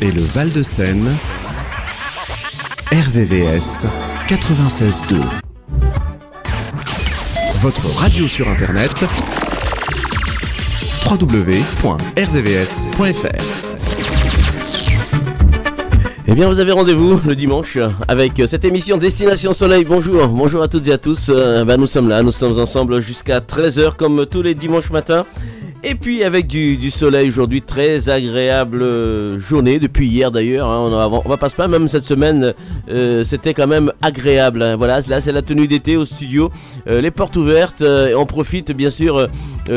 Et le Val-de-Seine, RVVS 96.2. Votre radio sur Internet www.rvvs.fr Eh bien, vous avez rendez-vous le dimanche avec cette émission Destination Soleil. Bonjour, bonjour à toutes et à tous. Euh, ben, nous sommes là, nous sommes ensemble jusqu'à 13h comme tous les dimanches matins. Et puis avec du, soleil aujourd'hui, très agréable euh, journée depuis hier d'ailleurs. hein, on, on va pas se plaindre, même cette semaine, euh, c'était quand même agréable. hein. Voilà, là c'est la tenue d'été au studio, Euh, les portes ouvertes. et on profite bien sûr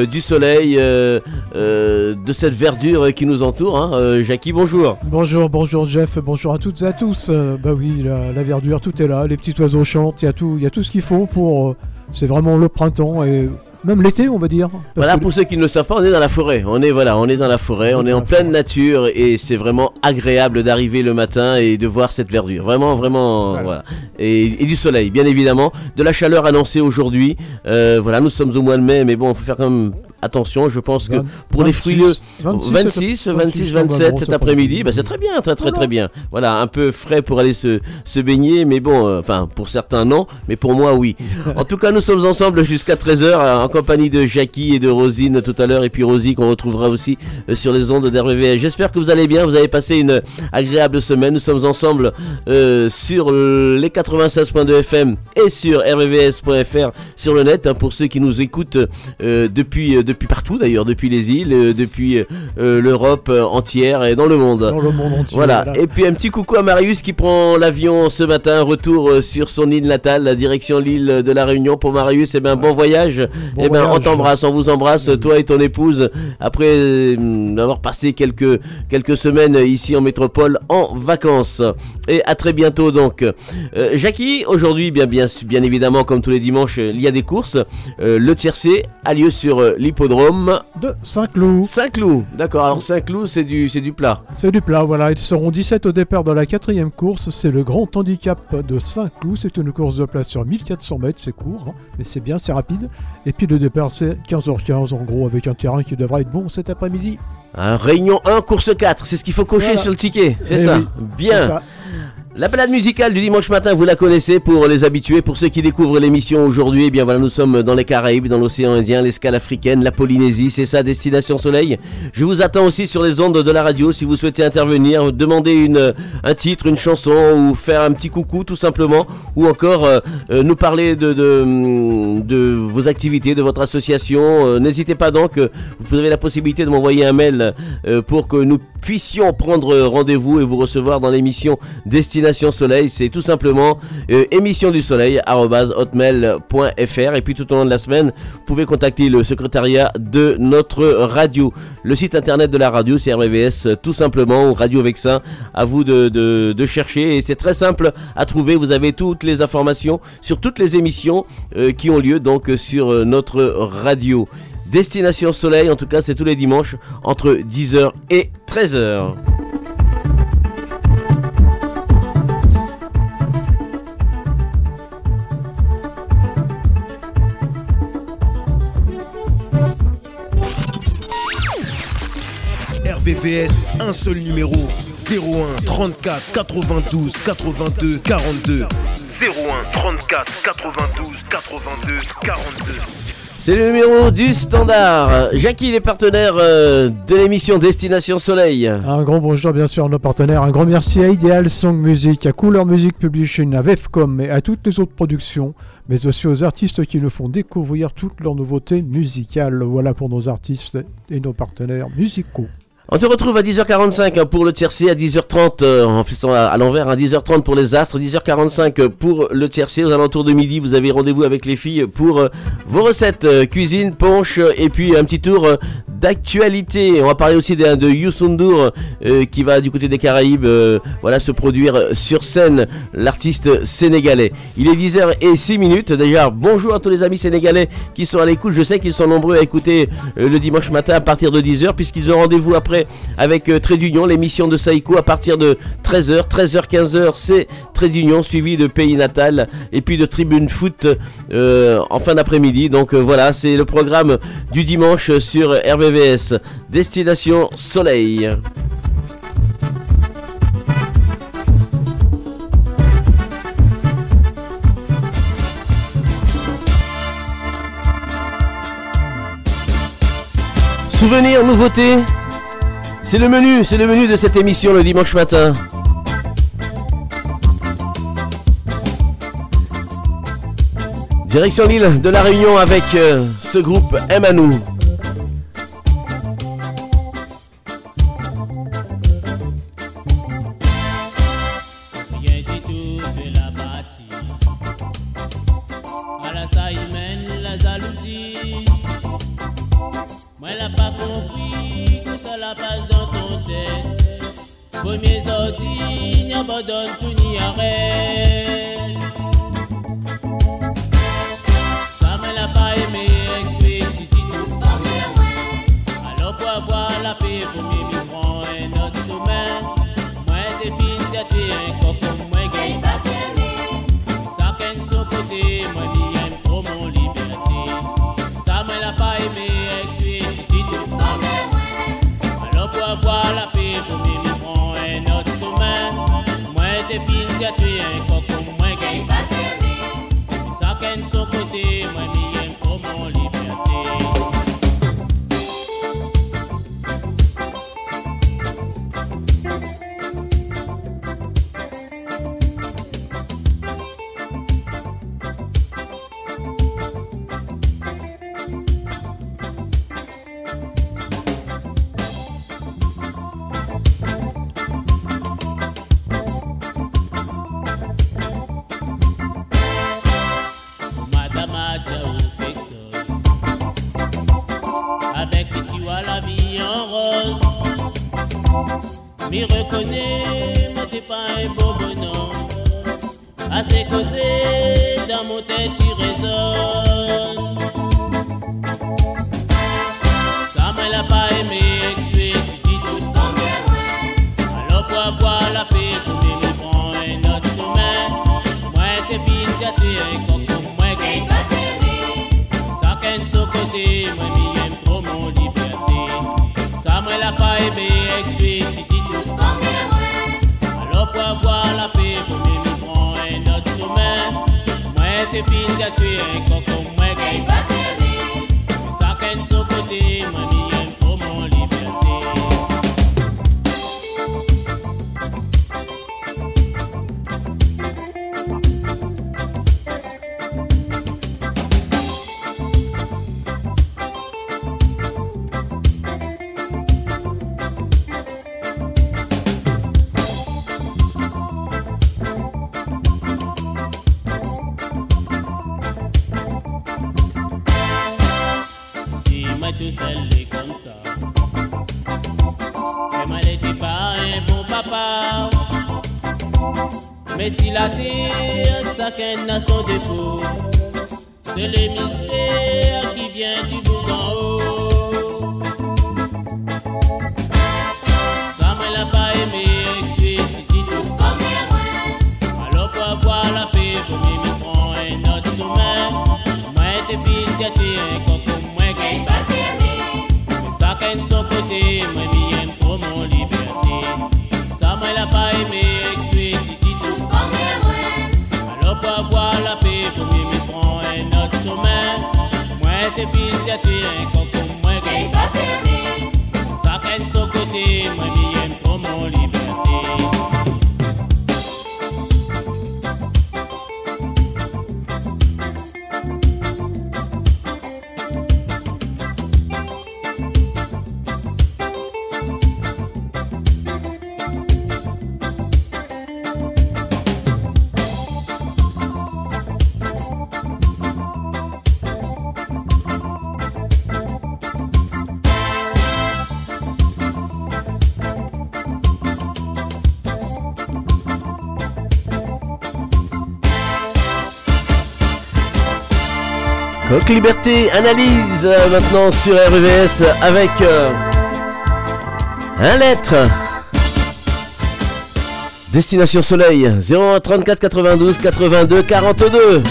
du soleil, de cette verdure qui nous entoure. Hein. Jackie, bonjour. Bonjour, bonjour Jeff, bonjour à toutes et à tous. Bah oui, la, verdure, tout est là, les petits oiseaux chantent, il y a tout, il y a tout ce qu'il faut pour. c'est vraiment le printemps et même l'été, on va dire. Voilà, que- pour ceux qui ne le savent pas, on est dans la forêt. On est voilà, on est dans la forêt, on est en pleine nature et c'est vraiment agréable d'arriver le matin et de voir cette verdure. Vraiment, vraiment, Voilà. voilà. Et, et du soleil, bien évidemment, de la chaleur annoncée aujourd'hui. Euh, voilà, nous sommes au mois de mai, mais bon, il faut faire quand même attention. Je pense que pour les 26, frileux, 26, 26, 26, 27 cet après-midi, bah, c'est très bien, très très très bien. Voilà, un peu frais pour aller se, se baigner, mais bon, euh, enfin pour certains non, mais pour moi oui. en tout cas, nous sommes ensemble jusqu'à 13h en compagnie de Jackie et de Rosine tout à l'heure, et puis Rosie qu'on retrouvera aussi euh, sur les ondes d'RVVS. J'espère que vous allez bien, vous avez passé une agréable semaine. Nous sommes ensemble euh, sur les 96.2 FM et sur rvvs.fr sur le net, hein, pour ceux qui nous écoutent euh, depuis, euh, depuis partout d'ailleurs, depuis les îles, euh, depuis euh, l'Europe euh, entière et dans le monde. Dans le monde entier. Voilà. et puis un petit coucou à Marius qui prend l'avion ce matin, retour sur son île natale, la direction l'île de la Réunion pour Marius. Et ben bon voyage. Bon et ben on voyage. t'embrasse, on vous embrasse, toi et ton épouse, après euh, avoir passé quelques, quelques semaines ici en métropole en vacances. Et à très bientôt donc. Euh, Jackie, aujourd'hui, bien, bien, bien évidemment, comme tous les dimanches, il y a des courses. Euh, le tiercé a lieu sur euh, De Saint-Cloud. Saint-Cloud. D'accord, alors Saint-Cloud, c'est du, c'est du plat. C'est du plat, voilà. Ils seront 17 au départ de la quatrième course. C'est le grand handicap de Saint-Cloud. C'est une course de place sur 1400 mètres. C'est court, hein, mais c'est bien, c'est rapide. Et puis le départ, c'est 15h15 en gros, avec un terrain qui devrait être bon cet après-midi. Un réunion 1, course 4, c'est ce qu'il faut cocher Voilà. sur le ticket, c'est Eh ça oui, Bien. C'est ça. La balade musicale du dimanche matin, vous la connaissez pour les habitués. Pour ceux qui découvrent l'émission aujourd'hui, eh bien voilà, nous sommes dans les Caraïbes, dans l'océan Indien, l'escale africaine, la Polynésie, c'est ça, Destination Soleil. Je vous attends aussi sur les ondes de la radio si vous souhaitez intervenir, demander une, un titre, une chanson ou faire un petit coucou tout simplement, ou encore euh, euh, nous parler de, de, de vos activités, de votre association. Euh, N'hésitez pas donc, vous avez la possibilité de m'envoyer un mail pour que nous puissions prendre rendez-vous et vous recevoir dans l'émission Destination Soleil. C'est tout simplement euh, émission du soleil hotmail.fr et puis tout au long de la semaine, vous pouvez contacter le secrétariat de notre radio. Le site internet de la radio, c'est RVVS tout simplement ou Radio Vexin. À vous de, de- chercher et c'est très simple à trouver. Vous avez toutes les informations sur toutes les émissions euh, qui ont lieu donc sur euh, notre radio. Destination Soleil, en tout cas, c'est tous les dimanches entre 10h et 13h. RVVS, un seul numéro 01 34 92 82 42 01 34 92 82 42 C'est le numéro du standard. Jackie, les partenaires euh, de l'émission Destination Soleil. Un grand bonjour bien sûr à nos partenaires, un grand merci à Ideal Song Music, à Couleur Music Publishing, à Vefcom et à toutes les autres productions, mais aussi aux artistes qui nous font découvrir toutes leurs nouveautés musicales. Voilà pour nos artistes et nos partenaires musicaux. On te retrouve à 10h45 hein, pour le tiercé, à 10h30 euh, en faisant à, l'envers, à 10h30 pour les astres, 10h45 pour le tiercé. Aux alentours de midi, vous avez rendez-vous avec les filles pour euh, vos recettes, euh, cuisine, punch euh, et puis un petit tour d'actualité. On va parler aussi de, de euh, qui va du côté des Caraïbes voilà, se produire sur scène, l'artiste sénégalais. Il est 10h06 minutes. Déjà, bonjour à tous les amis sénégalais qui sont à l'écoute. Je sais qu'ils sont nombreux à écouter le dimanche matin à partir de 10h, puisqu'ils ont rendez-vous après avec euh, Très d'Union l'émission de Saïko à partir de 13h. 13h, 15h, c'est Très d'Union suivi de Pays Natal et puis de Tribune Foot euh, en fin d'après-midi. Donc euh, voilà, c'est le programme du dimanche sur RVVS. Destination Soleil. Souvenirs, nouveautés c'est le menu, c'est le menu de cette émission le dimanche matin. Direction l'île de la Réunion avec euh, ce groupe Emanou. Liberté, analyse euh, maintenant sur RVS avec euh, un lettre. Destination Soleil 01 34 92 82 42.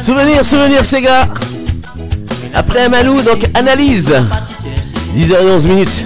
Souvenir, souvenir Sega. Après un Malou, donc analyse. 10h11 minutes.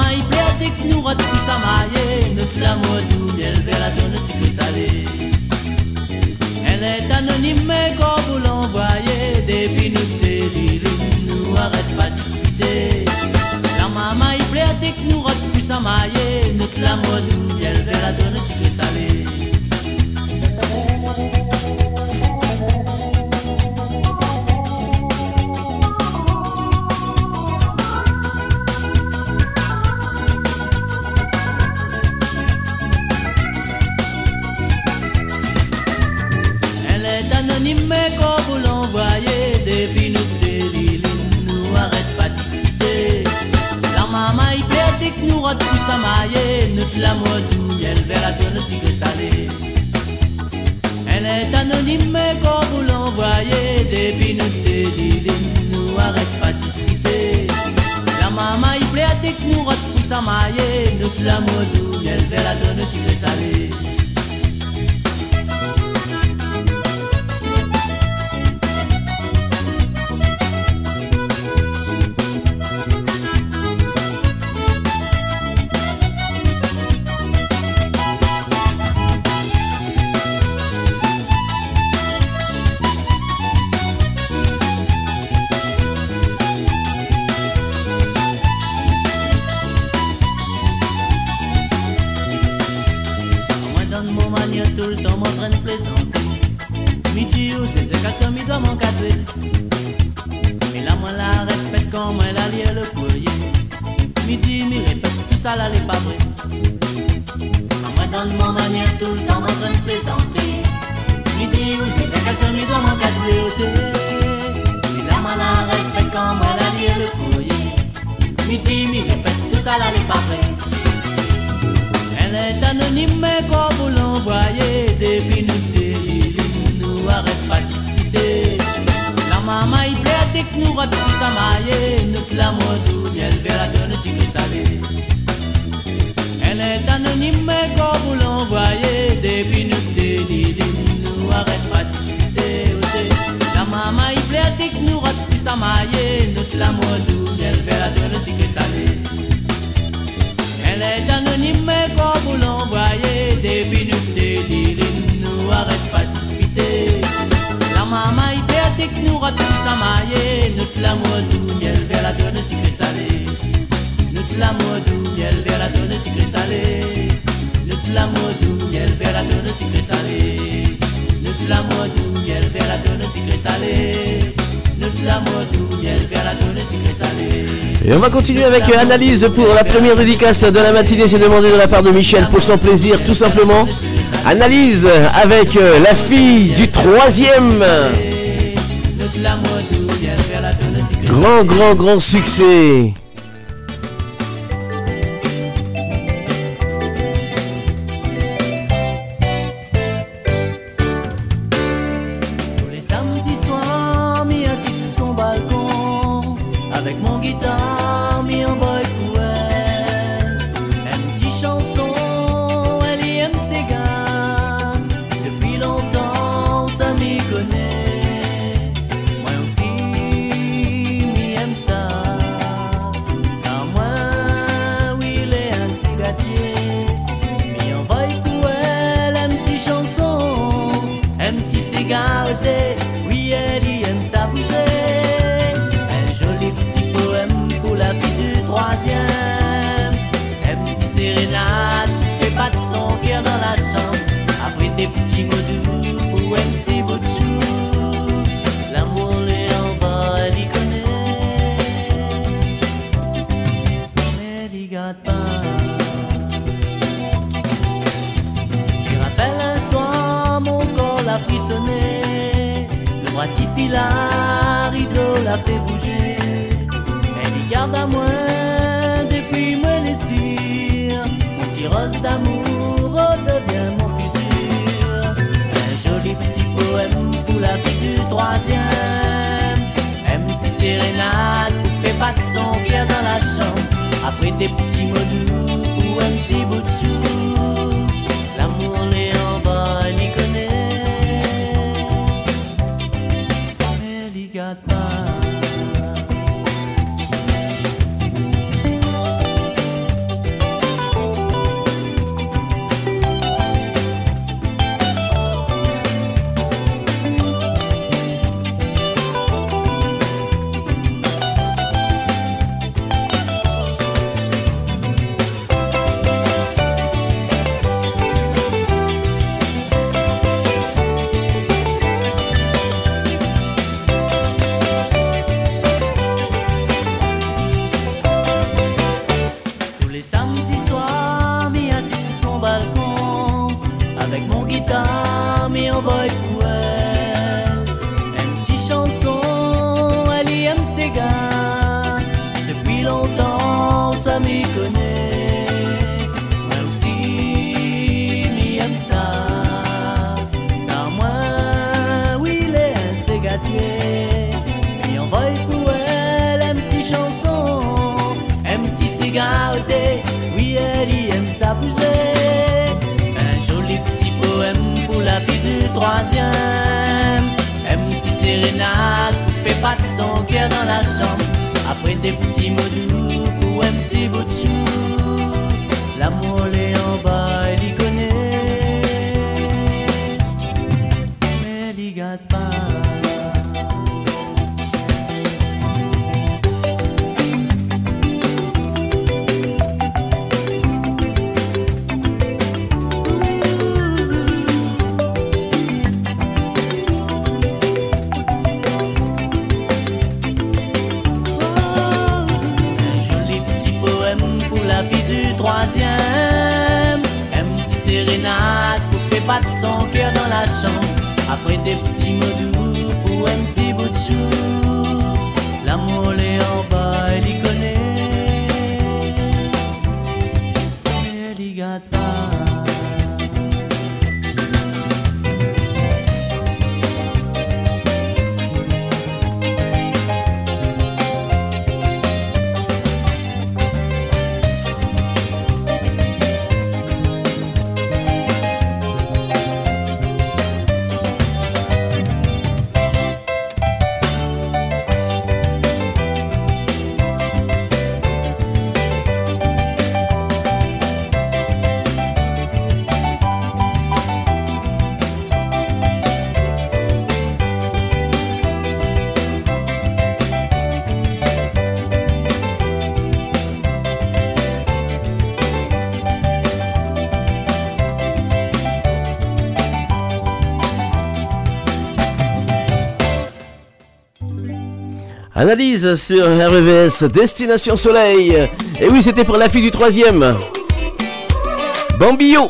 mai plătic nu văd cu sa mai e. Nu la modul el vera de nu si plus Elle est anonyme quand vous l'envoyez Depuis nous délirons, nous arrête pas de discuter La maman il plaît dès que nous rate plus à mailler Nous la modou, elle verra donner si plus Elle est anonyme, mais quand vous l'envoyez, depuis nous délire, nous arrête pas de discuter. La maman y plaît à dès que nous rote pour s'amailler, nous flamme au doux, elle verra de sucre salé. analyse pour la première dédicace de la matinée, c'est demandé de la part de Michel pour son plaisir, tout simplement. Analyse avec euh, la fille du troisième. Grand, grand, grand succès. Un joli petit poème pour la vie du troisième, un petit sérénade pour faire battre son cœur dans la chambre. Des petits mots doux pour un petit bout de chou. L'amour, Analyse sur RVS Destination Soleil. Et oui, c'était pour la fille du troisième. Bambillot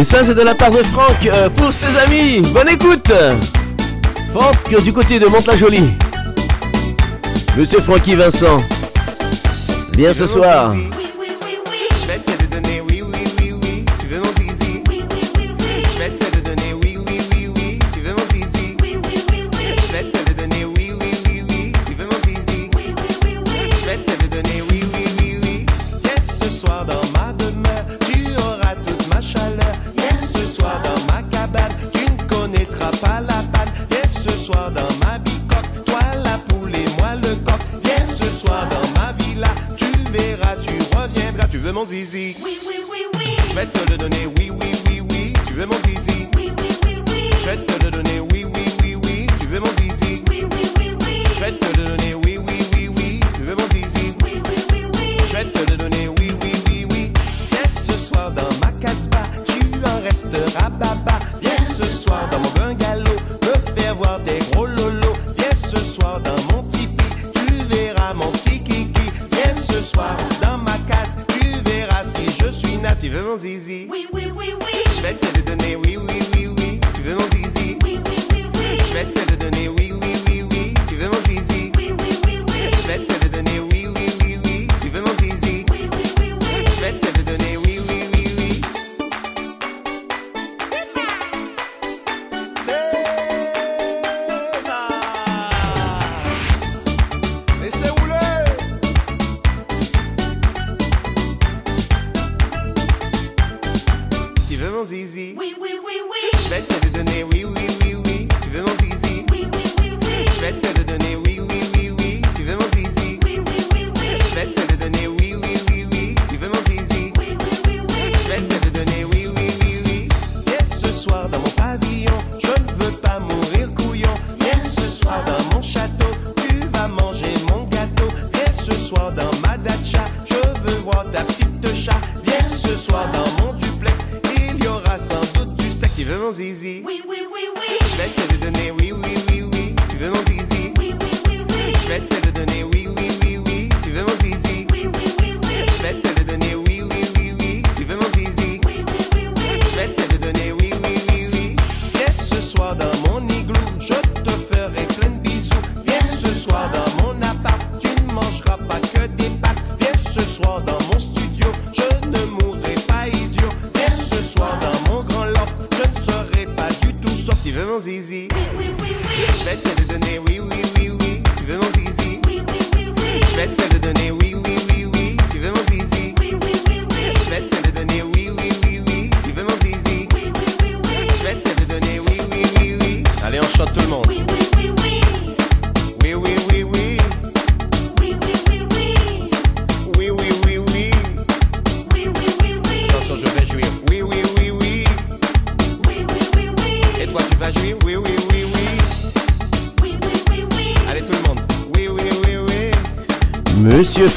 Et ça, c'est de la part de Franck euh, pour ses amis. Bonne écoute Franck du côté de Mont-la-Jolie. Monsieur Francky Vincent, bien ce soir.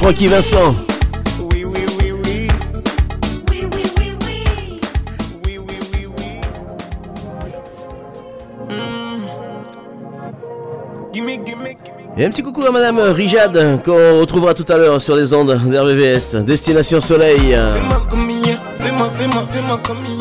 Francky Vincent. Oui, oui, oui, oui. Oui, oui, oui, oui. Oui, oui, oui, oui. Hmm. Et un petit coucou à Madame Rijad, qu'on retrouvera tout à l'heure sur les ondes d'RVVS. Destination Soleil. Fais-moi comme hier, fais-moi, fais-moi, fais-moi comme hier.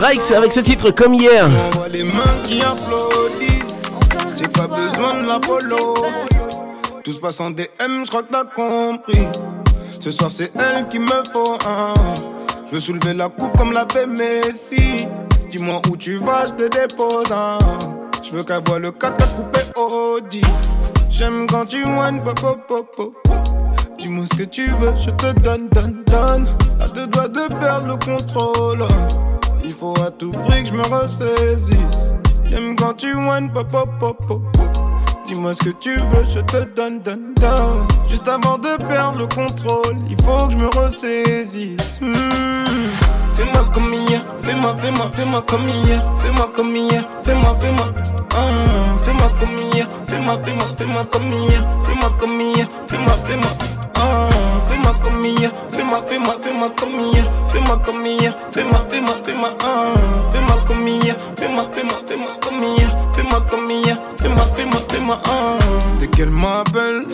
Drax avec ce titre comme hier. Les mains qui applaudissent. J'ai pas besoin de l'Apollo. Tout se passe en DM, je crois que t'as compris. Ce soir, c'est elle qui me faut un. Je veux soulever la coupe comme l'a fait Messi. Dis-moi où tu vas, je te dépose un. Je veux qu'elle voit le 4 coupé Audi. J'aime quand tu moines, pop, pop, Dis-moi ce que tu veux, je te donne, donne, donne. À deux doigts de perdre le contrôle faut à tout prix que je me ressaisisse. J'aime quand tu whines, pop, pop, pop, pop. Dis-moi ce que tu veux, je te donne, donne, donne. Juste avant de perdre le contrôle, il faut que je me ressaisisse. Hmm. Fais-moi comme hier, fais-moi, fais-moi, fais-moi comme hier, fais-moi comme hier, fais-moi, fais-moi. Ah. Fais-moi comme hier, fais-moi, fais-moi, fais-moi comme hier, fais-moi comme hier, fais-moi, fais-moi fais-moi, fais-moi, fais-moi comme fais-moi comme hier, fais-moi, fais-moi, fais-moi, ah. fais-moi comme hier, fais-moi, fais-moi, fais-moi comme fais-moi comme hier, fais-moi, fais-moi, fais-moi, ah. Dès qu'elle m'appelle,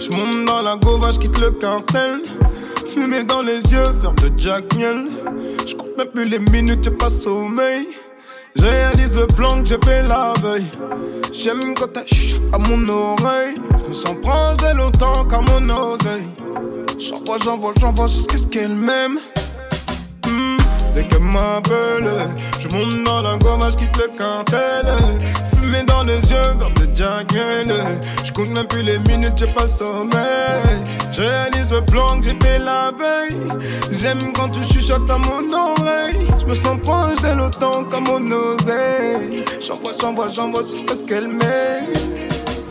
je monte dans la gauva, je quitte le cartel. Fumer dans les yeux, faire de Jack Niel. Je compte même plus les minutes, j'ai pas sommeil. Je réalise le plan que j'ai fait la veille. J'aime quand t'as à mon oreille. Je me sens proche de longtemps qu'à mon oseille. J'envoie, j'envoie, j'envoie jusqu'à ce qu'elle m'aime. Hmm, Dès qu'elle m'appelle, je monte dans la gomme, je quitte le cartel. Fumer dans les yeux, vers de Jack. Je compte même plus les minutes, j'ai pas sommeil. Je réalise le plan que j'ai fait la veille. J'aime quand tu chuchotes à mon oreille. Je me sens proche d'elle autant qu'à mon oseille. J'envoie, j'envoie, j'envoie jusqu'à ce qu'elle m'aime.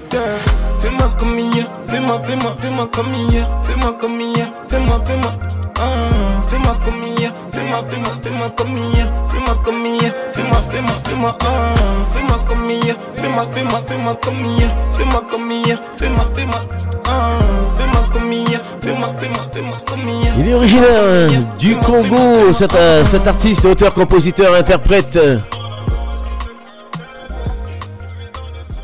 Fais-moi comme hier, fais-moi, fais-moi, fais-moi comme hier, fais-moi comme hier, fais-moi, fais-moi, ah, fais-moi comme hier, fais-moi, fais-moi, fais-moi comme hier, fais-moi comme hier, fais-moi, fais-moi, fais-moi, ah, fais-moi comme hier, fais-moi, fais-moi, fais-moi comme hier, fais-moi comme hier, fais-moi, fais-moi, ah, fais-moi comme hier, fais-moi, fais-moi, fais-moi comme hier. Il est originaire euh, du Congo, cet, euh, cet artiste, auteur, compositeur, interprète.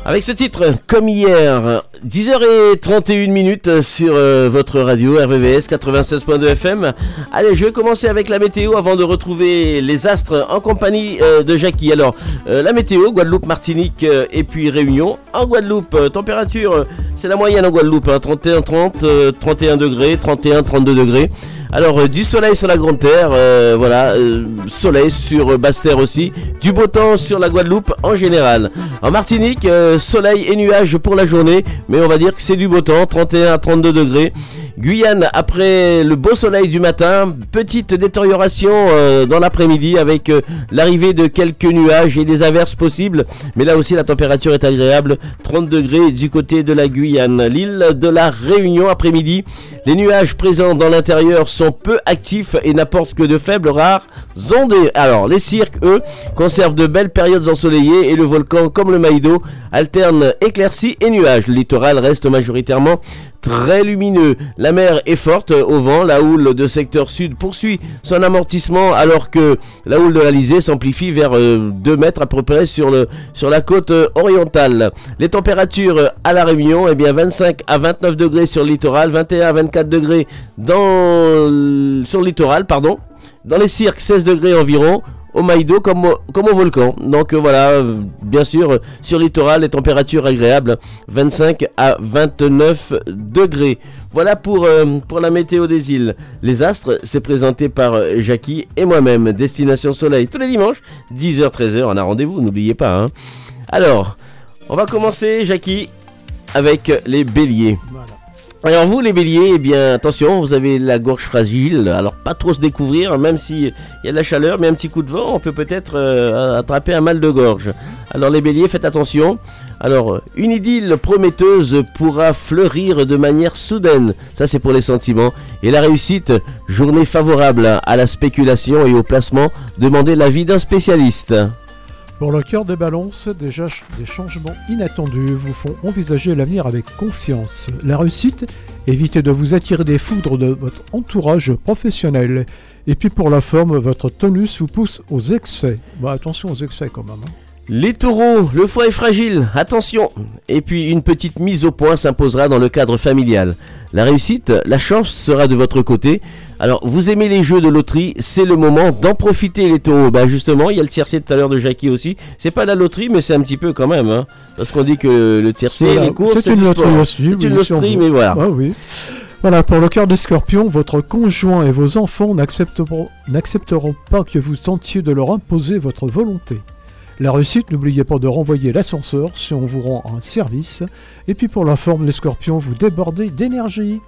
Avec ce titre, comme hier, 10h31 minutes sur euh, votre radio RVVS 96.2 FM. Allez, je vais commencer avec la météo avant de retrouver les astres en compagnie euh, de Jackie. Alors, euh, la météo, Guadeloupe, Martinique et puis Réunion. En Guadeloupe, température, c'est la moyenne en Guadeloupe, hein, 31, 30, euh, 31 degrés, 31, 32 degrés. Alors euh, du soleil sur la Grande Terre, euh, voilà, euh, soleil sur Basse-Terre aussi, du beau temps sur la Guadeloupe en général. En Martinique, soleil et nuages pour la journée, mais on va dire que c'est du beau temps, 31 à 32 degrés. Guyane, après le beau soleil du matin, petite détérioration euh, dans l'après-midi avec euh, l'arrivée de quelques nuages et des averses possibles. Mais là aussi, la température est agréable, 30 degrés du côté de la Guyane. L'île de la Réunion, après-midi, les nuages présents dans l'intérieur sont peu actifs et n'apportent que de faibles, rares ondées. Alors, les cirques, eux, conservent de belles périodes ensoleillées et le volcan, comme le Maïdo, alterne éclaircies et nuages. Le littoral reste majoritairement très lumineux. Mer est forte au vent, la houle de secteur sud poursuit son amortissement alors que la houle de l'Alizé s'amplifie vers euh, 2 mètres à peu près sur, sur la côte euh, orientale. Les températures euh, à la Réunion, eh bien 25 à 29 degrés sur le littoral, 21 à 24 degrés dans, sur le littoral, pardon. Dans les cirques, 16 degrés environ. Au Maïdo comme au, volcan. Donc euh, voilà, euh, bien sûr, sur littoral, les températures agréables, 25 à 29 degrés. Voilà pour, euh, pour la météo des îles. Les astres, c'est présenté par Jackie et moi-même. Destination Soleil, tous les dimanches, 10h-13h, on a rendez-vous, n'oubliez pas. hein. Alors, on va commencer, Jackie, avec les béliers. Alors vous les béliers, eh bien attention, vous avez la gorge fragile, alors pas trop se découvrir, même s'il y a de la chaleur, mais un petit coup de vent, on peut peut-être euh, attraper un mal de gorge. Alors les béliers, faites attention. Alors, une idylle prometteuse pourra fleurir de manière soudaine, ça c'est pour les sentiments. Et la réussite, journée favorable à la spéculation et au placement, demandez l'avis d'un spécialiste. Pour le cœur des balances, déjà des changements inattendus vous font envisager l'avenir avec confiance. La réussite, évitez de vous attirer des foudres de votre entourage professionnel. Et puis pour la forme, votre tonus vous pousse aux excès. Bah, attention aux excès quand même. hein. Les taureaux, le foie est fragile, attention Et puis une petite mise au point s'imposera dans le cadre familial. La réussite, la chance sera de votre côté. Alors, vous aimez les jeux de loterie, c'est le moment d'en profiter les taureaux. Bah justement, il y a le tiercé tout à l'heure de Jackie aussi. C'est pas la loterie, mais c'est un petit peu quand même. Hein, parce qu'on dit que le tiercé, les courses, c'est une loterie sport. aussi. C'est une oui, loterie, mais voilà. Ah oui. Voilà, pour le cœur des scorpions, votre conjoint et vos enfants n'accepteront n'accepteront pas que vous tentiez de leur imposer votre volonté. La réussite, n'oubliez pas de renvoyer l'ascenseur si on vous rend un service. Et puis pour la forme, les scorpions, vous débordez d'énergie.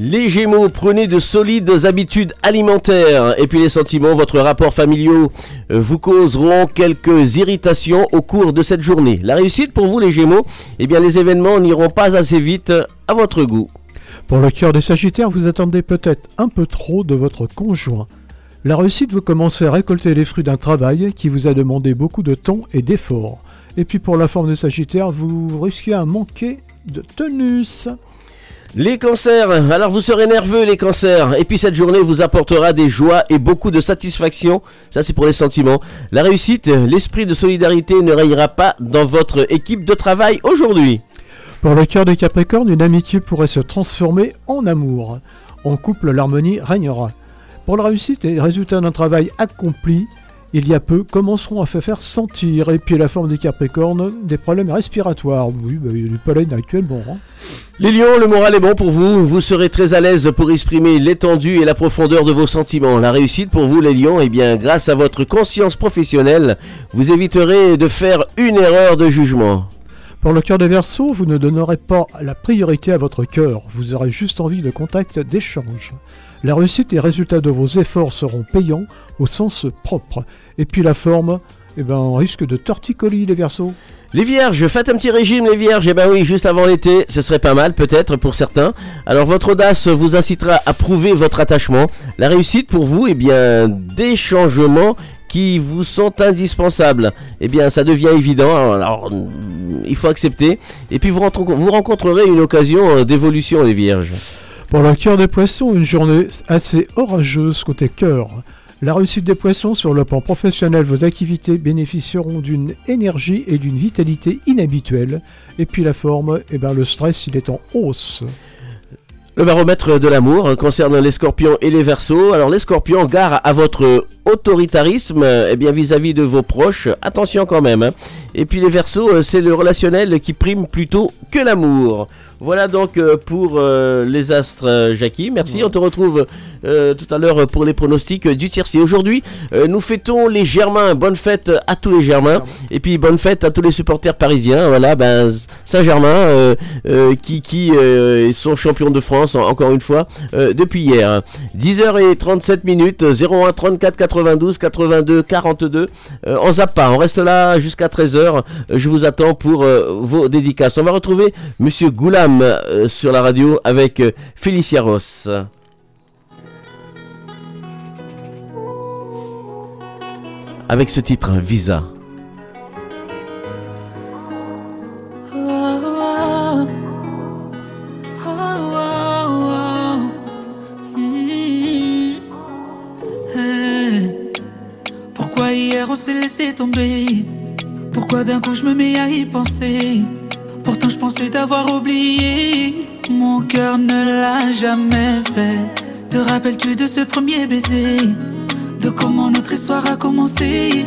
Les Gémeaux, prenez de solides habitudes alimentaires. Et puis les sentiments, votre rapport familiaux euh, vous causeront quelques irritations au cours de cette journée. La réussite pour vous les Gémeaux, eh bien les événements n'iront pas assez vite à votre goût. Pour le cœur des sagittaires, vous attendez peut-être un peu trop de votre conjoint. La réussite, vous commencez à récolter les fruits d'un travail qui vous a demandé beaucoup de temps et d'efforts. Et puis pour la forme des sagittaires, vous risquez à manquer de tenus. Les cancers, alors vous serez nerveux les cancers, et puis cette journée vous apportera des joies et beaucoup de satisfaction, ça c'est pour les sentiments. La réussite, l'esprit de solidarité ne rayera pas dans votre équipe de travail aujourd'hui. Pour le cœur des Capricornes, une amitié pourrait se transformer en amour. En couple, l'harmonie régnera. Pour la réussite et les résultats d'un travail accompli, il y a peu, commenceront à se faire sentir. Et puis la forme des Capricornes, des problèmes respiratoires. Oui, bah, il y a du pollen actuellement. Hein. Les lions, le moral est bon pour vous, vous serez très à l'aise pour exprimer l'étendue et la profondeur de vos sentiments. La réussite pour vous les lions, eh bien grâce à votre conscience professionnelle, vous éviterez de faire une erreur de jugement. Pour le cœur des Verseaux, vous ne donnerez pas la priorité à votre cœur, vous aurez juste envie de contact, d'échange. La réussite et les résultats de vos efforts seront payants au sens propre. Et puis la forme, eh ben, on risque de torticolis les versos. Les vierges, faites un petit régime les vierges, eh ben oui, juste avant l'été, ce serait pas mal peut-être pour certains. Alors votre audace vous incitera à prouver votre attachement. La réussite pour vous, eh bien, des changements qui vous sont indispensables. Eh bien, ça devient évident, alors il faut accepter. Et puis vous, vous rencontrerez une occasion d'évolution les vierges. Pour le cœur des poissons, une journée assez orageuse côté cœur. La réussite des poissons sur le plan professionnel, vos activités bénéficieront d'une énergie et d'une vitalité inhabituelles. Et puis la forme, eh ben, le stress, il est en hausse. Le baromètre de l'amour concerne les scorpions et les versos. Alors les scorpions, gare à votre autoritarisme eh bien vis-à-vis de vos proches. Attention quand même. Hein. Et puis les versos, c'est le relationnel qui prime plutôt que l'amour. Voilà donc euh, pour euh, les astres, euh, Jackie. Merci. On te retrouve tout à l'heure pour les pronostics du tiercé. Aujourd'hui, nous fêtons les Germains. Bonne fête à tous les Germains. Et puis bonne fête à tous les supporters parisiens. Voilà, ben, Saint-Germain qui, qui sont champions de France, encore une fois, depuis hier. 10h37 minutes, 01 34 92 82 42. on zappe pas, on reste là jusqu'à 13h. Je vous attends pour vos dédicaces. On va retrouver Monsieur Goulam euh, sur la radio avec euh, Félicia Ross. Avec ce titre, Visa. Hier on s'est laissé tomber Pourquoi d'un coup je me mets à y penser? Pourtant je pensais t'avoir oublié. Mon cœur ne l'a jamais fait. Te rappelles-tu de ce premier baiser? De comment notre histoire a commencé?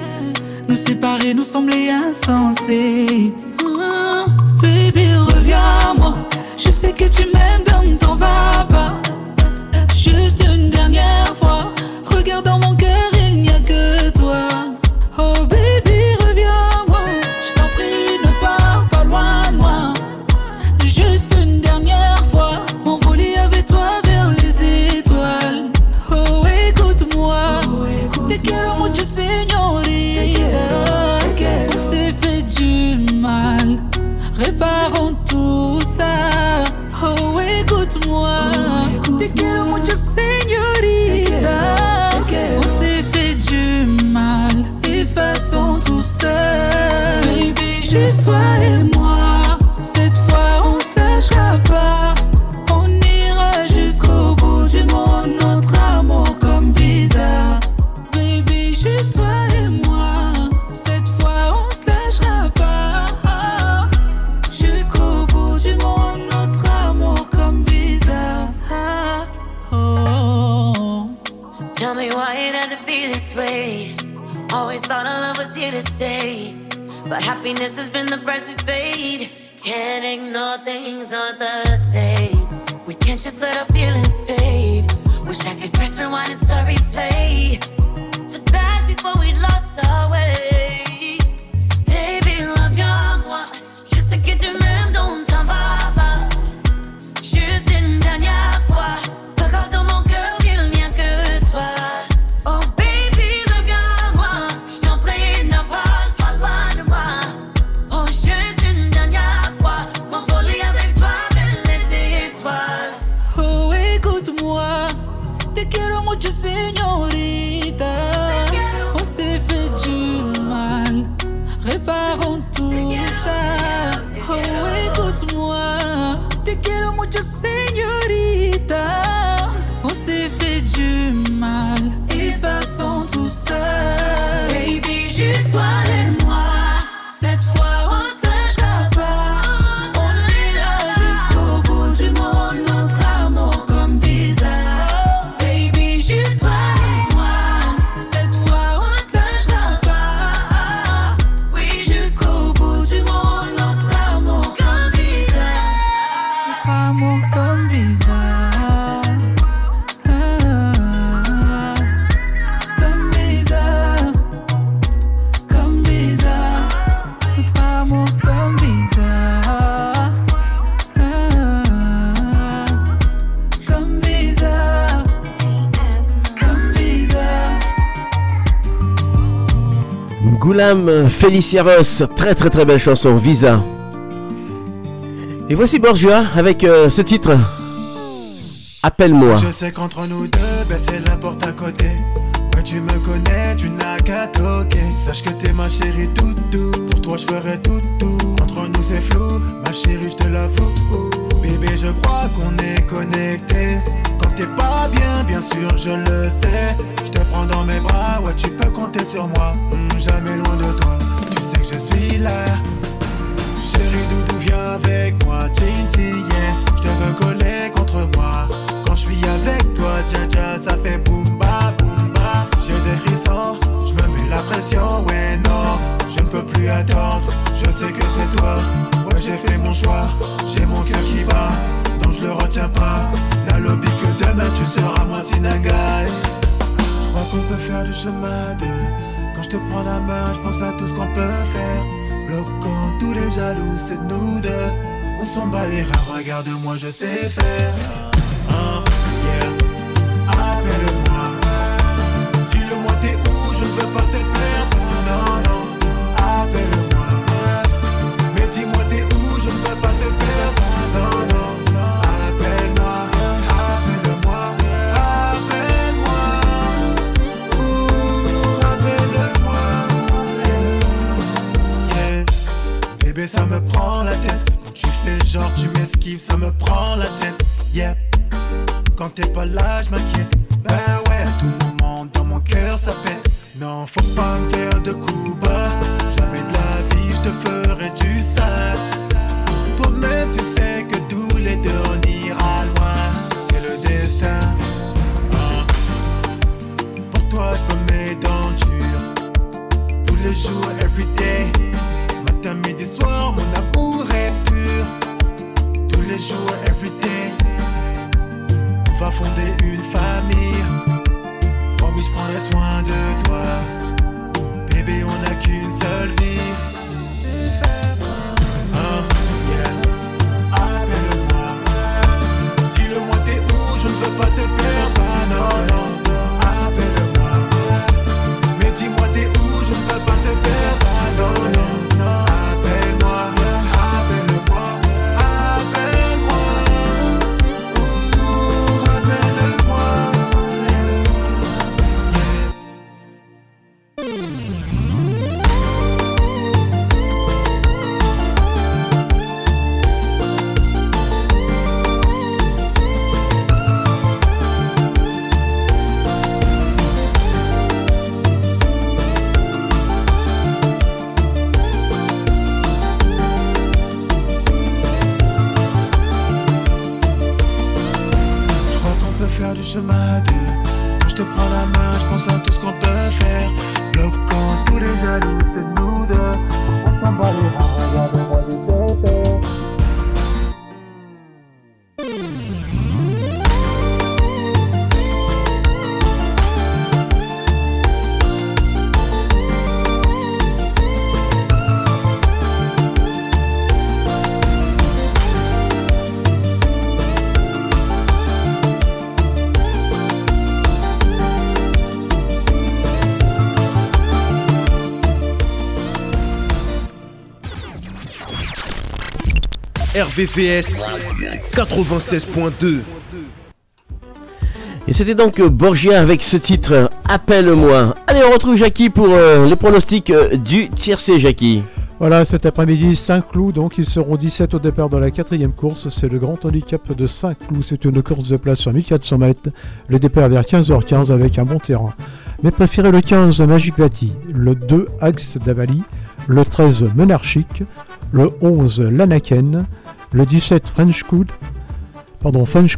Nous séparer nous semblait insensé. Oh, baby, reviens à moi. Je sais que tu m'aimes, donc t'en vas. Juste une dernière fois. Te quiero mucho, señorita. On s'est fait du mal. Effaçons tout ça. Baby, juste toi et moi. Cette fois, Always thought our love was here to stay. But happiness has been the price we paid. Can't ignore things aren't the same. We can't just let our feelings fade. Wish I could press rewind and start replay. Façon Goulam Feliciaros, très très très belle chanson, Visa. Et voici Borgia avec euh, ce titre. Appelle-moi. Je sais qu'entre nous deux, ben c'est la porte à côté. Ouais, tu me connais, tu n'as qu'à toquer. Sache que t'es ma chérie toutou. Pour toi, je ferai tout. Entre nous, c'est flou, ma chérie, je te l'avoue. Bébé, je crois qu'on est connecté. T'es pas bien, bien sûr, je le sais. Je te prends dans mes bras, ouais, tu peux compter sur moi. Hmm, jamais loin de toi, tu sais que je suis là. Chérie Doudou, viens avec moi, yeah. Je te veux coller contre moi. Quand je suis avec toi, dja dja, ça fait boum ba boum ba. J'ai des frissons, je me mets la pression, ouais, non. Je ne peux plus attendre, je sais que c'est toi. Ouais, j'ai fait mon choix, j'ai mon cœur qui bat. Donc je le retiens pas. N'a lobby que demain tu seras moi Sinangai. Je crois qu'on peut faire du chemin deux. Quand je te prends la main, je pense à tout ce qu'on peut faire. Bloquant tous les jaloux, c'est nous deux. On s'en bat les regarde-moi, je sais faire. Ça me prend la tête. Quand tu fais genre, tu m'esquives, ça me prend la tête. Yeah. Quand t'es pas là, je m'inquiète. Bah ouais, à tout moment, dans mon cœur, ça pète. Non, faut pas me faire de coups bas. Jamais de la vie, je te ferai du sale. Toi-même, tu sais que tous les deux, on ira loin. C'est le destin. Pour toi, je me mets dans le dur. Tous les jours, everyday. Matin, midi, soir, mon amour est pur. Tous les jours, everyday. On va fonder une famille. Promis, je prendrai soin de toi. Bébé, on n'a qu'une seule vie. RVVS 96.2. Et c'était donc euh, Borgia avec ce titre Appelle-moi. Allez, on retrouve Jackie pour euh, les pronostics euh, du tiercé, Jackie. Voilà, cet après-midi, Saint-Cloud, donc ils seront 17 au départ de la quatrième course. C'est le grand handicap de Saint-Cloud. C'est une course de place sur 1400 mètres. Le départ vers 15h15 avec un bon terrain. Mais préférez le 15 Magipati, le 2 Axe d'Avali, le 13 Menarchic, le 11 Lanaken, le 17 French pardon French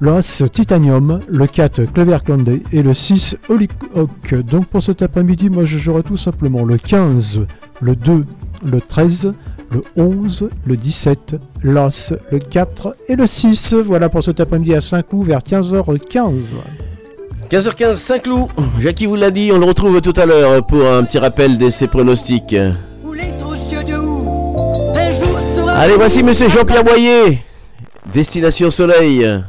l'As Titanium, le 4 Clever Candy et le 6 Hollyhock. Donc pour cet après-midi, moi je jouerai tout simplement le 15, le 2, le 13, le 11, le 17, l'As, le 4 et le 6. Voilà pour cet après-midi à Saint-Cloud vers 15h15. 15h15, Saint-Cloud. Jackie vous l'a dit, on le retrouve tout à l'heure pour un petit rappel de ses pronostics. Allez, voici Monsieur Jean-Pierre Boyer. Destination Soleil.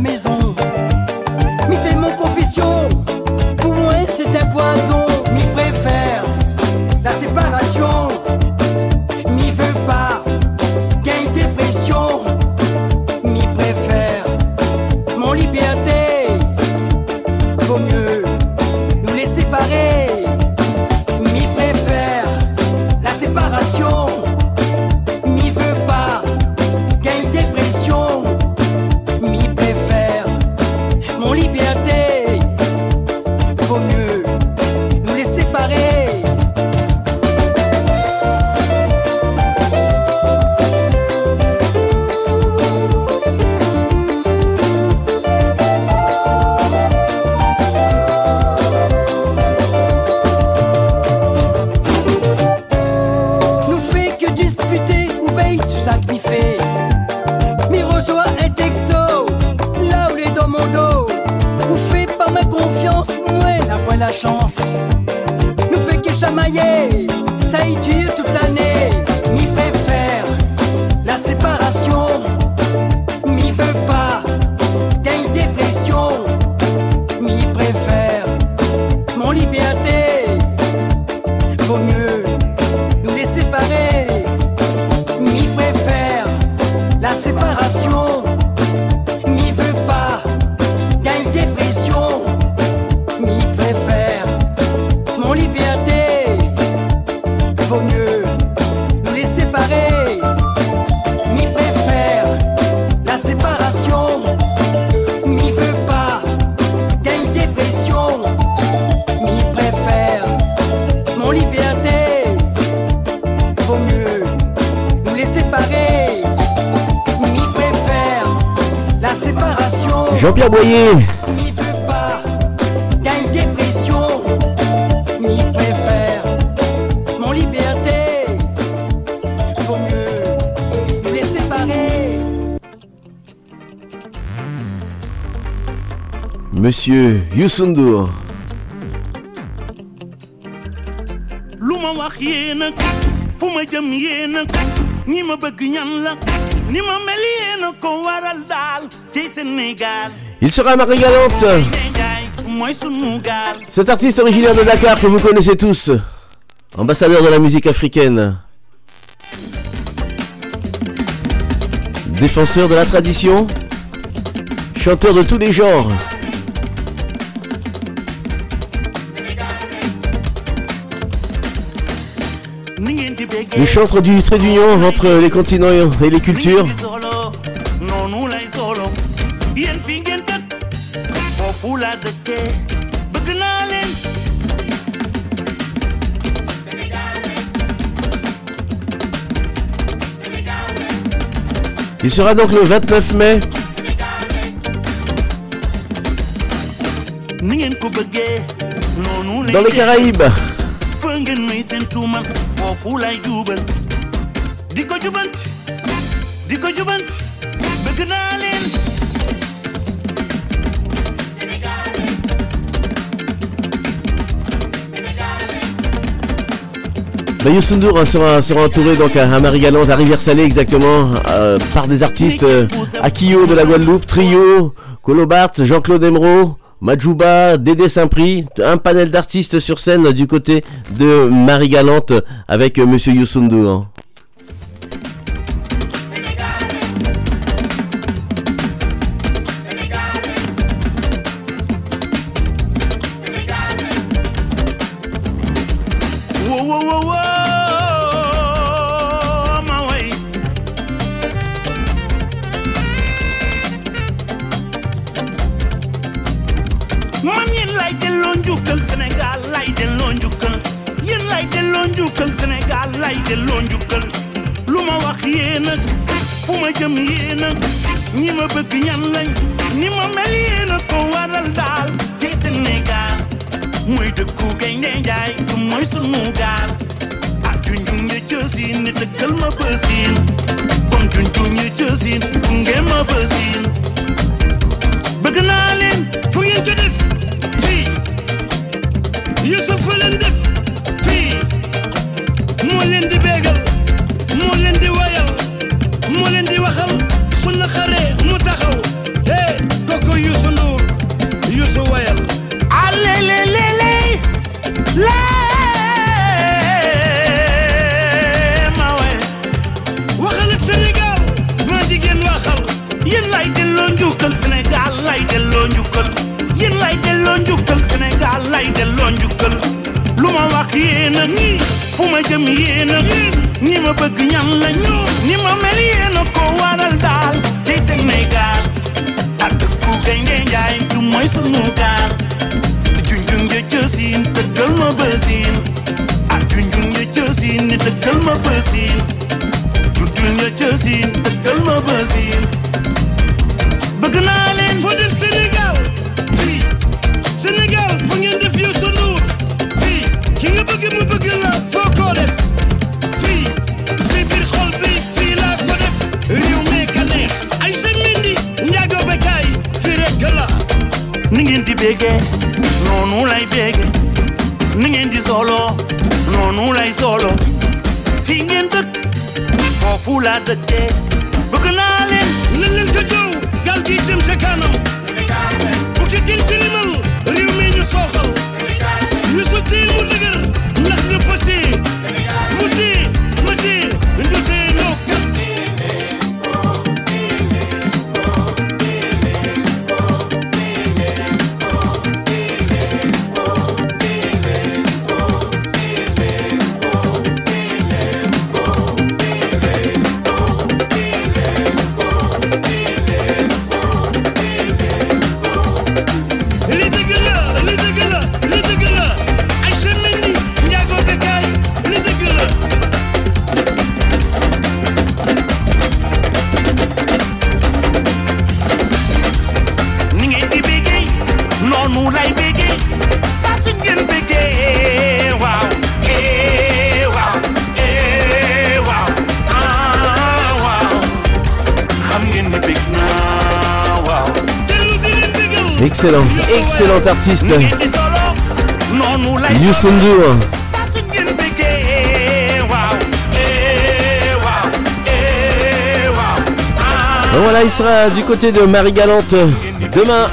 Maison. M'y fait mon confession, pour moi c'est un poison. monsieur Il sera Marie Galante. Cet artiste originaire de Dakar que vous connaissez tous, ambassadeur de la musique africaine, défenseur de la tradition, chanteur de tous les genres. Le chantre du trait d'union entre les continents et les cultures. Il sera donc le 29 mai. Dans les Caraïbes ngeen may sera, sera entouré donc à, Marie-Galante, à Rivière-Salée exactement, euh, par des artistes euh, Akio de la Guadeloupe, Trio, Colobart, Jean-Claude Emeraude, Majuba, Dédé Saint-Prix, un panel d'artistes sur scène du côté de Marie Galante avec Monsieur Youssou Ndour. بزين excellent, excellent artiste. Yusundu. Voilà, il sera du côté de Marie Galante demain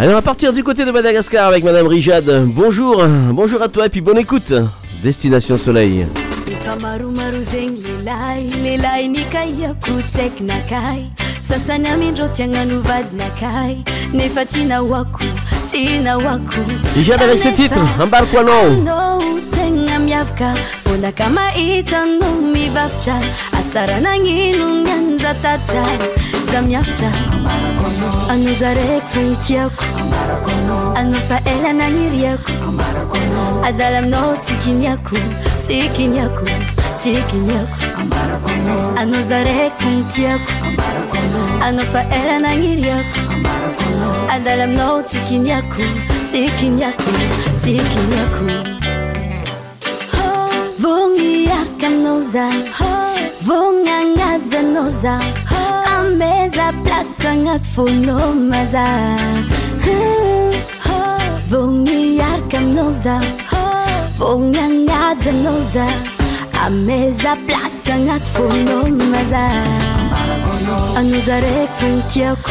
Alors, on va partir du côté de Madagascar avec Madame Rijad. Bonjour, bonjour à toi et puis bonne écoute. Destination Soleil. efa maromaro zegny lelay lelay nikaiako tsaiky nakay sasany amindreo tiagnano vadinakay nefa tsy nahoako tsy nahoako Rijad avec ce titre, embarque-nous. no tegna miavaka vonaka mahita no mivavitra asara nagnino ny anjatatra za miavitra anao zaraiky fogny tiako anao fa ela nagniriako adala aminao tsy kiniako tsy kiniako tsy kiniako anao zaraiky fogny tiako anao fa ela nagniriako adala aminao tsy kiniako tsy kiniako tsy kiniako Vogniarka aminao za Vogna agnaty zanao za Ameza agnaty fonao maza vogniarkanoza vognanazanoza ameza plasanat fonomaza anoza rek fontiako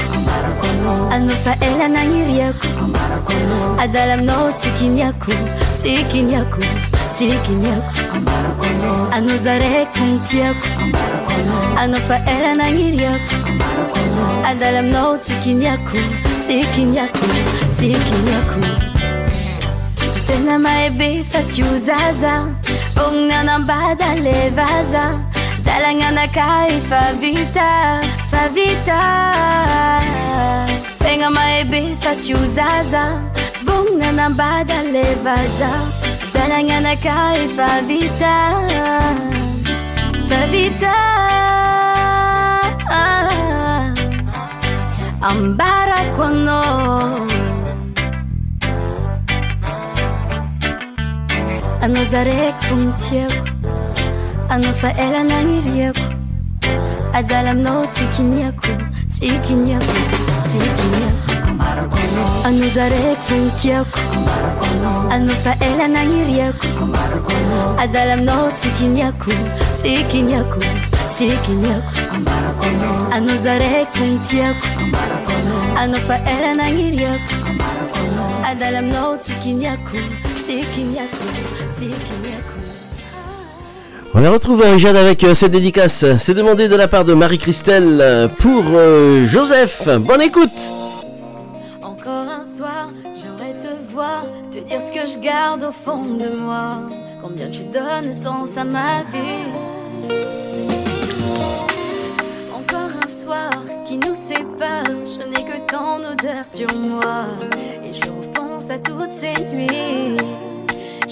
anofa elananiriako adalamno tsikinyako tsikinyako tsikinyako anoza rek fontiako anofa elananiriako adalamno tsikinyako tsikinyako tsikinyako Ana maebi faciuzaza Ognana oh, bada levaza. Dalangana kai favita Favita. Tenga maebi faciuzaza Ognana oh, bada levaza. Dalangana kai favita Favita. Ambara kono. Fogny tiako Anao fa ela nagniriako Adala aminao tsy kiniako Tsy kiniako Tsy kiniako Anao zaraiky fogny tiako Anao fa ela nagniriako Adala aminao tsy kiniako Tsy kiniako Tsy kiniako Anao zaraiky fogny tiako Anao fa ela nagniriako Adala aminao tsy kiniako On la retrouve Rijad avec euh, cette dédicace. C'est demandé de la part de Marie-Christelle euh, pour euh, Joseph. Bonne écoute. Encore un soir, j'aimerais te voir, te dire ce que je garde au fond de moi. Combien tu donnes sens à ma vie? Encore un soir qui nous sépare, je n'ai que ton odeur sur moi. Et je repense à toutes ces nuits.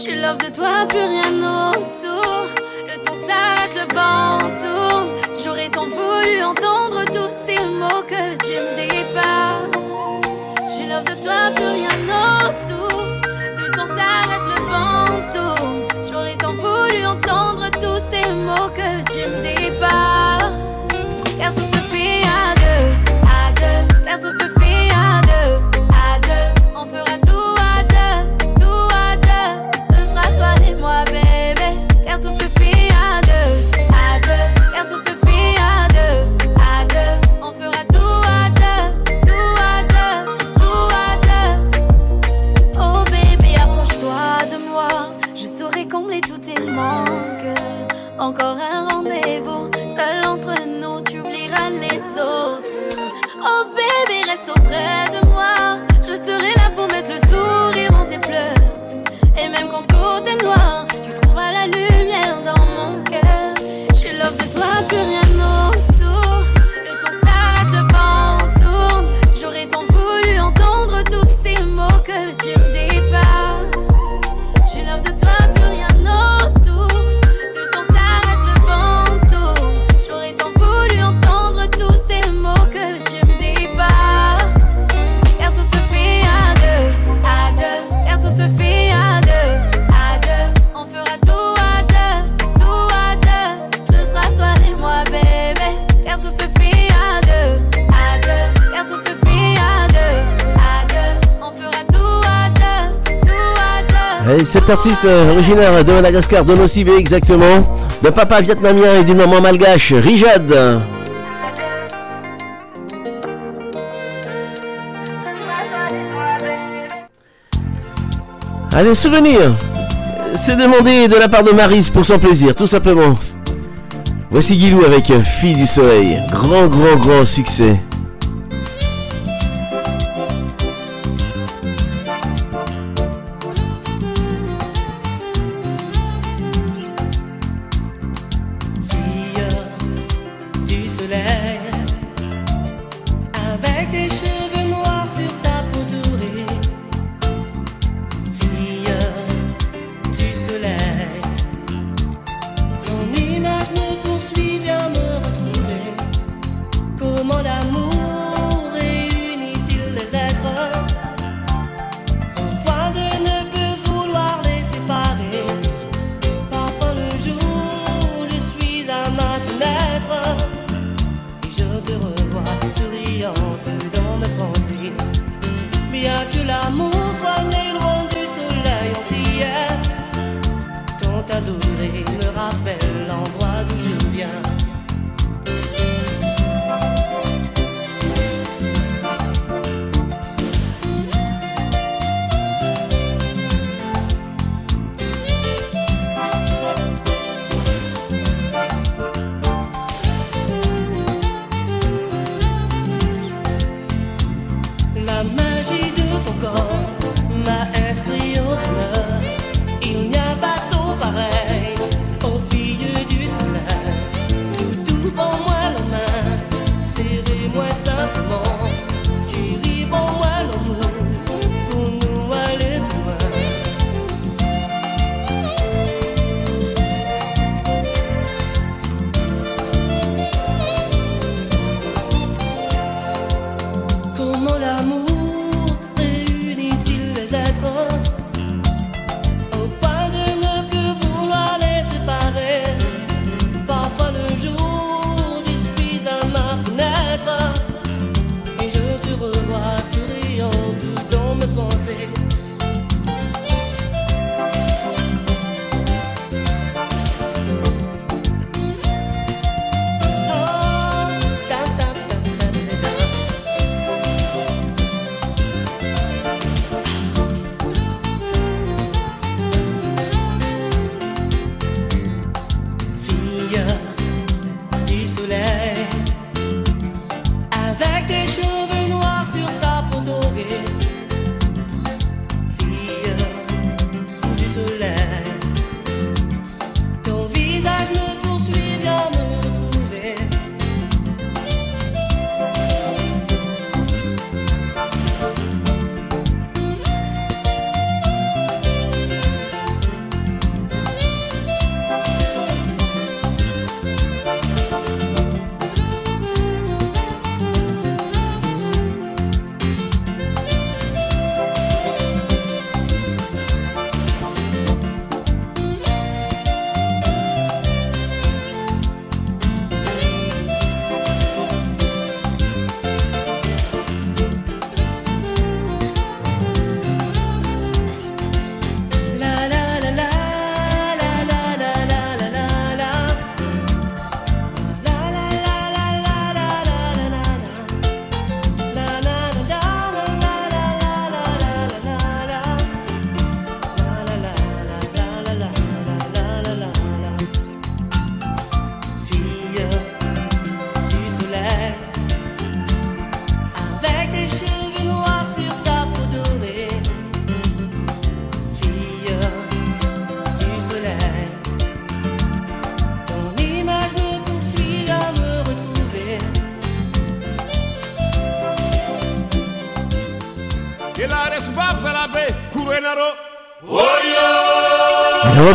Je love de toi, plus rien autour. Le temps s'arrête, le vent tourne. J'aurais tant voulu entendre tous ces mots que tu me dis pas. Je love de toi, plus rien Artiste euh, originaire de Madagascar, de Nocibé exactement, d'un papa vietnamien et d'une maman malgache, Rijad. Allez, souvenir C'est demandé de la part de Marise pour son plaisir, tout simplement. Voici Guilou avec Fille du Soleil. Grand, grand, grand succès.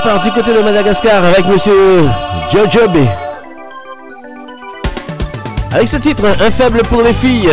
On repart du côté de Madagascar avec monsieur Jojobe. Avec ce titre, Un faible pour les filles.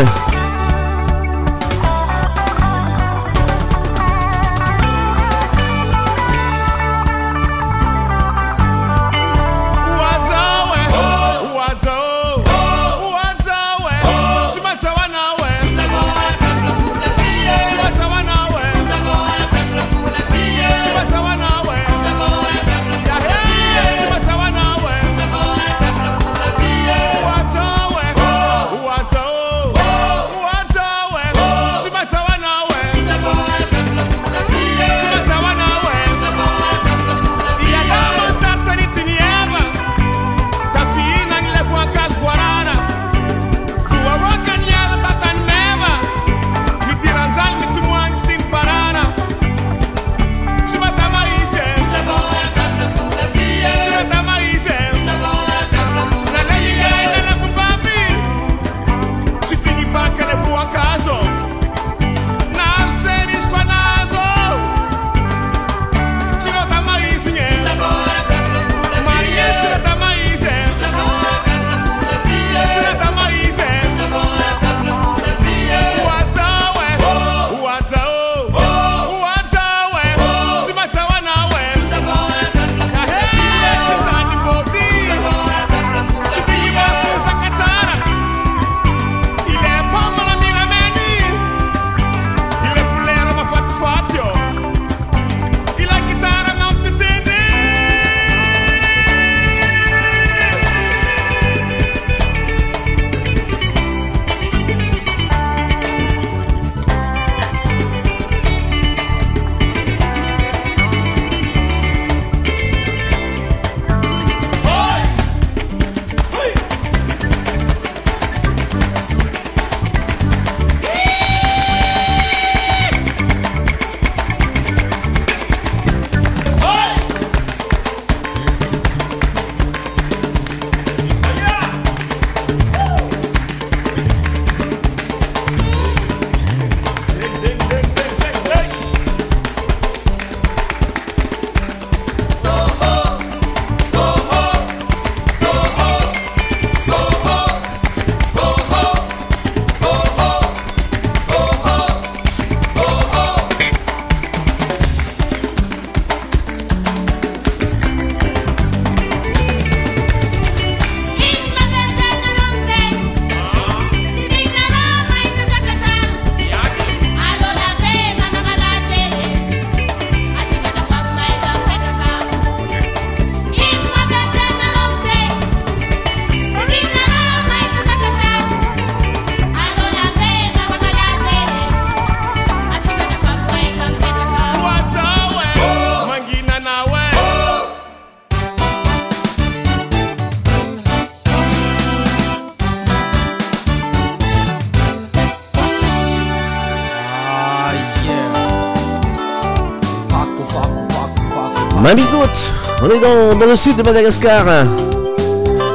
On est dans, le sud de Madagascar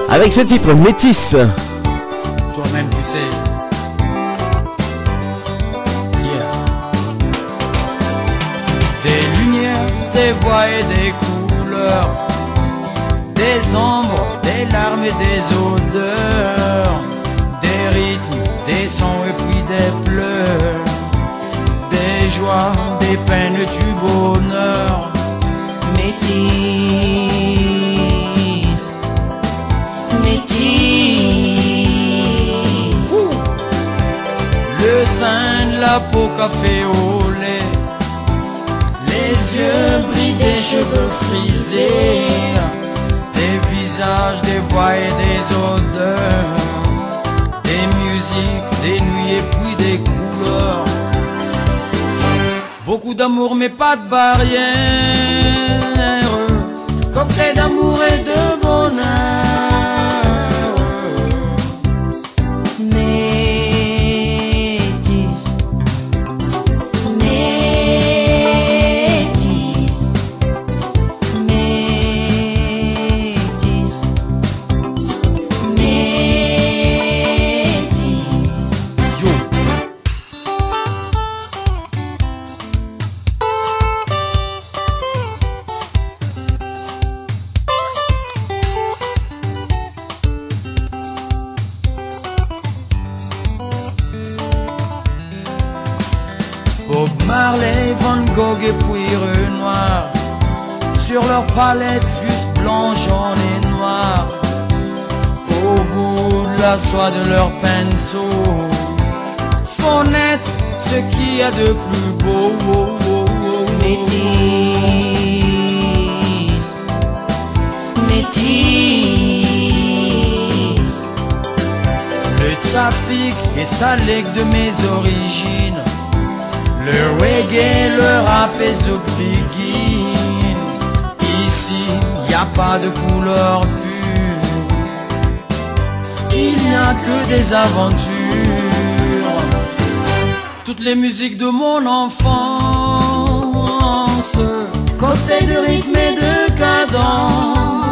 avec ce titre Métis. Au lait, les yeux brillent, des cheveux frisés, des visages, des voix et des odeurs, des musiques, des nuits et puis des couleurs. Beaucoup d'amour mais pas de barrière de leur pinceau. Font naître ce qu'il y a de plus beau. Métis Métis Le tsafik et sa legs de mes origines. Le reggae, le rap et begin. Ici, y a pas de couleur Il n'y a que des aventures. Toutes les musiques de mon enfance. Côté de rythme et de cadence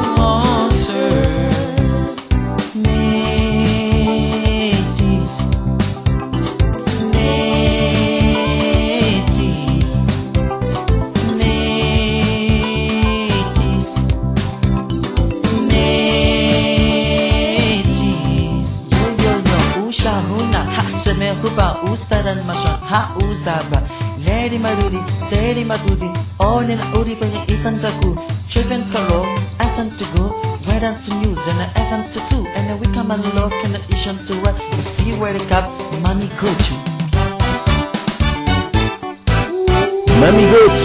hupa, ustaran masha, ha usaba. Lady Marudi, steady Madudi, all in Uri for isan kaku. Children karo, asan to go, right to news and a F to sue, and we come and look and an ishan to what you see where the cup, mommy go to. Mamie Goat.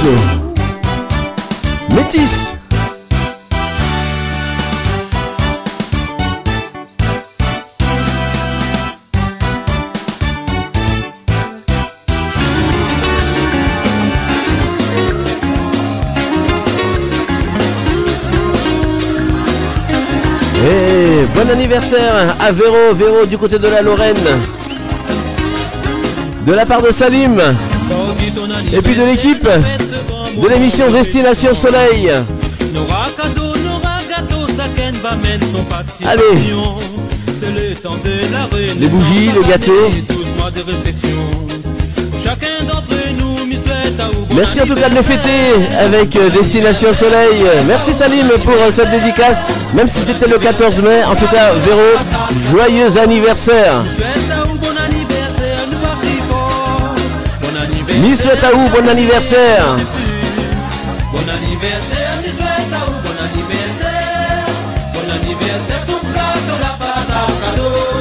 Métis. Bon anniversaire à Véro, Véro du côté de la Lorraine. De la part de Salim. Et puis de l'équipe de l'émission Destination Soleil. Allez. Les bougies, le gâteau. Merci en tout cas de le fêter avec euh, Destination Soleil. Merci Salim pour euh, cette dédicace. Même si c'était le 14 mai, en tout cas Véro, joyeux anniversaire. Mi souhaite à vous bon anniversaire. Bon anniversaire, souhaite à vous. Bon anniversaire. Bon anniversaire, tout la.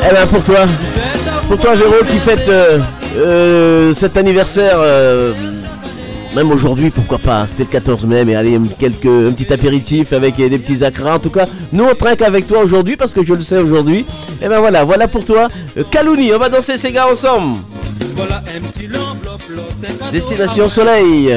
Eh ben pour toi, pour toi Véro qui fête euh, euh, cet anniversaire, euh, même aujourd'hui pourquoi pas, c'était le 14 mai, mais allez, un, quelques, un petit apéritif avec euh, des petits acras. En tout cas, nous on trinque avec toi aujourd'hui parce que je le sais aujourd'hui. Et ben voilà, voilà pour toi. Euh, Kalouni, on va danser ces gars ensemble. Destination Soleil.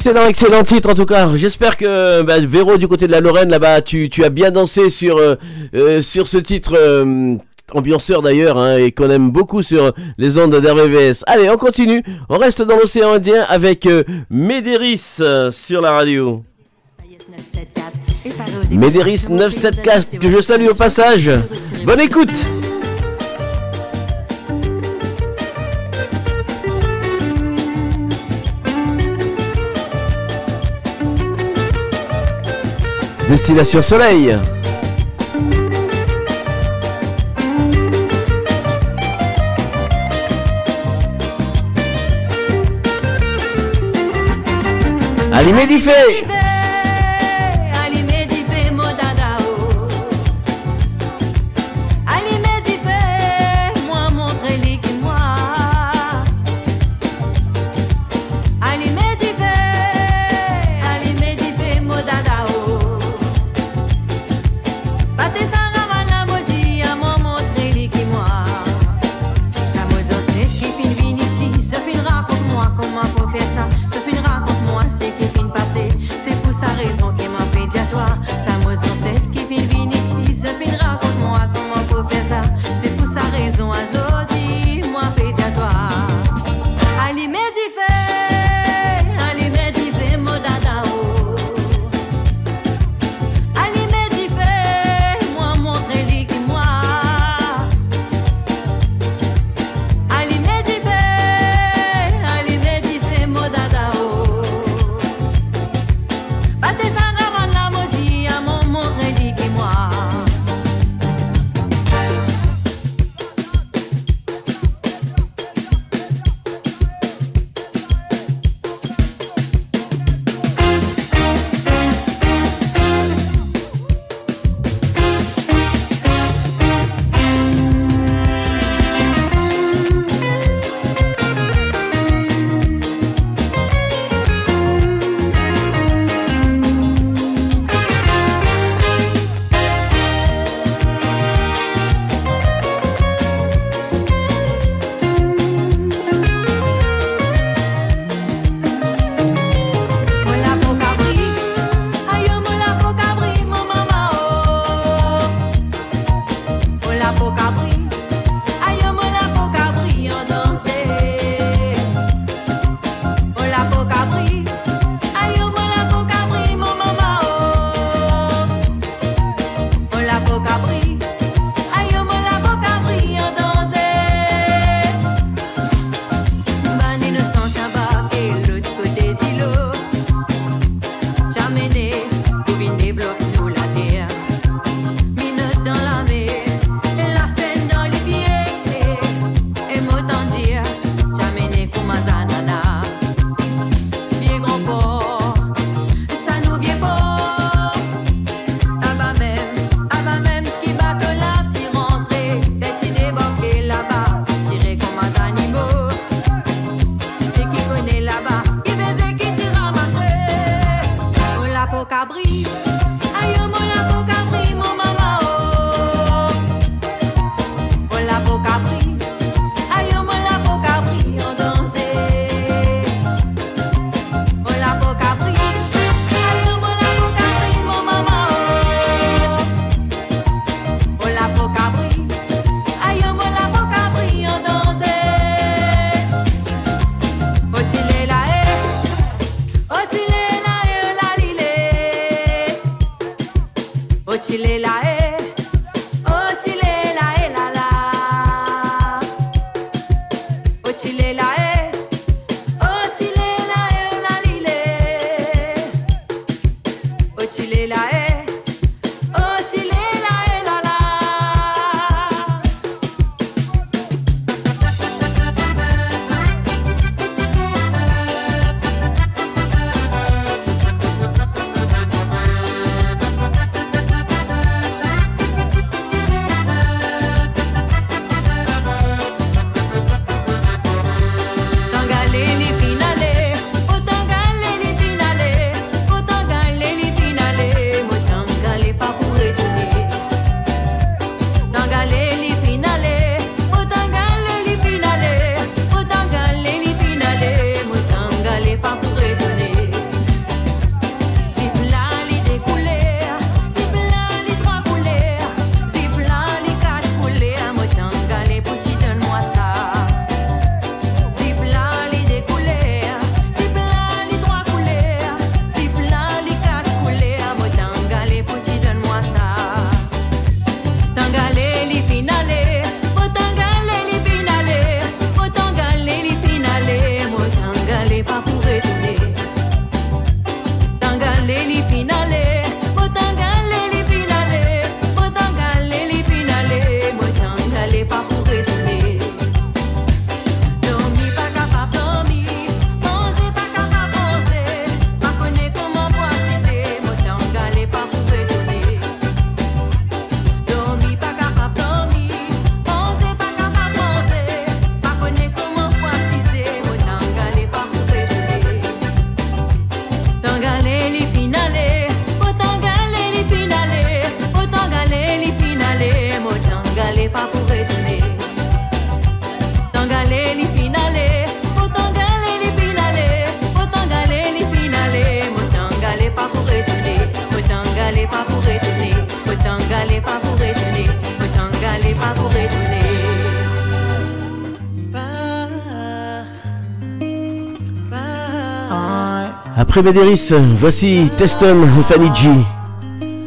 Excellent, excellent titre en tout cas. J'espère que bah, Véro du côté de la Lorraine là-bas, tu, as bien dansé sur, euh, euh, ce titre. Euh, ambianceur d'ailleurs hein, et qu'on aime beaucoup sur les ondes d'RVVS. Allez, on continue. On reste dans l'océan Indien avec Médéris sur la radio. Médéris 974 que je salue au passage. Bonne écoute. Destination Soleil. Allez, Médifé Après Médéris, voici Teston et Fanny G.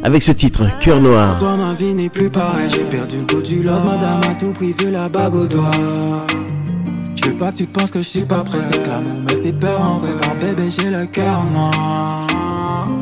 Avec ce titre, Cœur Noir. Toi ma vie n'est plus pareille, j'ai perdu le goût du love, madame a tout pris vu la bague au doigt. Je veux pas tu penses que je suis pas prêt, c'est que l'amour me fait peur en vrai, car bébé j'ai le cœur noir.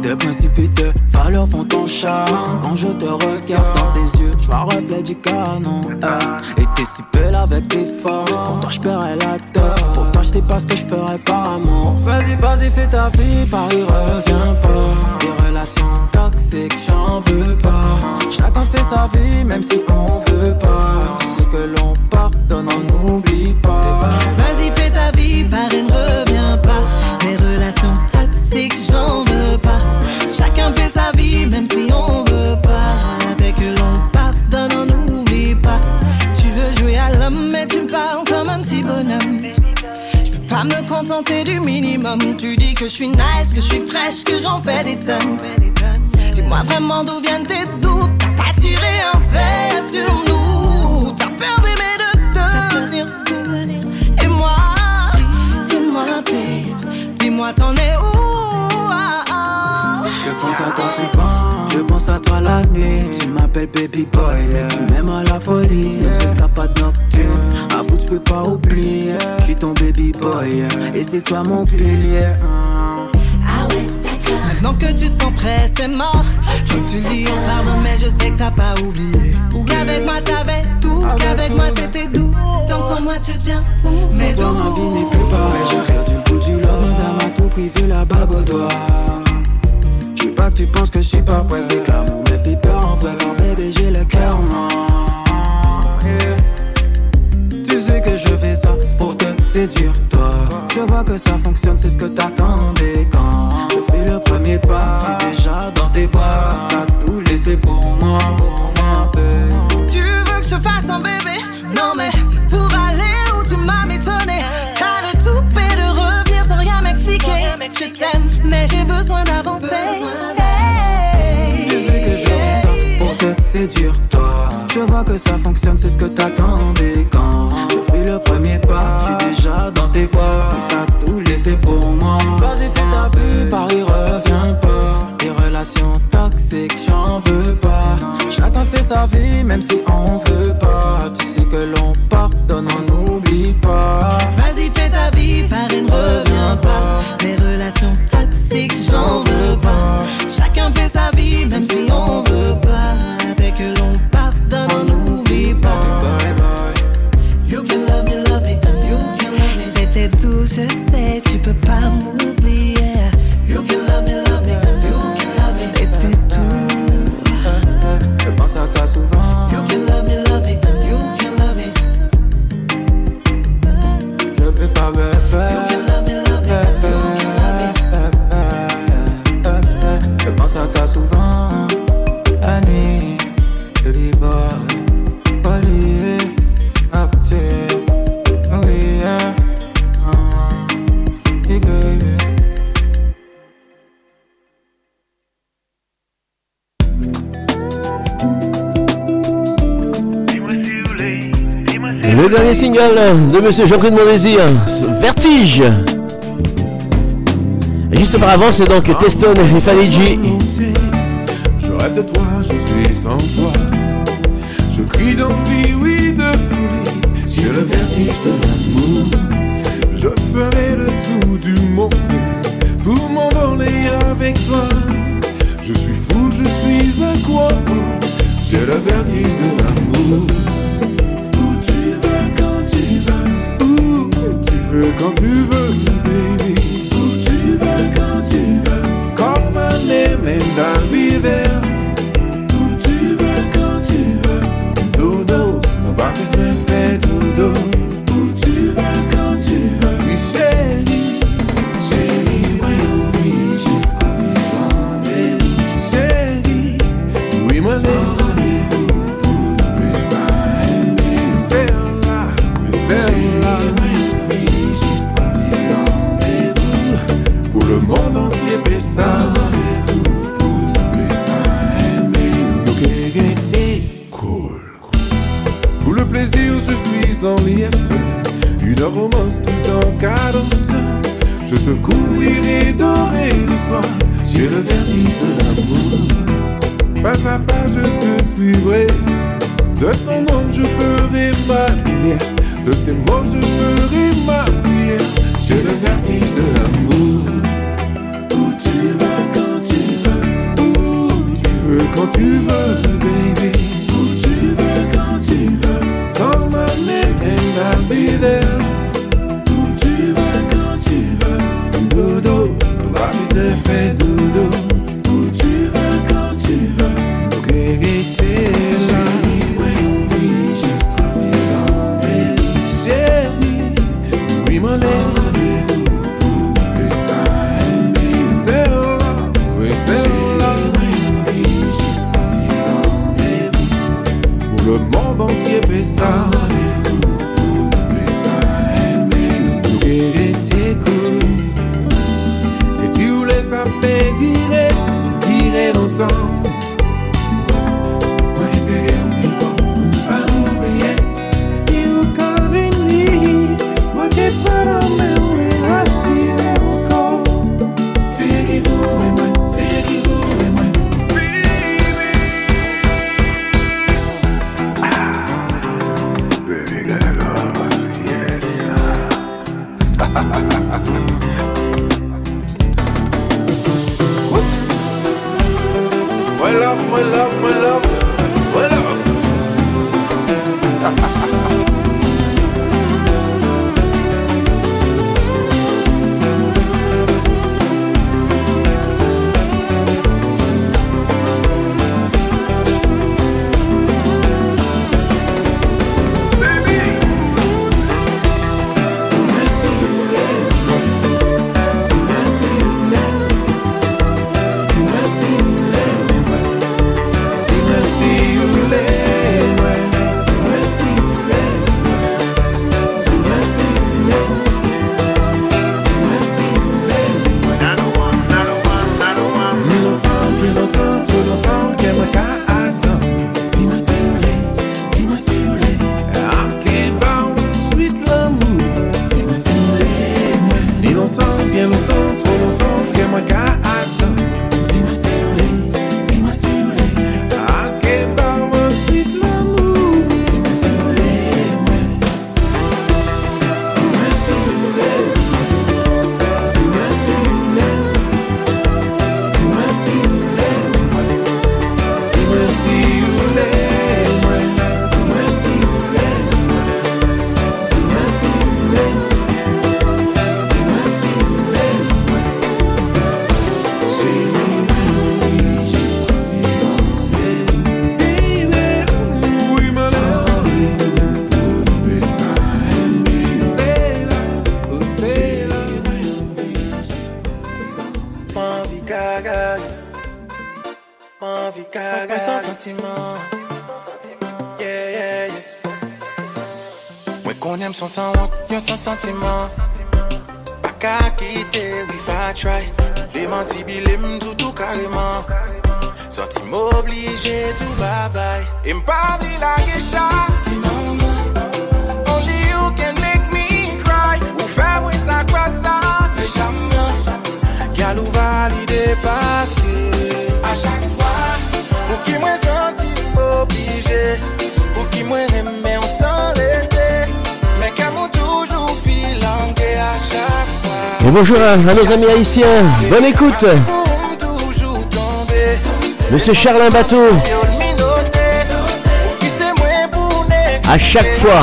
De principes et de valeurs font ton charme. Quand je te regarde dans tes yeux, je vois le reflet du canon. eh. Et t'es si belle avec tes formes. Pour toi, je paierais la tête. Sais pas ce que je ferais par amour. Vas-y, vas-y, fais ta vie, Paris revient pas. Des relations toxiques, j'en veux pas. Chacun fait sa vie, même si on veut pas. Sais que l'on pardonne, on n'oublie pas. Vas-y, fais ta vie, Paris ne revient pas. Les relations toxiques, j'en veux pas. Chacun fait sa vie, même si on veut pas. Dès que l'on pardonne, on n'oublie pas. Tu veux jouer à l'homme, mais tu me parles comme un petit bonhomme. Pas me contenter du minimum. Tu dis que je suis nice, que je suis fraîche, que j'en fais des tonnes. Dis-moi vraiment d'où viennent tes doutes. T'as pas tiré un trait sur nous. T'as peur d'aimer, de fou. Et moi, dis-moi, babe, dis-moi t'en es où? Je pense à toi souvent, je pense à toi la nuit. Tu m'appelles baby boy, mais tu m'aimes à la folie. Nos escapades nocturnes, à vous tu peux pas oublier. Je suis ton baby boy, et c'est toi mon pilier. Maintenant que tu te sens prêt, c'est mort. Comme tu dis, on pardonne, mais je sais que t'as pas oublié. Qu'avec moi t'avais tout, qu'avec moi c'était doux. Comme sans moi tu deviens fou. Mais Toi ma vie n'est plus pareille, j'ai perdu le goût du love. Madame a tout pris, vu la bague au doigt. Je pas que tu penses que je suis pas prêt, c'est que l'amour me fait peur en vrai. Quand bébé j'ai le cœur noir. Yeah. Tu sais que je fais ça pour te séduire, toi. Je vois que ça fonctionne, c'est ce que t'attendais quand je fais le premier pas. J'suis déjà dans tes bras, t'as tout laissé pour moi, pour moi, babe. Tu veux que je fasse un bébé? Non mais pour aller où tu m'as m'étonné T'as le tout et de revenir sans rien m'expliquer Je t'aime mais j'ai besoin d'avancer Hey. Tu sais que je fais ça pour te séduire, toi. Je vois que ça fonctionne, c'est ce que t'attendais quand le premier pas. J'suis déjà dans tes bras. T'as tout laissé pour moi. Vas-y, fais ta vie, Paris revient pas. Les relations toxiques, j'en veux pas. Chacun fait sa vie, même si on veut pas. Tu sais que l'on pardonne, on n'oublie pas. Vas-y, fais ta vie, Paris ne revient pas. Les relations toxiques, j'en veux pas. Chacun fait sa vie, même si on veut pas. single de Monsieur Jean-Claude Mondésir, hein. Vertige. Et juste auparavant, c'est donc Teston et Fanny G. Je rêve de toi, je suis sans toi. Je crie d'envie, oui, de folie. Sur le vertige de l'amour, je ferai le tour du monde pour m'envoler avec toi. Je suis fou, je suis accro. J'ai le vertige de l'amour. veux quand tu veux. yon san sentiman Pa ka kite, we fa try. Demanti bilem toutou kareman. Santi m'oblije tou babay. E m'pa vli la gesha Ti mama Only you can make me cry. Ou fe wè sa kwa sa. Ne chama Gyal ou valide paske. A chak fwa. Pou ki mwen santi m'oblije Pou ki mwen reme yon san Et bonjour à, à nos amis haïtiens. Bonne écoute. Monsieur Charlin Bateau. À chaque fois.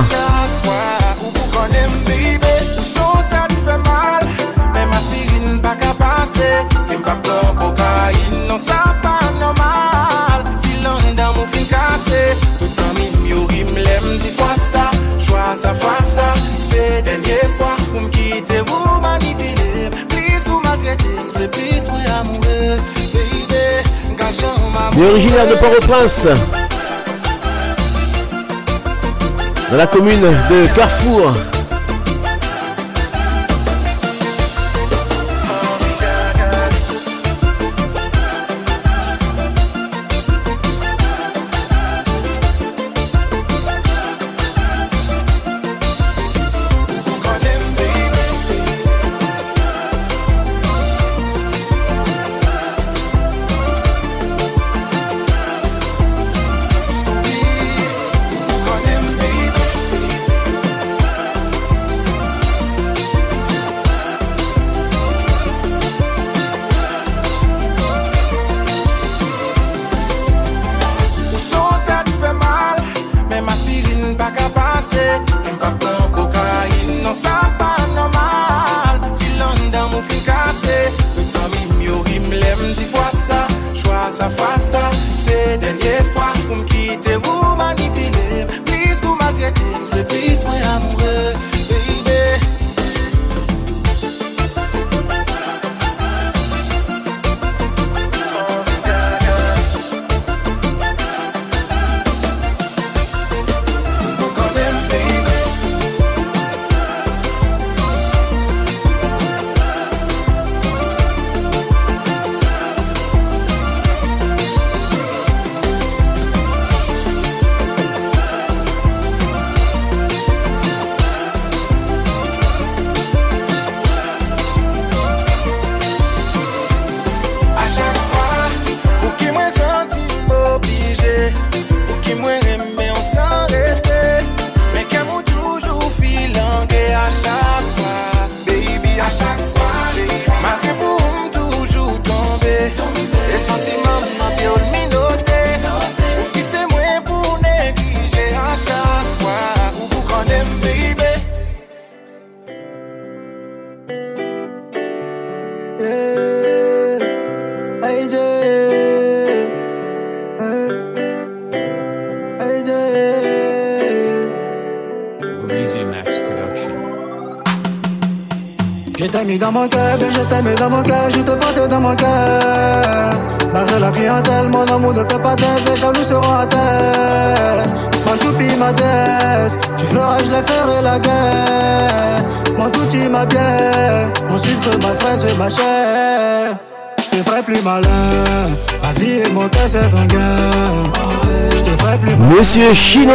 Il est originaire de Port-au-Prince. Dans la commune de Carrefour.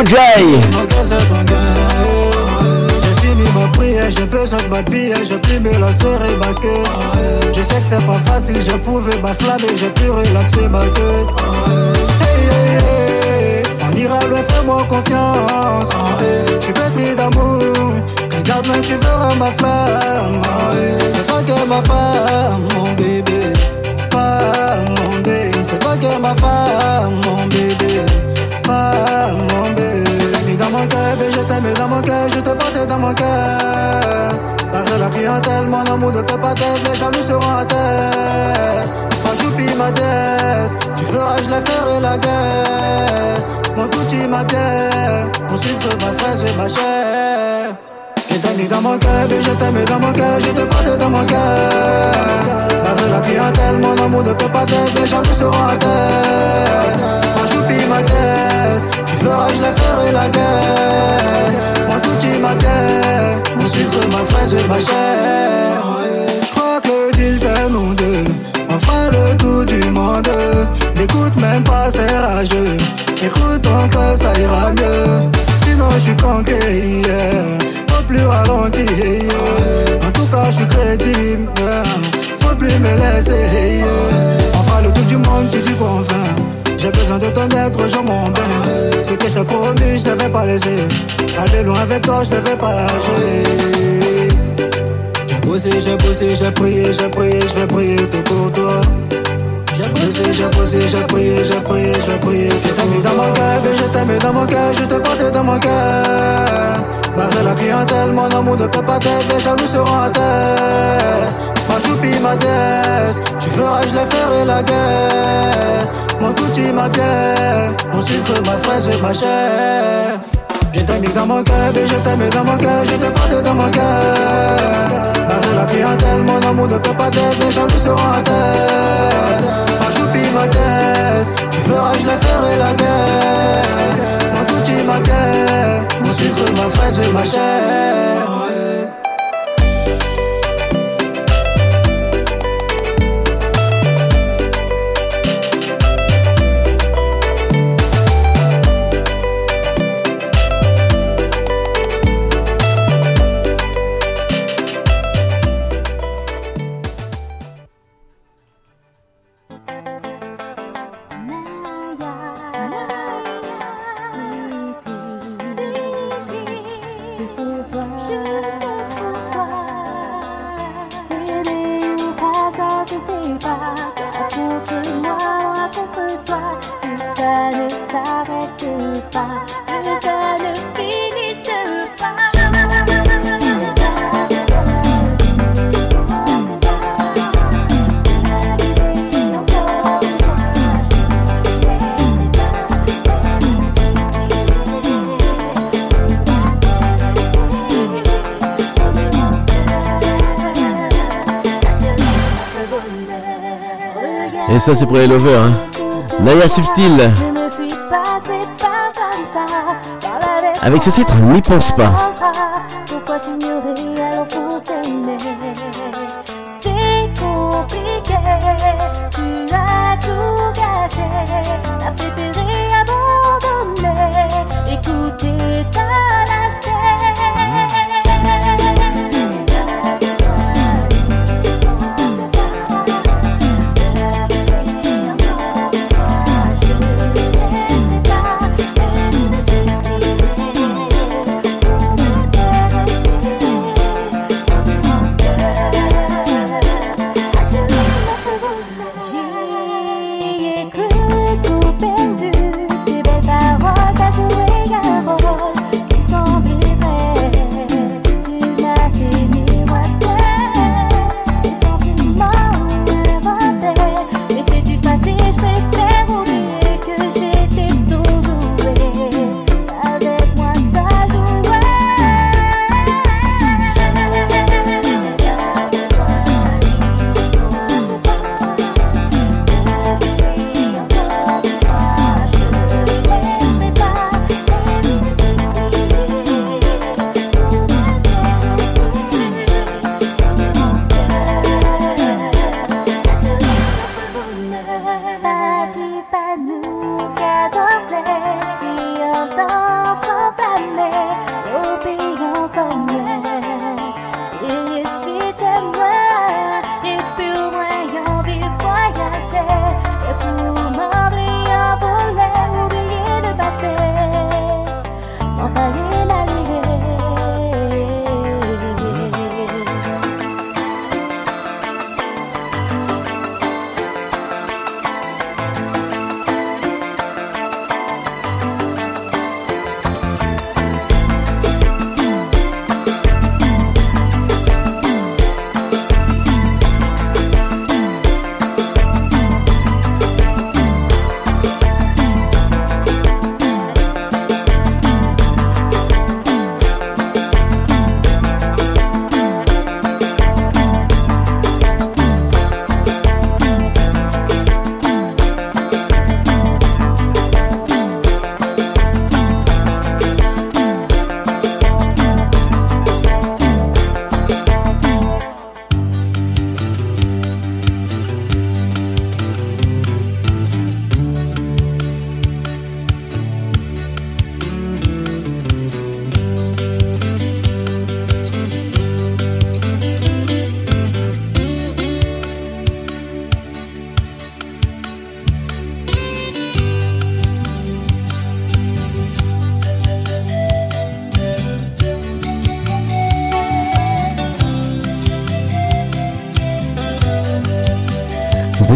Monsieur La clientèle, mon amour ne peut pas t'être, les jaloux seront à terre. Moi j'oublie ma déesse, tu feras, je les ferai la guerre. Mon tout ma bière, mon sucre, ma fraise et ma chair. Je t'ai mis dans mon cœur, bébé, je t'aime dans mon cœur, je te porte dans mon cœur. Barrer la clientèle, mon amour ne peut pas t'aider, les nous seront à terre. Ma joupie, ma caisse, tu feras, je la ferai la guerre. Mon tout ma guerre, mon sucre, ma fraise et ma chair. Je crois que le deal c'est nous deux. On fera le tour du monde. N'écoute même pas ces rageux. Écoute ton cœur, ça ira mieux. Sinon, je suis conqué, yeah. Faut plus ralentir. En tout cas, je suis crédible. Faut plus me laisser. On fera le tour du monde, tu dis qu'on vient. J'ai besoin de ton aide, rejoins mon bain. Ce que je t'ai promis, je ne vais pas laisser. Aller loin avec toi, je ne vais pas lâcher. J'ai bossé, j'ai bossé, j'ai prié, j'ai prié, je vais prier que pour toi. J'ai bossé, j'ai bossé, j'ai prié, j'ai prié, je vais prier. Je t'ai mis dans mon cœur, je t'ai mis dans mon cœur, je te porte dans mon cœur. Barrer la clientèle, mon amour ne peut pas t'aider, déjà nous serons à terre. Ma joupie, ma déesse, tu feras, je les ferai la guerre. Mon outil, ma pierre, mon sucre, ma fraise et ma chair. Je t'ai mis dans mon cœur, mais je t'ai mis dans mon cœur, je te porte dans mon cœur. Barrer la clientèle, mon amour ne peut pas t'aider, déjà nous serons à terre. Ma joupie, ma caisse, tu feras, je les ferai la guerre. Mon outil, ma pierre, mon sucre, ma fraise ma chair. Et ça, c'est pour les lovers. Hein. Naya Subtil, avec ce titre, n'y pense pas.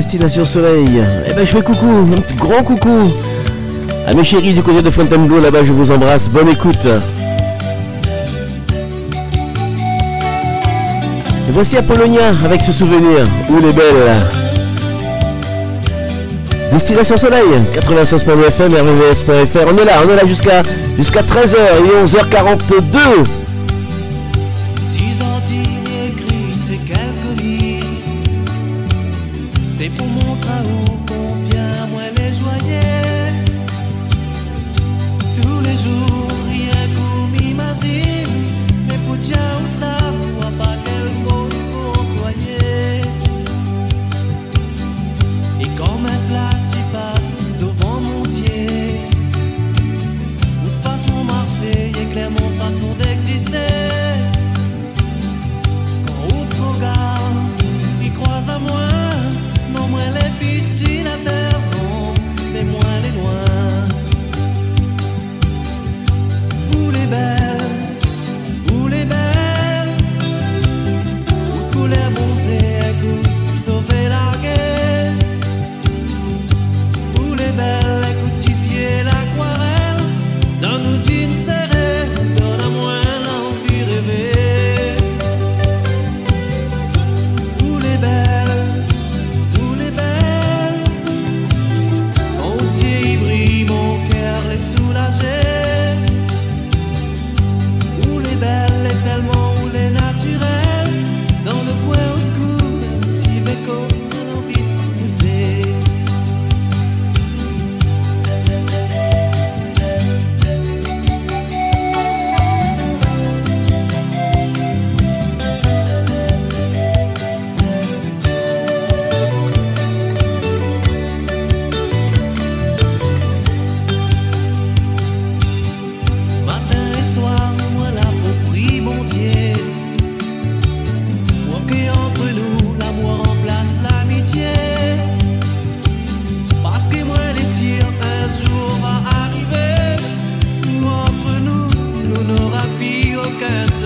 Destination Soleil. Eh ben je fais coucou, un grand coucou à mes chéris du côté de Fontainebleau là-bas, je vous embrasse, bonne écoute. Et voici Apollonia avec ce souvenir, où les belles. Destination Soleil, 96.fm, rvvs.fr, on est là, on est là jusqu'à jusqu'à 13h et 11h42.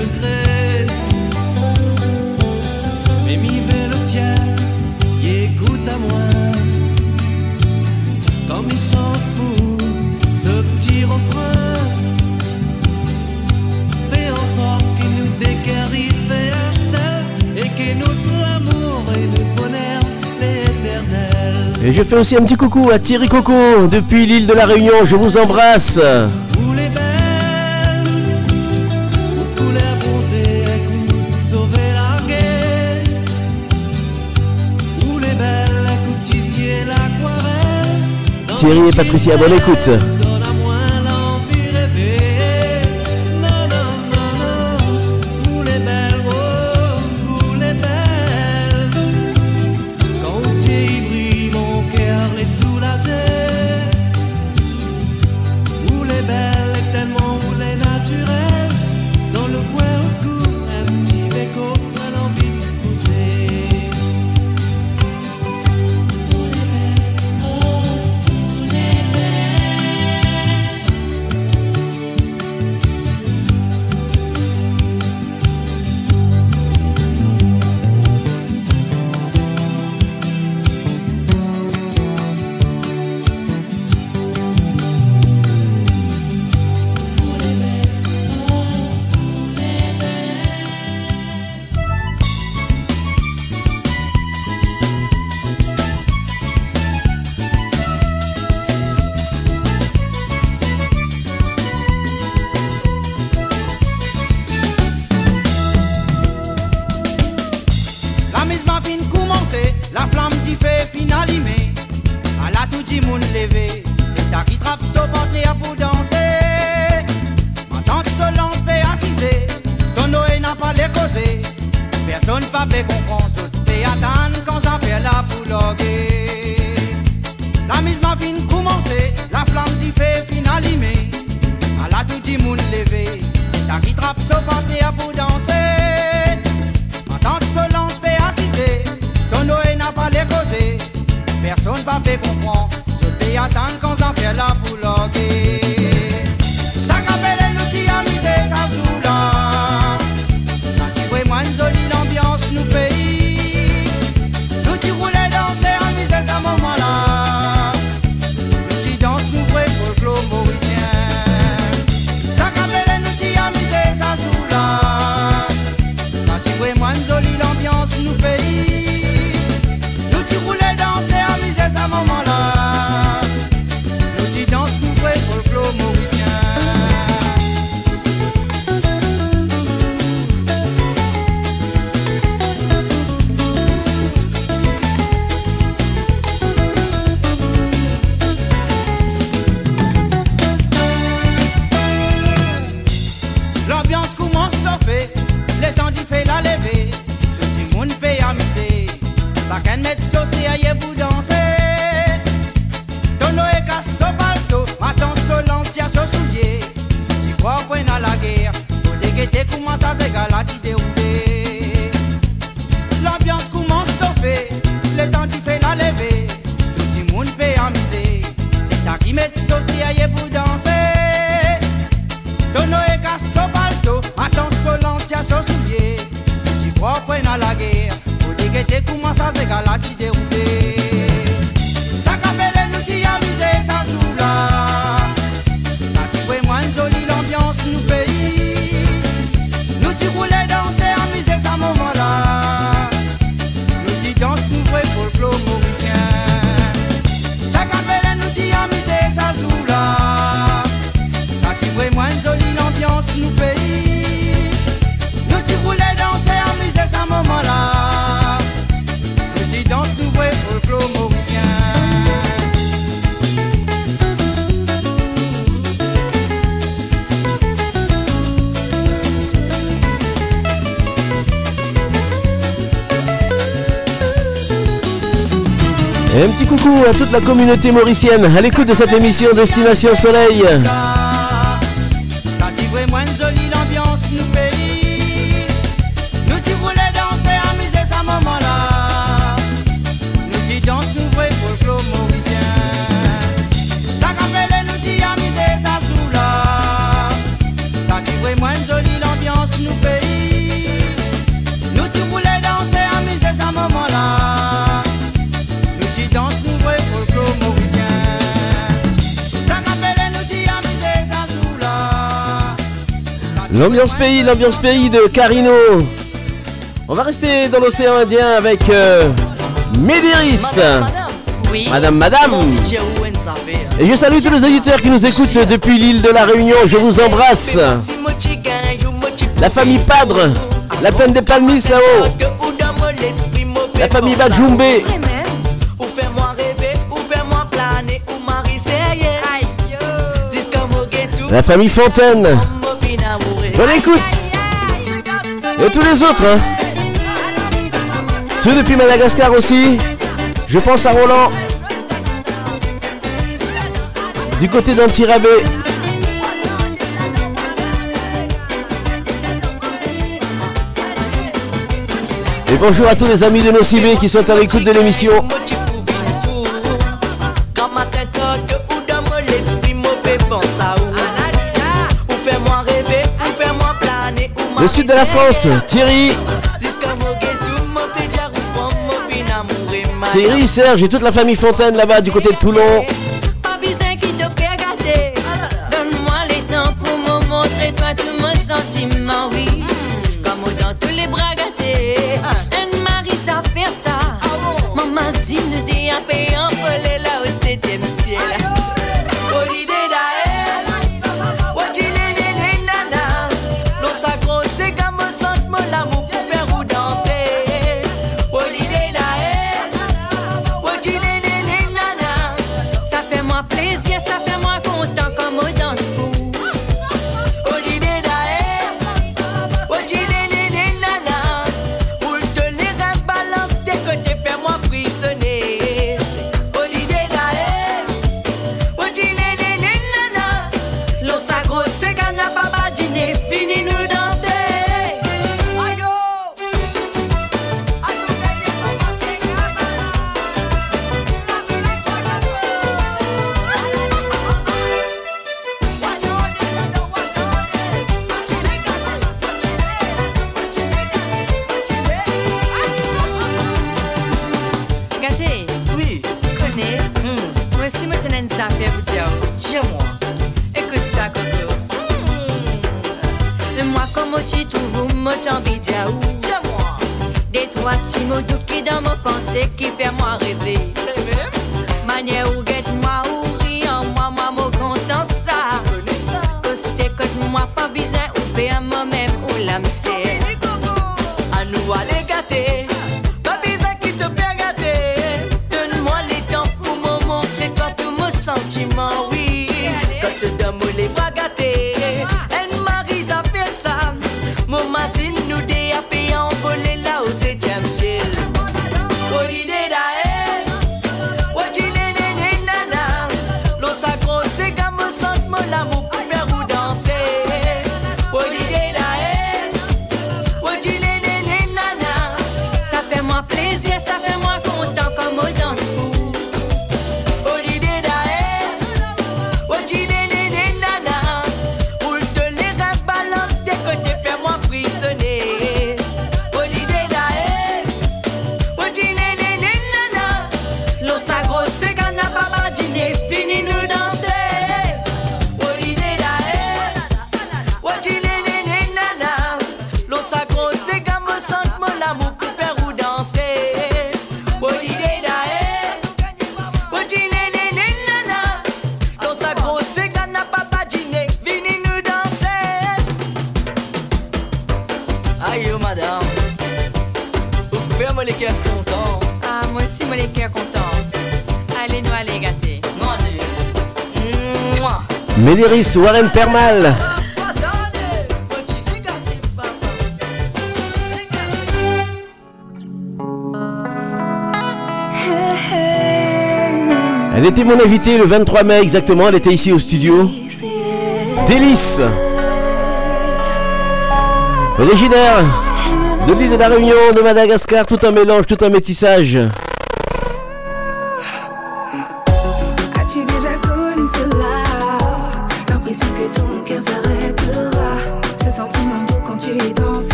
degrés. Mais mi le ciel et écoute à moi. Comme il chante pour ce petit refrain. Fais en sorte qu'il nous décarrie, un seul et que notre amour et notre bonheur l'éternel. Et je fais aussi un petit coucou à Thierry Coco depuis l'île de la Réunion. Je vous embrasse. Thierry et Patricia, bonne écoute. la communauté mauricienne à l'écoute de cette émission Destination Soleil. L'ambiance pays, l'ambiance pays de Carino. On va rester dans l'océan Indien avec euh, Médéris. Madame, madame. Madame, madame. Et je salue tous les auditeurs qui nous écoutent depuis l'île de la Réunion. Je vous embrasse. La famille Padre, la peine des palmistes là-haut. La famille Badjoumbé. La famille Fontaine. Je écoute Et tous les autres. Hein. Ceux depuis Madagascar aussi. Je pense à Roland. Du côté d'Antirabé. Et bonjour à tous les amis de nos qui sont à l'écoute de l'émission. Le sud de la France, Thierry. Thierry, Serge et toute la famille Fontaine là-bas du côté de Toulon. Warren Permal. Elle était mon invitée le 23 mai exactement, elle était ici au studio. Délice Originaire de l'île de la Réunion, de Madagascar, tout un mélange, tout un métissage.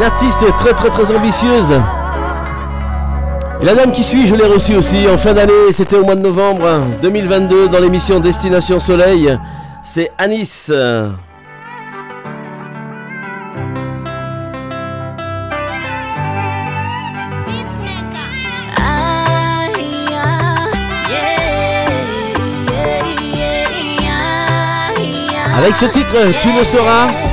Une artiste très très très ambitieuse. Et la dame qui suit, je l'ai reçue aussi en fin d'année, c'était au mois de novembre hein, 2022 dans l'émission Destination Soleil. C'est Anis. Avec ce titre, tu le sauras.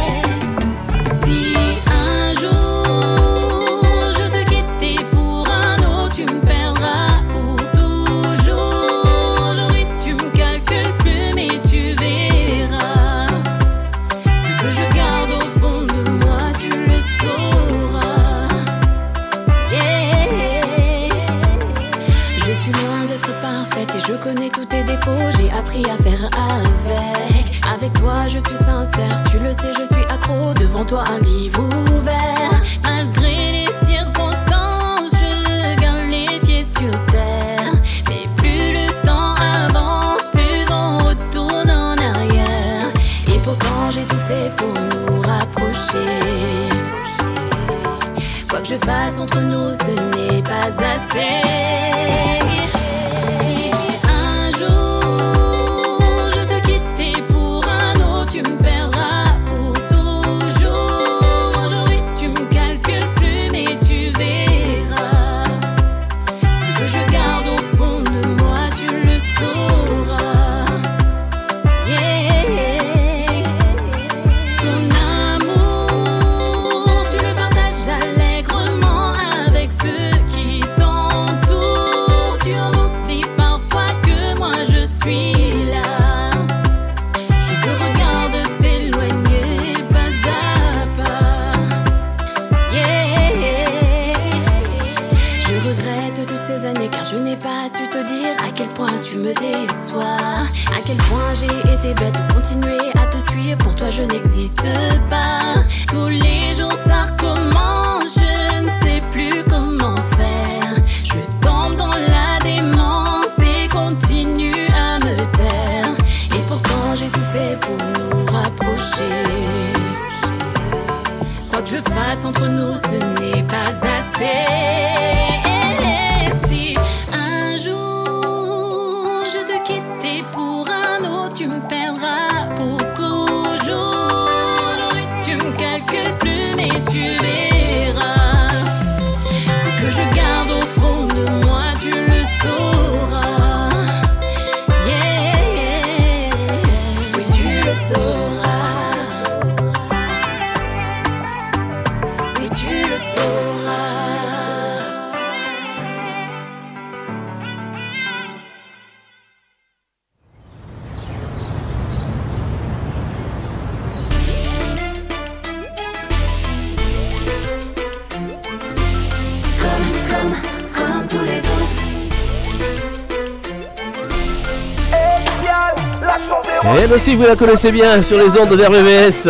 vous la connaissez bien sur les ondes d'RBVS,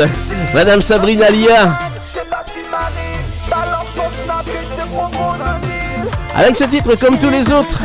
Madame Sabrina Lia, Avec ce titre, comme tous les autres,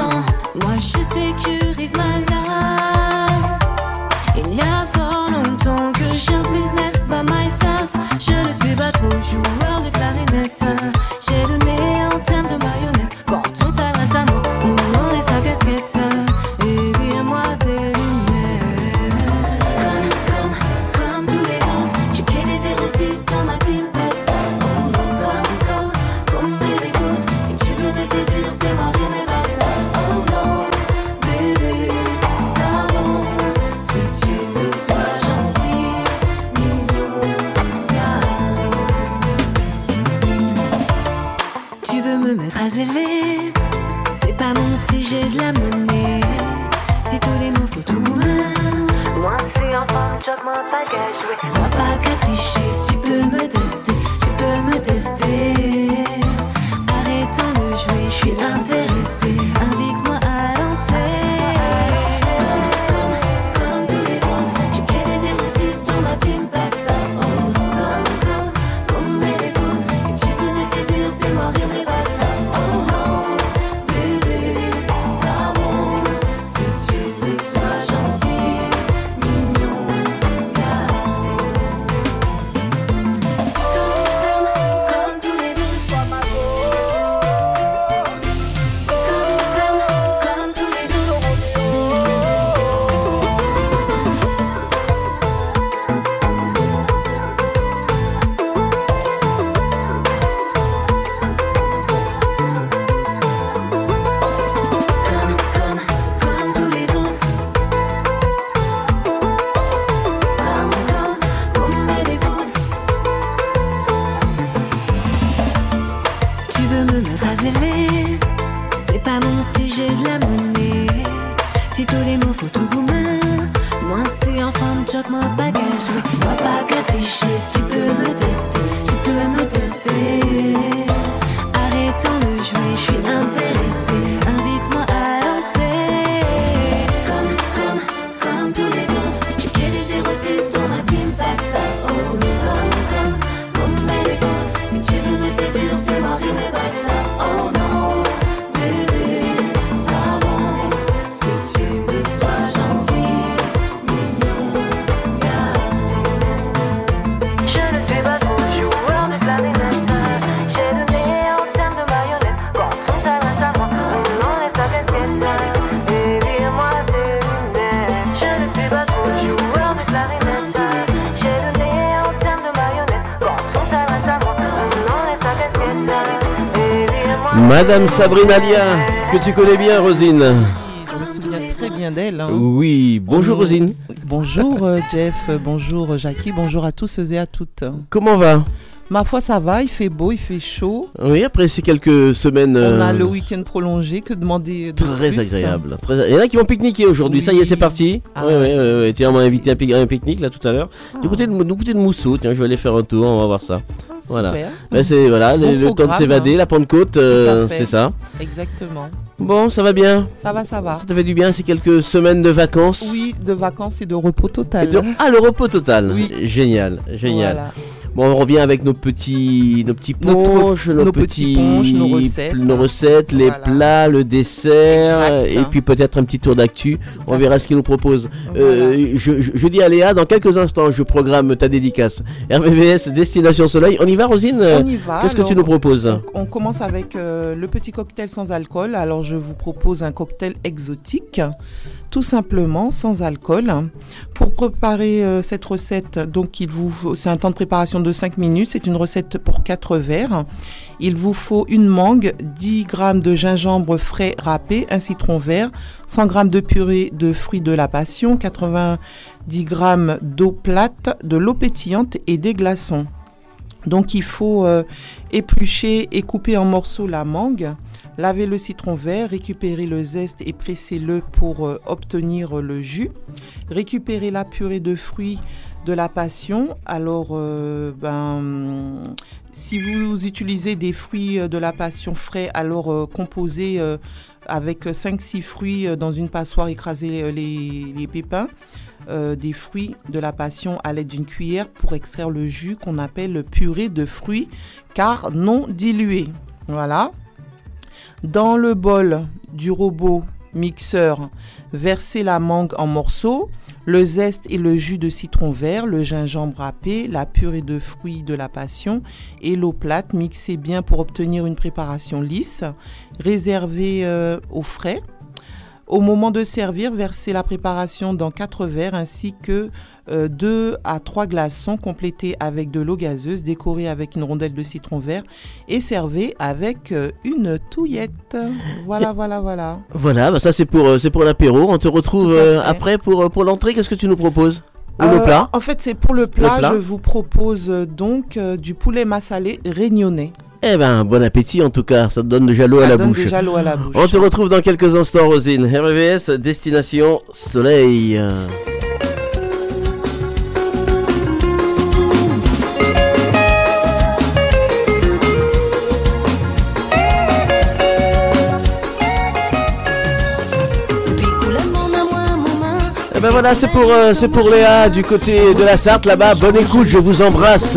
Madame Sabrina Lia, que tu connais bien, Rosine. Oui, Je me souviens très bien d'elle. Hein. Oui, bonjour Rosine. Bonjour euh, Jeff, bonjour Jackie, bonjour à tous et à toutes. Comment va? Ma foi, ça va, il fait beau, il fait chaud. Oui, après ces quelques semaines. On a euh, le week-end prolongé, que demander Très hein? agréable. Très... Il y en a qui vont pique-niquer aujourd'hui, ça y est, c'est parti. Ah oui, oui, oui, Tiens, on m'a invité à un pique-nique là tout à l'heure. Ah. Du, côté de, du côté de Mousseau, tiens, je vais aller faire un tour, on va voir ça. Voilà. Ben, c'est voilà, Bon le, le temps de s'évader, hein. la Pentecôte, euh, c'est ça. Exactement. Bon, ça va bien. Ça va, ça va. Ça te fait du bien ces quelques semaines de vacances? Oui, de vacances et de repos total. De- Ah, le repos total. Génial, génial. Voilà. Bon, on revient avec nos petits, nos petits ponches, nos, nos petits petits, ponches, nos recettes. nos recettes, les plats, le dessert, Exact. et puis peut-être un petit tour d'actu. On verra ce qu'ils nous proposent. Euh, je, je- je dis à Léa, dans quelques instants, je programme ta dédicace. RVVS Destination Soleil. On y va, Rosine? On y va. Qu'est-ce que tu nous proposes? On commence avec euh, le petit cocktail sans alcool. Alors je vous propose un cocktail exotique, tout simplement sans alcool. Pour préparer euh, cette recette, donc il vous faut- c'est un temps de préparation de 5 minutes. C'est une recette pour 4 verres. Il vous faut une mangue, 10 g de gingembre frais râpé, un citron vert, 100 g de purée de fruits de la passion, 90 g d'eau plate, de l'eau pétillante et des glaçons. Donc il faut euh, éplucher et couper en morceaux la mangue, laver le citron vert, récupérer le zeste et presser-le pour euh, obtenir le jus, récupérer la purée de fruits de la passion. Alors, euh, ben, si vous utilisez des fruits euh, de la passion frais, alors euh, composez avec 5-6 fruits dans une passoire, écraser euh, les, les pépins des fruits de la passion à l'aide d'une cuillère pour extraire le jus qu'on appelle purée de fruits car non dilué. Voilà. Dans le bol du robot mixeur, versez la mangue en morceaux, le zeste et le jus de citron vert, le gingembre râpé, la purée de fruits de la passion et l'eau plate. Mixez bien pour obtenir une préparation lisse. Réservez euh, au frais. Au moment de servir, versez la préparation dans 4 verres ainsi que 2 à 3 glaçons complétés avec de l'eau gazeuse, décorés avec une rondelle de citron vert et servez avec euh, une touillette. Voilà, voilà, voilà. Voilà, bah ça c'est pour, euh, c'est pour l'apéro. On te retrouve euh, après pour, euh, pour l'entrée. Qu'est-ce que tu nous proposes? Ou le Euh, plat? En fait, c'est pour le plat. plat. Je vous propose euh, donc euh, du poulet massalé régnonné. Eh ben, bon appétit en tout cas, ça te donne déjà l'eau à la bouche. déjà l'eau à la bouche. On te retrouve dans quelques instants, Rosine. RVS, Destination Soleil. Eh ben voilà, c'est pour, euh, c'est pour Léa du côté de la Sarthe là-bas. Bonne écoute, je vous embrasse.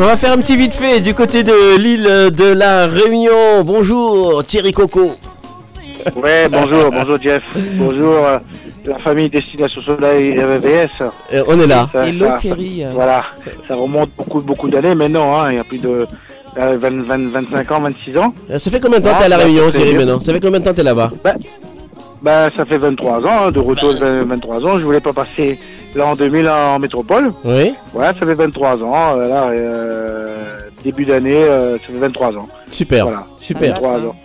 On va faire, un petit vite fait du côté de l'île de la Réunion. Bonjour Thierry Coco. Ouais, bonjour, bonjour Jeff. Bonjour euh, la famille Destination Soleil et RVVS. Euh, on est là. Ça- Hello ça- Thierry. Voilà, ça remonte beaucoup, beaucoup d'années maintenant, hein, il y a plus de euh, 20, 20, 25 ans, 26 ans. Euh, Ça fait combien de temps Ah, t'es à la bah, Réunion Thierry maintenant? Ça fait combien de temps t'es là-bas? Bah, ça fait 23 ans, hein, de retour de 23 ans. Je voulais pas passer l'an 2000 en métropole. Oui. Ouais, ça fait 23 ans. euh, là, euh, début d'année, euh, ça fait 23 ans. Super, Voilà, super. 23 ans.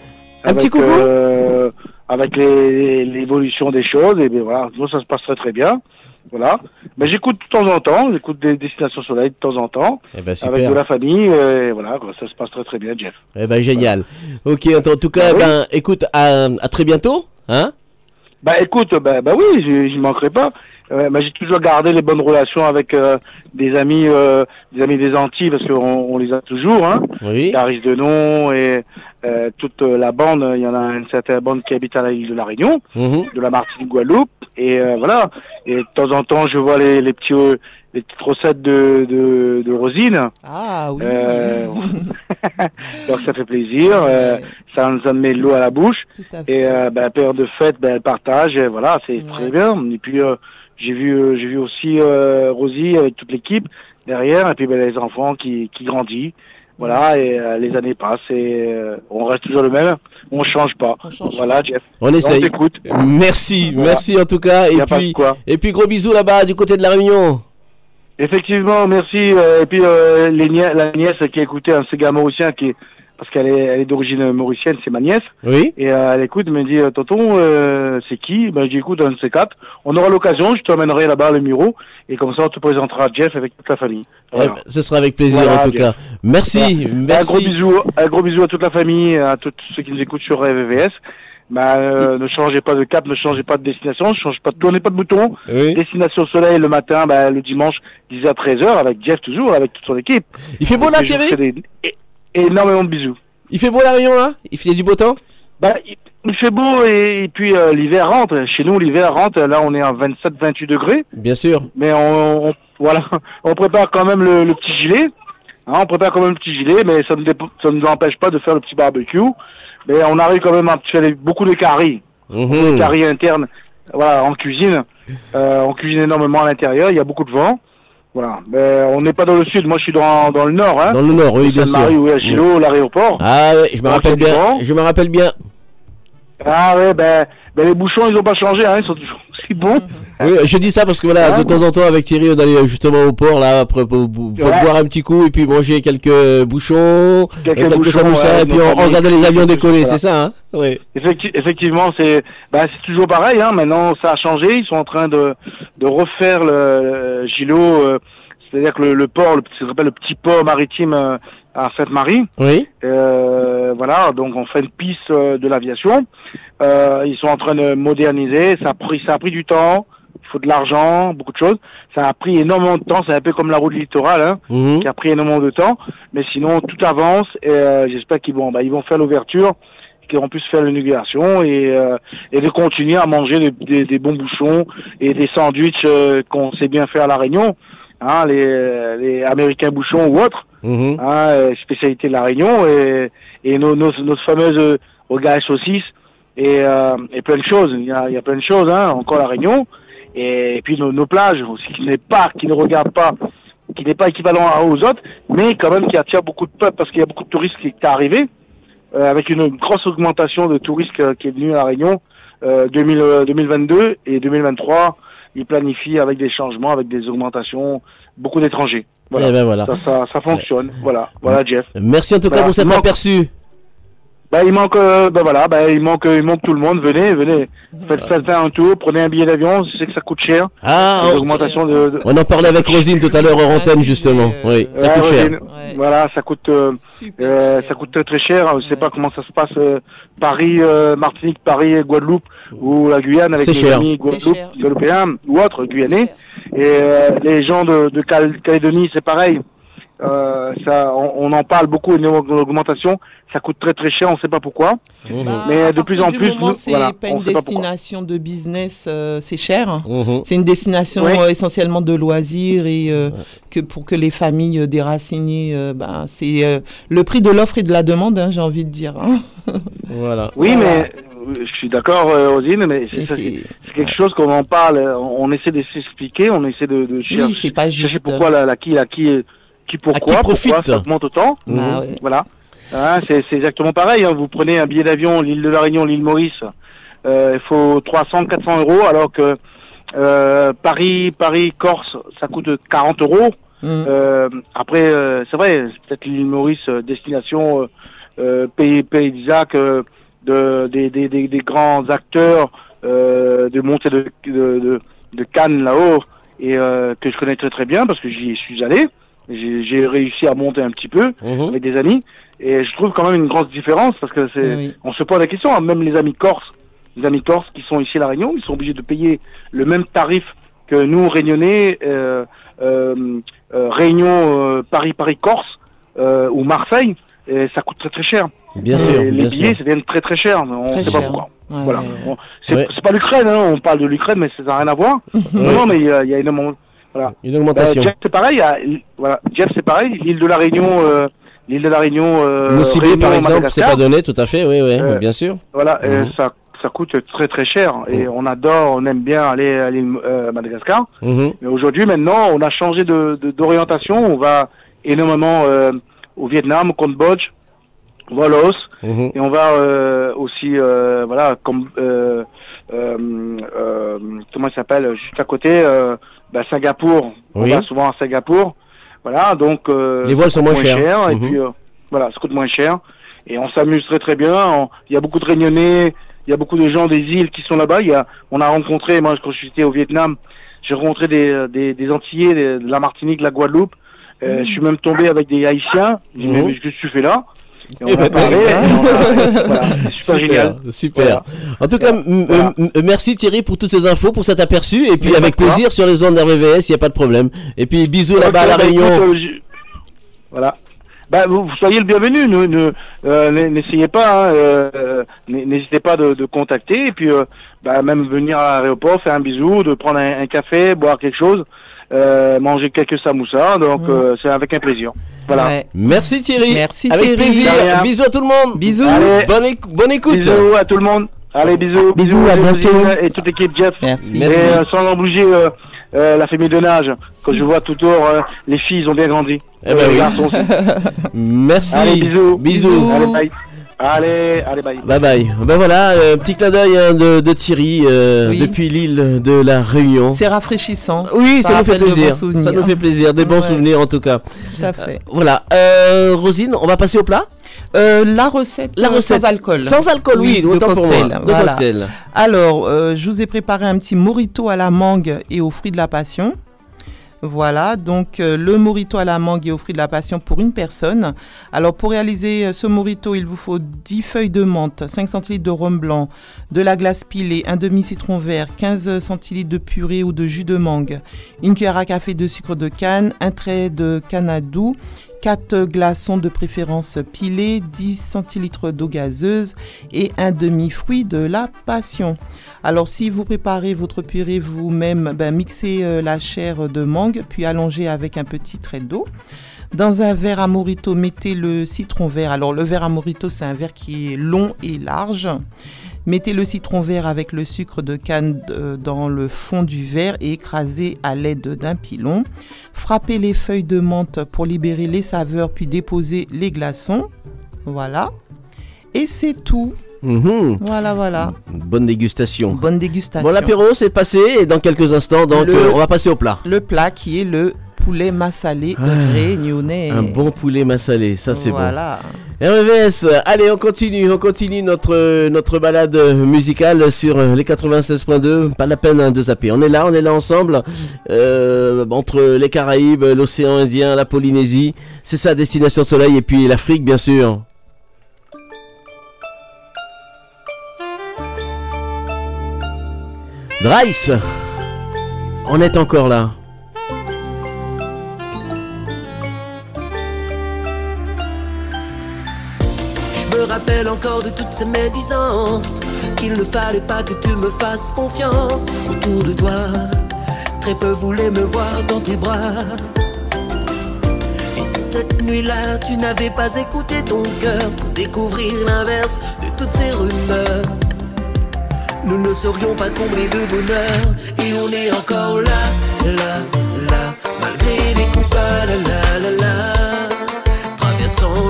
Un petit coucou euh, Avec les- l'évolution des choses, et bien voilà, nous, ça se passe très très bien. Voilà. Mais j'écoute de temps en temps, j'écoute des destinations soleil de temps en temps. Eh ben. Avec de la famille, et voilà, ça se passe très très bien, Jeff. Eh ben génial. Ok, en en tout cas, Bah oui. ben écoute, à, à très bientôt, hein? Bah écoute, bah, bah oui, je je manquerai pas. Euh, bah, j'ai toujours gardé les bonnes relations avec euh, des amis, euh, des amis des Antilles parce qu'on on les a toujours. Hein. Oui. Caris Denon et euh, toute euh, la bande. Il y en a une certaine bande qui habite à l'île de la Réunion, Mhm. de la Martinique, Guadeloupe. Et euh, voilà. Et de temps en temps, je vois les, les petits, euh, les petites recettes de de, de Rosine. Ah oui. Euh, donc ça fait plaisir, euh, ça nous a mis l'eau à la bouche. Et euh, ben, période de fête, ben, elle partage, et voilà, c'est très bien. Et puis euh, j'ai vu, euh, j'ai vu aussi euh, Rosie avec toute l'équipe derrière, et puis ben, les enfants qui, qui grandissent. Voilà, et euh, les années passent et euh, on reste toujours le même, on change pas. voilà, Jeff. On essaye. t'écoute. Merci, Voilà. merci en tout cas. Et puis, quoi. et puis gros bisous là-bas du côté de la Réunion. Effectivement, merci. euh, et puis euh, les nie- la nièce qui a écouté un Sega mauricien qui est parce qu'elle est, elle est d'origine mauricienne, c'est ma nièce. Oui. Et euh, elle écoute, elle me dit, euh, tonton, euh, c'est qui? Ben j'ai écoute un de ces quatre. On aura l'occasion, je t'emmènerai là-bas le Muro, et comme ça on te présentera Jeff avec toute la famille. Voilà. Eh ben, ce sera avec plaisir Voilà, en tout Jeff. cas. Merci, Voilà. merci. Un gros bisou, un gros bisou à toute la famille, à tous ceux qui nous écoutent sur RVVS. Bah, euh, ne changez pas de cap, ne changez pas de destination, ne changez pas de tournez pas de bouton. Destination soleil le matin, bah, le dimanche, 10 à 13h, avec Jeff toujours, avec toute son équipe. Il fait beau là, Thierry? des- Énormément de bisous. Il fait beau la Réunion là? Il fait du beau temps? Bah, il, fait beau et, et puis euh, l'hiver rentre. Chez nous, l'hiver rentre. Là, on est à 27-28 degrés. Bien sûr. Mais on, on- voilà, on prépare quand même le, le petit gilet. Hein, on prépare quand même le petit gilet, mais ça ne dép- ça ne nous empêche pas de faire le petit barbecue. Mais on arrive quand même à faire des- beaucoup de caries, beaucoup de caries internes. Voilà, en cuisine, Euh, on cuisine énormément à l'intérieur. Il y a beaucoup de vent. Voilà, mais on n'est pas dans le sud. Moi, je suis dans, dans le nord. Hein. Dans le nord, oui, bien sûr. Sainte-Marie, oui, à Gilo, l'aéroport. Ah ouais, je me Donc, rappelle bien. Je me rappelle bien. Ah ouais, ben, ben les bouchons, ils ont pas changé, hein, ils sont toujours aussi bons. Oui, je dis ça parce que voilà, de temps en temps avec Thierry, on allait justement au port là, après faut boire un petit coup et puis manger quelques bouchons, Quelques quelques bouchons, samoussas ouais, et puis on, regardait les avions décoller, ça. c'est ça, hein Oui. Effecti- effectivement, c'est ben, c'est toujours pareil. Hein. Maintenant, ça a changé. Ils sont en train de, de refaire le, le Gilo, euh, c'est-à-dire que le, le port, le, ce qu'on appelle le petit port maritime euh, à Sainte-Marie. Oui. Euh, voilà, donc on fait une piste euh, de l'aviation. Euh, ils sont en train de moderniser. Ça a pris, ça a pris du temps. Il faut de l'argent, beaucoup de choses. Ça a pris énormément de temps. C'est un peu comme la route littorale, hein, Mhm. qui a pris énormément de temps. Mais sinon, tout avance. Et euh, j'espère qu'ils vont, bah, ils vont faire l'ouverture, qu'ils vont plus faire l'inauguration et, euh, et de continuer à manger des, des- des bons bouchons et des sandwichs euh, qu'on sait bien faire à la Réunion, hein, les, les Américains bouchons ou autres Mhm. hein, spécialité de la Réunion et, et nos, nos, nos fameuses rogailles saucisses et, euh, et plein de choses. Il y a, il y a plein de choses, hein, encore la Réunion. Et, puis nos, nos plages aussi, qui n'est pas, qui ne regarde pas, qui n'est pas équivalent aux autres, mais quand même qui attire beaucoup de peuple parce qu'il y a beaucoup de touristes qui est arrivé euh, avec une grosse augmentation de touristes euh, qui est venue à la Réunion euh, 2000, euh, 2022 et 2023. Ils planifient avec des changements, avec des augmentations, beaucoup d'étrangers. Voilà. Eh ben voilà. Ça, ça, ça fonctionne. Voilà, voilà Jeff. Merci en tout cas pour cet aperçu. Bah, il manque, euh, bah voilà, bah, il manque, il manque tout le monde. Venez, venez, faites, faites un tour, prenez un billet d'avion. Je sais que ça coûte cher. Ah, on- augmentations de, de- On en parlait avec Rosine tout à l'heure hors antenne, justement. Oui, ça Ouais, coûte cher. Rosine, Voilà, ça coûte, euh, euh, ça coûte très très cher. Je sais pas comment ça se passe euh, Paris, euh, Martinique, Paris, Guadeloupe ou la Guyane avec les cher. amis Guadeloupe, Guadeloupéens ou autres Guyanais. Et euh, les gens de, de Cal- Calédonie, c'est pareil. Euh, ça, on, on en parle beaucoup, une augmentation. Ça coûte très très cher, on sait pas pourquoi. Bah, Mais à de plus en du plus, c'est voilà, pas une pas destination de business, euh, c'est cher. Mhm. C'est une destination Oui. euh, essentiellement de loisirs et euh, que pour que les familles euh, déracinées, euh, ben, c'est euh, le prix de l'offre et de la demande, hein, j'ai envie de dire. hein. Voilà. Oui, mais je suis d'accord, Rosine, mais c'est quelque chose qu'on en parle, on essaie de s'expliquer, on essaie de, de chercher, c'est pas chercher pourquoi la, la qui, la qui, qui pourquoi, profite. pourquoi ça augmente autant. Bah ouais. Voilà. Hein, c'est exactement pareil. hein. Vous prenez un billet d'avion, l'île de la Réunion, l'île Maurice, euh, il faut 300, 400 euros, alors que euh, Paris, Paris, Corse, ça coûte 40 euros. Mm. Euh, après, euh, c'est vrai, c'est peut-être l'île Maurice, destination euh, euh, pays, pays d'Isaac, euh, de, des, des, des, des grands acteurs euh, de montée de, de, de, de Cannes là-haut, et euh, que je connais très très bien parce que j'y suis allé. J'ai j'ai réussi à monter un petit peu avec des amis, et je trouve quand même une grosse différence parce que c'est, Oui. on se pose la question, hein, même les amis corses, les amis corses qui sont ici à La Réunion, ils sont obligés de payer le même tarif que nous, Réunionnais, euh, euh, euh, Réunion, euh, Paris, Paris, Corse euh, ou Marseille, et ça coûte très très cher. Bien Et sûr, les bien billets, sûr. ça devient très très cher. On Très sait pas pourquoi. Ouais, voilà. C'est Ouais. pas l'Ukraine, hein, on parle de l'Ukraine, mais ça n'a rien à voir. non, non, mais il y, a- il y a énormément. Voilà. Une augmentation. Euh, Jeff, c'est pareil. voilà. Jeff, c'est pareil. L'île de la Réunion, euh, l'île de la Réunion. Euh, Moussibé, Réunion, par exemple, c'est pas donné, tout à fait, oui, oui, Euh, bien sûr. Voilà, euh, Mhm. ça, ça coûte très très cher et on adore, on aime bien aller à l'île euh, Madagascar. Mhm. Mais aujourd'hui, maintenant, on a changé de de- d'orientation. on va énormément euh, au Vietnam, au Cambodge, au Laos Mhm. et on va euh, aussi, euh, voilà, comme comment il s'appelle, juste à côté, euh, bah, Singapour. On Oui. va souvent à Singapour. Voilà, donc euh, Les vols sont coûte moins chers. et Mhm. puis euh, voilà, ça coûte moins cher et on s'amuse très très bien. On- Il y a beaucoup de Réunionnais, il y a beaucoup de gens des îles qui sont là-bas. Il y a, on a rencontré, moi quand j'étais au Vietnam, j'ai rencontré des, des, des Antillais, des- de la Martinique, de la Guadeloupe. Euh, Je suis même tombé avec des Haïtiens. Mhm. mais qu'est-ce que tu fais là? Et on Eh ben, voilà, super, génial. Super. Voilà. En tout cas, merci Thierry pour toutes ces infos, pour cet aperçu. Et puis Mais avec plaisir sur les ondes d'RVVS, il n'y a pas de problème. Et puis bisous là-bas à La bah, Réunion. écoute, euh, je- Voilà. Bah, vous, soyez le bienvenu. Ne, ne- euh, n'essayez pas. hein, euh, n'hésitez pas de, de contacter et puis euh, bah, même venir à l'aéroport, faire un bisou, de prendre un, un café, boire quelque chose, euh, manger quelques samoussas. Donc euh, c'est avec un plaisir. Voilà. Ouais. Merci Thierry. Merci, Avec Thierry. plaisir. Bisous à tout le monde. Bisous. Allez. Bonne, éc- bonne écoute. Bisous à tout le monde. Allez, bisous. Bisous, à Rosine bientôt. Et toute l'équipe Jeff. Merci. Et Merci. euh, sans euh, euh, la famille de nage. Quand je vois tout autour, euh, les filles ils ont bien grandi. Eh ben Euh, les garçons aussi. Merci. Allez, bisous. Bisous. Allez, bye. Allez, allez, bye. Bye bye. Ben voilà, euh, petit clin d'œil hein, de, de Thierry euh, Oui. depuis l'île de la Réunion. C'est rafraîchissant. Oui, ça, nous fait plaisir. Ça nous fait plaisir, des bons Ouais. souvenirs en tout cas. Tout à fait. Voilà. Euh, Rosine, on va passer au plat. Euh, la recette, La recette. sans alcool. Sans alcool, oui, de autant pour moi. cocktail. De voilà. cocktail. Alors, euh, je vous ai préparé un petit morito à la mangue et aux fruits de la passion. Voilà, donc euh, le morito à la mangue et fruits de la passion pour une personne. Alors pour réaliser euh, ce morito, il vous faut 10 feuilles de menthe, 5 centilitres de rhum blanc, de la glace pilée, un demi-citron vert, 15 centilitres de purée ou de jus de mangue, une cuillère à café de sucre de canne, un trait de canadou, 4 glaçons de préférence pilés, 10 centilitres d'eau gazeuse et un demi-fruit de la passion. Alors si vous préparez votre purée vous-même, ben, mixez euh, la chair de mangue puis allongez avec un petit trait d'eau. Dans un verre à morito, mettez le citron vert. Alors le verre à morito, c'est un verre qui est long et large. Mettez le citron vert avec le sucre de canne euh, dans le fond du verre et écrasez à l'aide d'un pilon. Frappez les feuilles de menthe pour libérer les saveurs puis déposez les glaçons. Voilà. Et c'est tout. Mhm. Voilà, voilà. Bonne dégustation. Bonne dégustation. Bon, l'apéro c'est passé et dans quelques instants, donc Le- euh, on va passer au plat. Le plat qui est le poulet massalé Ah, réunionnais. Un bon poulet massalé, ça c'est Voilà. bon. RVS, allez, on continue, on continue notre, notre balade musicale sur les 96.2. Pas la peine hein, de zapper. On est là, on est là ensemble, euh, entre les Caraïbes, l'océan Indien, la Polynésie. C'est ça, Destination Soleil, et puis l'Afrique, bien sûr. Dryce, on est encore là. Encore de toutes ces médisances Qu'il ne fallait pas que tu me fasses confiance. Autour de toi Très peu voulaient me voir dans tes bras. Et si cette nuit-là tu n'avais pas écouté ton cœur Pour découvrir l'inverse de toutes ces rumeurs Nous ne serions pas comblés de bonheur. Et on est encore là, là, là Malgré les coups la la la la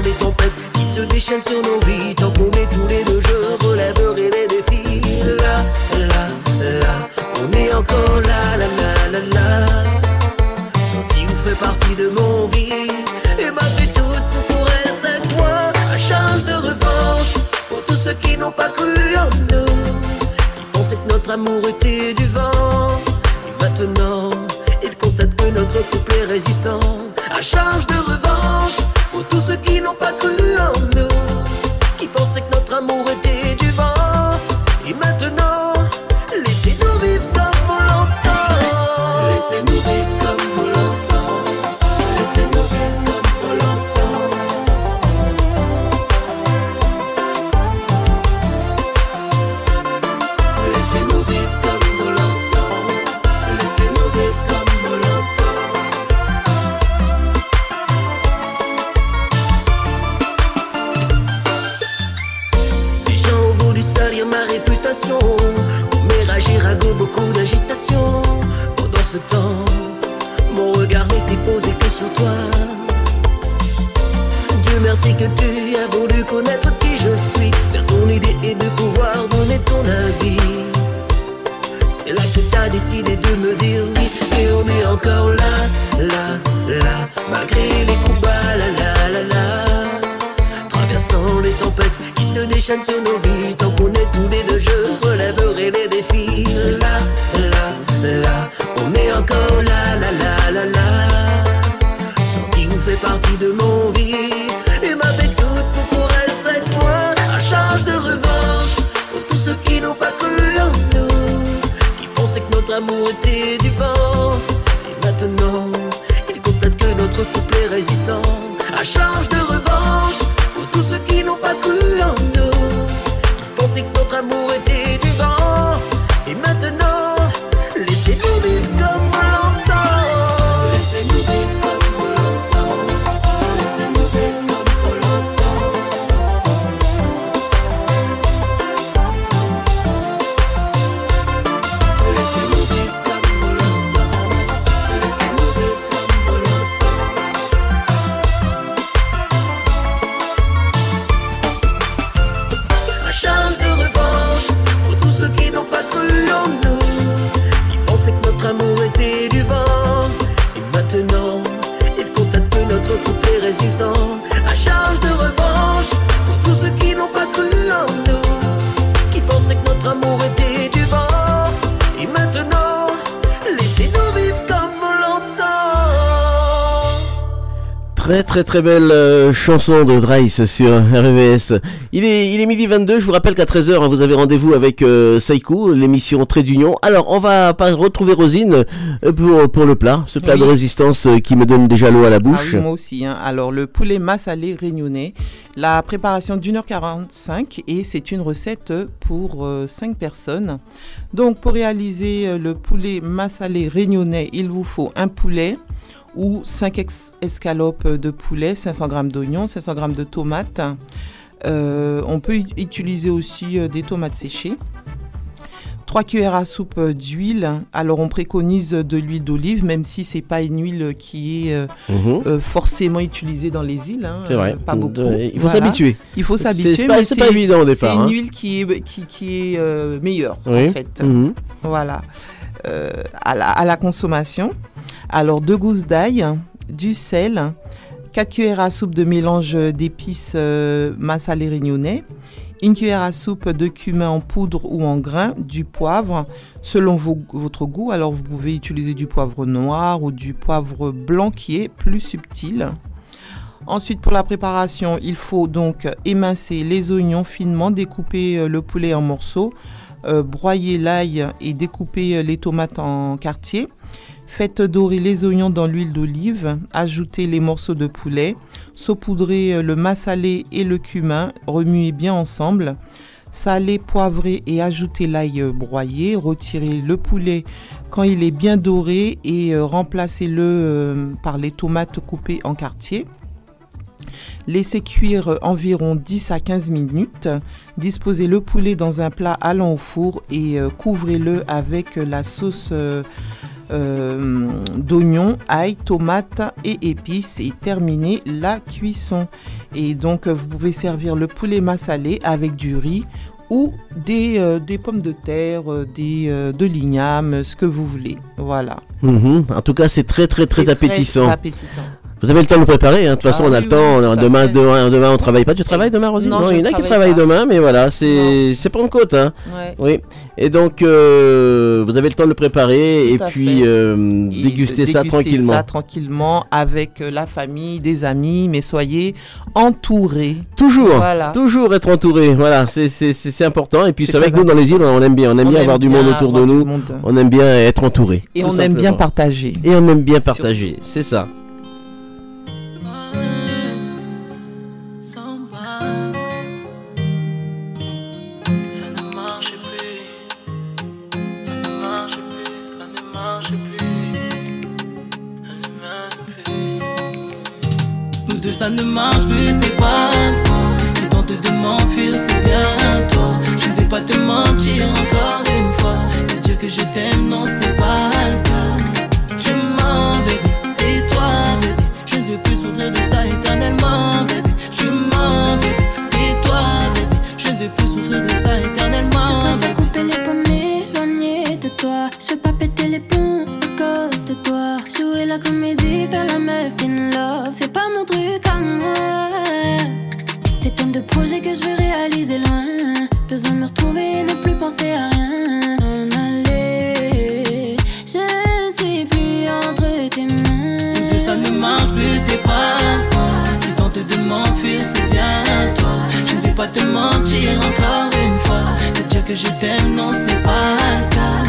Les tempêtes qui se déchaînent sur nos vies. Tant qu'on est tous les deux, je relèverai les défis. Là, là, là, on est encore là, là, là, là, là. Senti vous fait partie de mon vie. Et m'a fait toute pour elle cette moi À charge de revanche Pour tous ceux qui n'ont pas cru en nous. Qui pensaient que notre amour était du vent. Et maintenant ils constatent que notre couple est résistant À charge de revanche Pour tous ceux qui n'ont pas cru en nous. Qui pensaient que notre amour était du vent. Et maintenant Laissez-nous vivre comme on l'entend. Laissez-nous vivre comme on l'entend. Laissez-nous vivre comme temps Mon regard n'était posé que sur toi. Dieu merci que tu as voulu connaître qui je suis Faire ton idée et de pouvoir donner ton avis. C'est là que t'as décidé de me dire oui Et on est encore là, là, là Malgré les coups bas, la la la la Traversant les tempêtes qui se déchaînent sur nos vies Tant qu'on est tous les deux, je relèverai les défis on est encore là, là, là, là, là. Sorti vous fait partie de mon vie. Et m'a fait toute pour elle cette moi À charge de revanche Pour tous ceux qui n'ont pas cru en nous Qui pensaient que notre amour était du vent. Et maintenant Ils constatent que notre couple est résistant À charge de revanche Très très très belle euh, chanson de Dryce sur RVS. Il est, il est midi 22, je vous rappelle qu'à 13h vous avez rendez-vous avec euh, Saikou, l'émission Trait d'Union. Alors on va pas retrouver Rosine euh, pour, pour le plat, ce plat Oui. de résistance euh, qui me donne déjà l'eau à la Ah bouche. oui, moi aussi. hein. Alors, le poulet massalé réunionnais, la préparation d'une heure 45 et c'est une recette pour 5 personnes. Donc, pour réaliser euh, le poulet massalé réunionnais, il vous faut un poulet ou 5 escalopes de poulet, 500 g d'oignons, 500 g de tomates. Euh, on peut ut- utiliser aussi euh, des tomates séchées. 3 cuillères à soupe d'huile. Alors on préconise de l'huile d'olive, même si c'est pas une huile qui est euh, Mhm. forcément utilisée dans les îles. hein, C'est vrai. pas beaucoup. Il faut Voilà. s'habituer. Il faut s'habituer. mais c'est pas évident au départ, C'est une hein. huile qui est, qui, qui est euh, meilleure Oui. en fait. Mhm. Voilà. Euh, à, la, à la consommation. Alors deux gousses d'ail, du sel, 4 cuillères à soupe de mélange d'épices euh, massalé réunionnais, une cuillère à soupe de cumin en poudre ou en grains, du poivre selon votre goût. Alors vous pouvez utiliser du poivre noir ou du poivre blanc qui est plus subtil. Ensuite, pour la préparation, il faut donc émincer les oignons finement, découper euh, le poulet en morceaux, euh, broyer l'ail et découper euh, les tomates en quartiers. Faites dorer les oignons dans l'huile d'olive, ajoutez les morceaux de poulet, saupoudrez euh, le massalé et le cumin, remuez bien ensemble. Salez, poivrez et ajoutez l'ail euh, broyé, retirez le poulet quand il est bien doré et euh, remplacez-le par les tomates coupées en quartiers. Laissez cuire environ 10 à 15 minutes. Disposez le poulet dans un plat allant au four et couvrez-le avec la sauce euh, euh, d'oignon, ail, tomate et épices et terminez la cuisson. Et donc euh, vous pouvez servir le poulet massalé avec du riz ou des, euh, des pommes de terre, des, euh, de l'igname, ce que vous voulez. Voilà. Mhm. En tout cas, c'est très très très appétissant. très appétissant. Vous avez le temps de le préparer, hein. de toute façon Ah on a oui, le temps, oui, on demain, demain, demain on travaille pas. Tu travailles demain Rosine? Non, il y en a qui travaille travaillent pas. demain, mais voilà, c'est Pentecôte. Hein. Ouais. Oui. Et donc euh, vous avez le temps de le préparer et Tout puis euh, Et déguster ça déguster tranquillement. ça tranquillement avec euh, la famille, des amis, mais soyez entourés. Toujours, Voilà. toujours être entouré. Voilà, c'est important. Et puis C'est vrai que nous dans les îles, on aime bien, on aime On bien aime avoir du monde autour de nous. On aime bien être entouré. Et on aime bien partager. Et on aime bien partager, c'est ça. Ça ne marche plus. N'est pas toi. Tu tentes de m'enfuir, c'est bien toi. Je ne vais pas te mentir encore une fois. Te dire que je t'aime, non, ce n'est pas le cas. Je mens, bébé, c'est toi, bébé. Je ne veux plus souffrir de ça éternellement, bébé. Je mens, bébé, c'est toi, bébé. Je ne veux plus souffrir de ça éternellement, Je préfère couper les pommes, m'éloigner de toi. Je veux pas péter la comédie, faire la meuf in love. C'est pas mon truc à moi. Des tonnes de projets que je veux réaliser loin. Besoin de me retrouver et ne plus penser à rien. En aller, je suis plus entre tes mains. Deux, ça ne marche plus, ce n'est pas moi. Tu tentes de m'enfuir, c'est bien toi. Je ne vais pas te mentir encore une fois. Te dire que je t'aime, non, ce n'est pas le cas.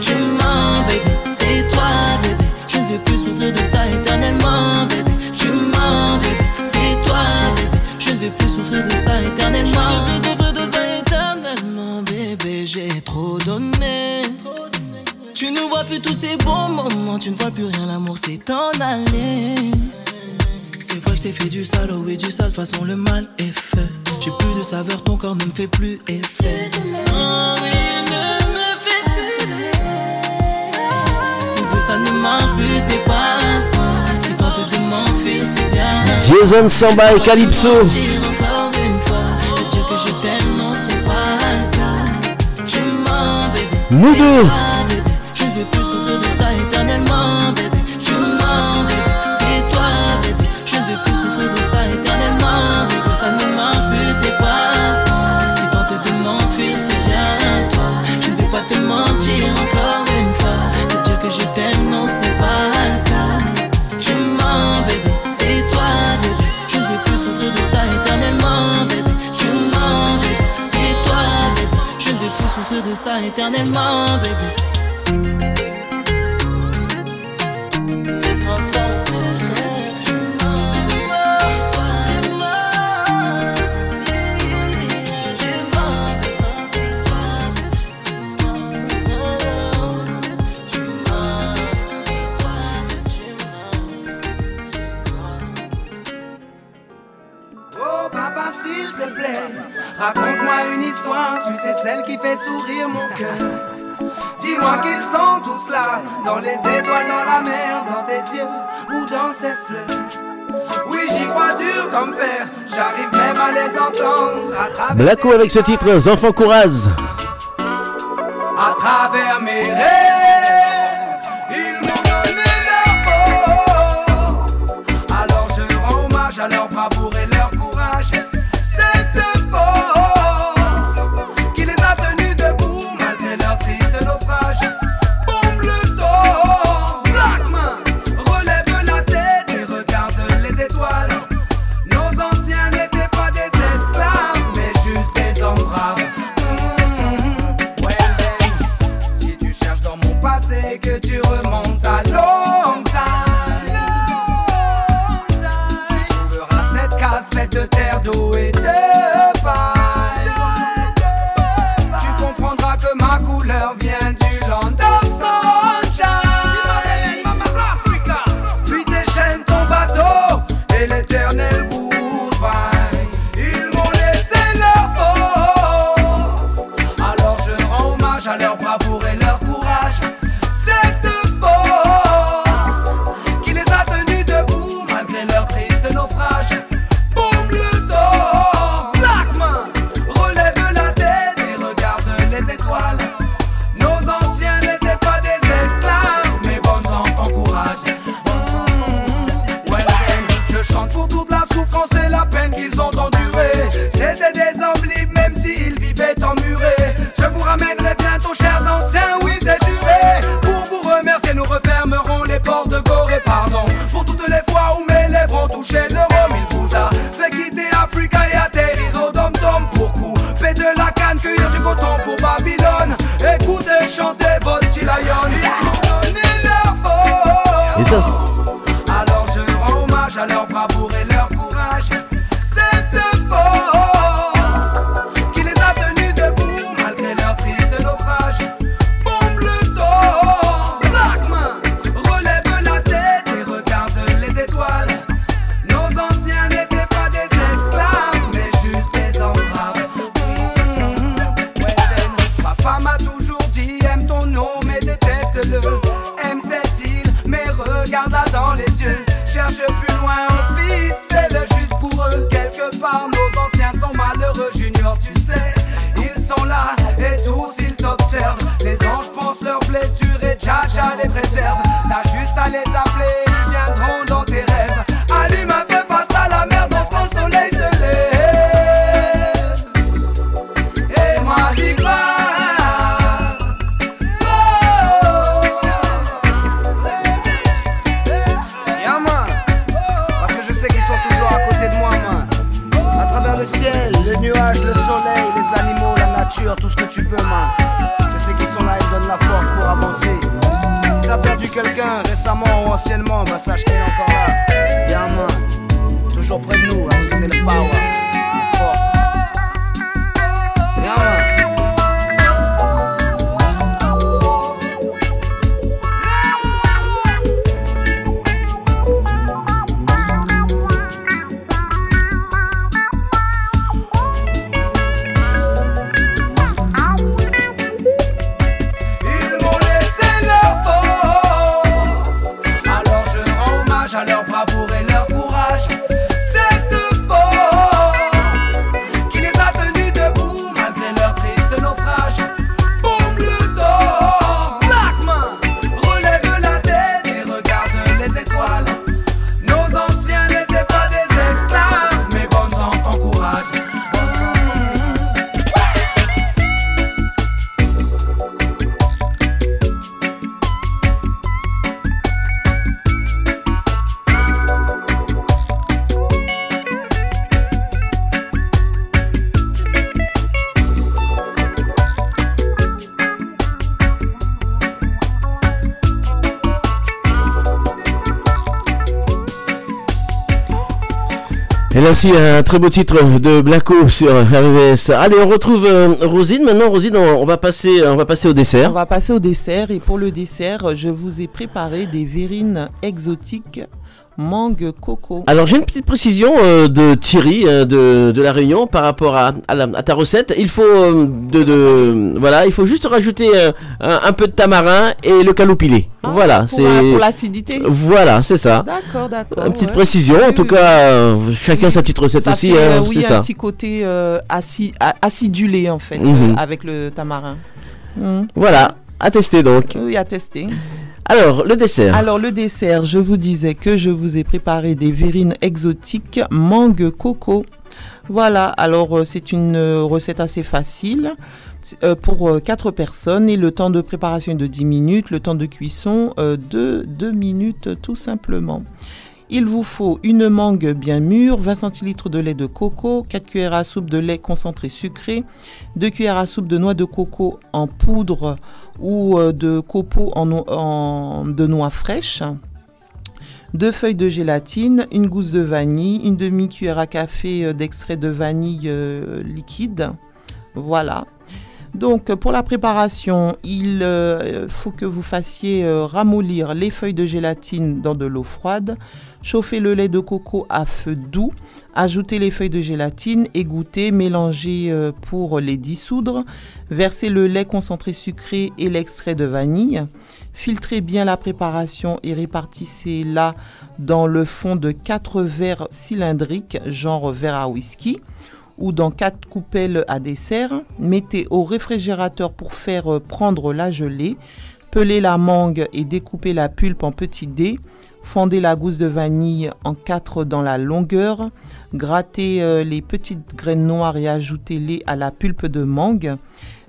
Je mens, baby, c'est toi, bébé. Je ne veux plus souffrir de ça éternellement, bébé. Je mens, baby, c'est toi, bébé. Je ne veux plus souffrir de ça éternellement. Je ne veux plus souffrir de ça éternellement, bébé. J'ai trop donné. Tu ne vois plus tous ces bons moments, tu ne vois plus rien, l'amour s'est en allé. C'est vrai que t'ai fait du sale, oh oui, du sale, de façon le mal est fait. J'ai plus de saveur, ton corps ne me fait plus effet. Oui, ça ne marche plus, ce n'est pas moi. Tu tentes de m'enfuir, c'est bien. Jason Samba et Calypso. Encore une fois, te dire que je t'aime, non, ce n'est pas le cas. Je mens, bébé. Nous deux. Je ne veux plus souffrir de ça éternellement, de ça éternellement, bébé. tu sais celle qui fait sourire mon cœur. Dis-moi qu'ils sont tous là, dans les étoiles, dans la mer, dans tes yeux ou dans cette fleur. Oui, j'y crois dur comme fer, j'arrive même à les entendre. À travers avec ce titre, les enfants courage. À travers mes rêves, ils m'ont donné leur. Alors je rends hommage à leur bravoure et merci, un très beau titre de Blacko sur RVS. Allez, on retrouve euh, Rosine. Maintenant, Rosine, on, va passer, au dessert. On va passer au dessert. Et pour le dessert, je vous ai préparé des verrines exotiques mangue coco. Alors j'ai une petite précision euh, de Thierry euh, de, la Réunion par rapport à, ta recette. Il faut de, voilà, il faut juste rajouter un, peu de tamarin et le caloupiler. Hein, voilà, c'est euh, pour l'acidité. Voilà, c'est ça. D'accord, d'accord. Une petite précision, en tout cas, euh, chacun sa petite recette ça aussi. Fait, hein, euh, oui, un petit côté euh, acidulé en fait mhm. avec le tamarin. Mhm. Voilà, à tester donc. Oui, à tester. Alors, le dessert. Alors, le dessert, je vous disais que je vous ai préparé des verrines exotiques mangue coco. Voilà, alors c'est une recette assez facile pour 4 personnes et le temps de préparation est de 10 minutes, le temps de cuisson euh, de 2 minutes tout simplement. Il vous faut une mangue bien mûre, 20 centilitres de lait de coco, 4 cuillères à soupe de lait concentré sucré, 2 cuillères à soupe de noix de coco en poudre ou euh, de copeaux en, de noix fraîches, deux feuilles de gélatine, une gousse de vanille, une demi-cuillère à café euh, d'extrait de vanille euh, liquide. Voilà. Donc pour la préparation, il euh, faut que vous fassiez euh, ramollir les feuilles de gélatine dans de l'eau froide, chauffer le lait de coco à feu doux, ajouter les feuilles de gélatine, égoutter, mélanger euh, pour les dissoudre, verser le lait concentré sucré et l'extrait de vanille, filtrez bien la préparation et répartissez-la dans le fond de 4 verres cylindriques, genre verre à whisky ou dans quatre coupelles à dessert. Mettez au réfrigérateur pour faire euh, prendre la gelée. Pelez la mangue et découpez la pulpe en petits dés. Fondez la gousse de vanille en quatre dans la longueur. Grattez euh, les petites graines noires et ajoutez-les à la pulpe de mangue.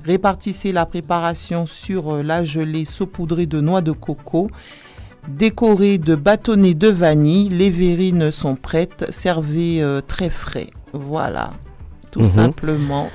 Répartissez la préparation sur euh, la gelée saupoudrée de noix de coco. Décorée de bâtonnets de vanille, les verrines sont prêtes. Servez très frais. Voilà, tout Mhm. simplement.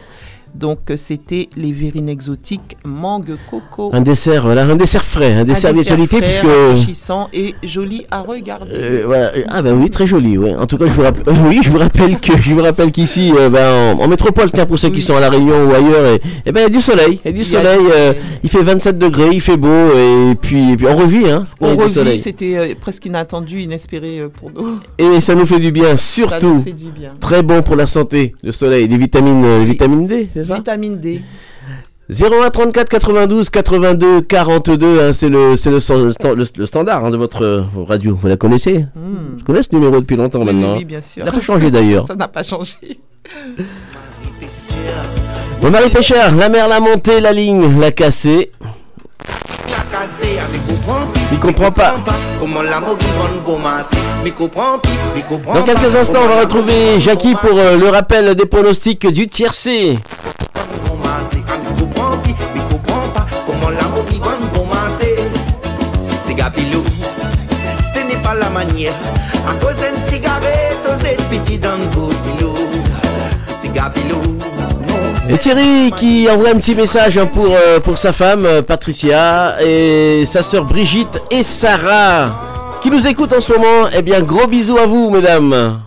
Donc euh, c'était les verrines exotiques mangue coco. Un dessert, voilà, un dessert frais, un dessert de qualité frais, puisque. rafraîchissant et joli à regarder. Euh, voilà. Ah ben oui, très joli. Ouais. En tout cas, je vous rappelle, oui, je vous rappelle que je vous rappelle qu'ici, euh, ben, en, en métropole, tiens pour ceux qui sont à la Réunion ou ailleurs, et, et ben il y a du soleil, il y a du Il soleil. euh, il fait 27 degrés, il fait beau et puis, et puis on revit, hein. On revit, c'était euh, presque inattendu, inespéré euh, pour nous. Et ça nous fait du bien, Ça surtout. nous fait du bien. Très bon pour la santé, le soleil, les vitamines, euh, les vitamines D, c'est ça Vitamine D. 01 34 92 82 42, hein, c'est le, c'est le, stand- le, le standard hein, de votre euh, radio. Vous la connaissez Je connais ce numéro depuis longtemps. Oui, maintenant. oui, oui, bien sûr. Il n'a pas changé d'ailleurs. Ça n'a pas changé. Bon, Marie Péchard, la mer l'a montée, la ligne l'a cassée. Il comprend pas. Dans quelques instants, on va retrouver Jackie pour euh, le rappel des pronostics du tiercé. Ce n'est pas la manière. À cause d'une cigarette dans le C'est Et Thierry qui envoie un petit message pour, euh, pour sa femme euh, Patricia et sa sœur Brigitte et Sarah qui nous écoutent en ce moment. Eh bien, gros bisous à vous, mesdames.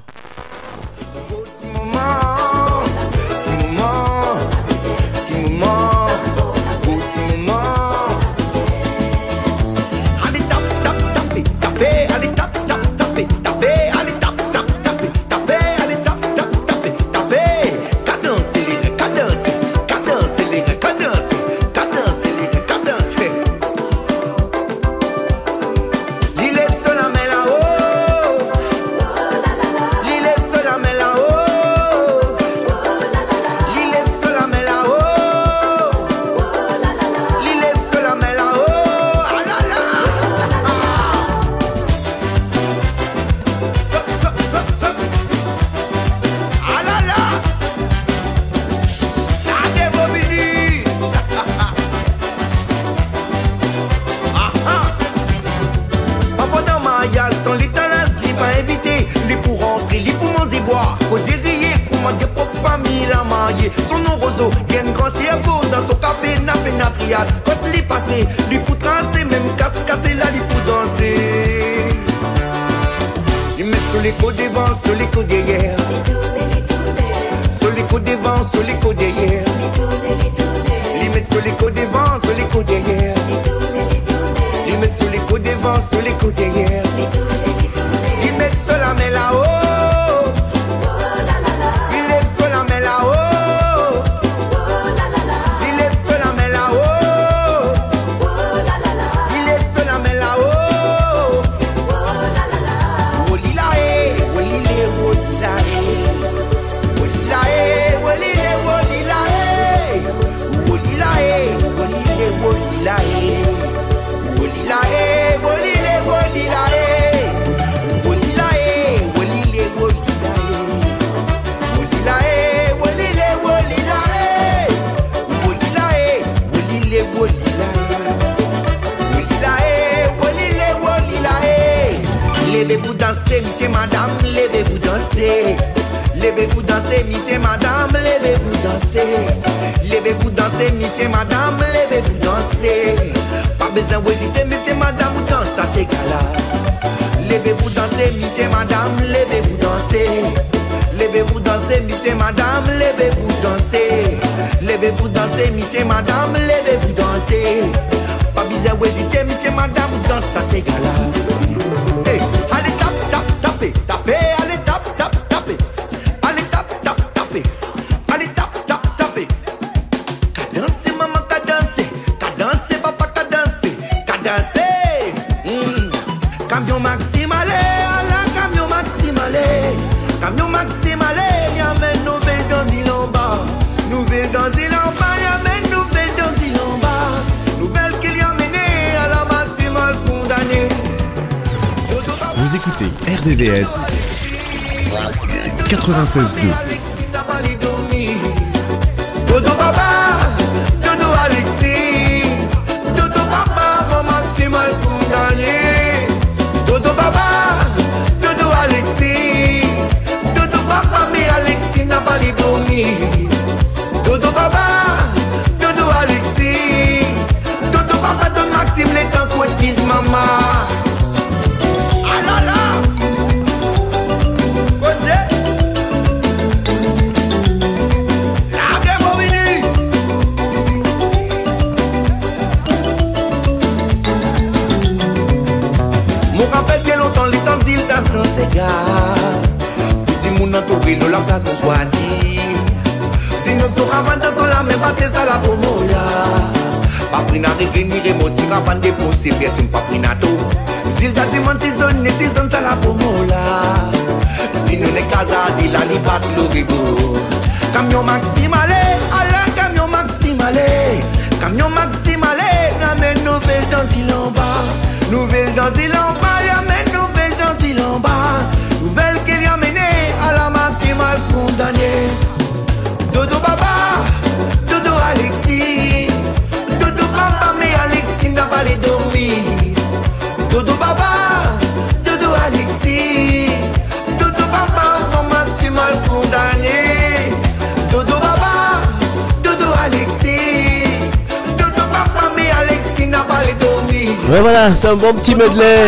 Ouais, voilà, c'est un bon petit medley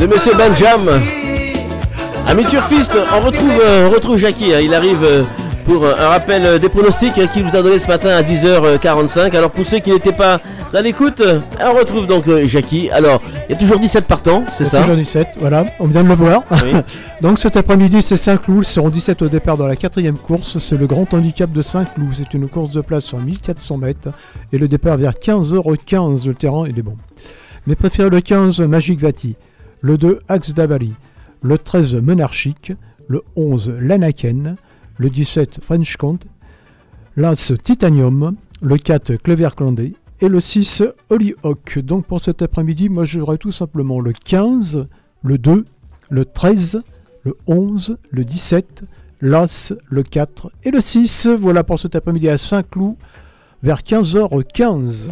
de Monsieur Benjam. Ami Turfiste, on retrouve, euh, on retrouve Jackie. hein. Il arrive euh, pour euh, un rappel des pronostics euh, qu'il vous a donné ce matin à 10h45. Alors pour ceux qui n'étaient pas à l'écoute, on retrouve donc Jackie. Alors, il y a toujours 17 partants, c'est Il y a ça Toujours 17, voilà, on vient de le voir. Oui. Donc cet après-midi, c'est Saint-Cloud, ils seront 17 au départ dans la quatrième course. C'est le grand handicap de Saint-Cloud. C'est une course de place sur 1400 mètres et le départ vers 15h15. Le terrain, il est bon. Mais préférez le 15 Magic Vati, le 2 Axe d'Avali, le 13 Monarchique, le 11 Lanaken, le 17 French Count, l'As Titanium, le 4 Clever Clandé et le 6 Hollyhock. Donc pour cet après-midi, moi j'aurai tout simplement le 15, le 2, le 13, le 11, le 17, l'As, le 4 et le 6. Voilà pour cet après-midi à Saint-Cloud vers 15h15.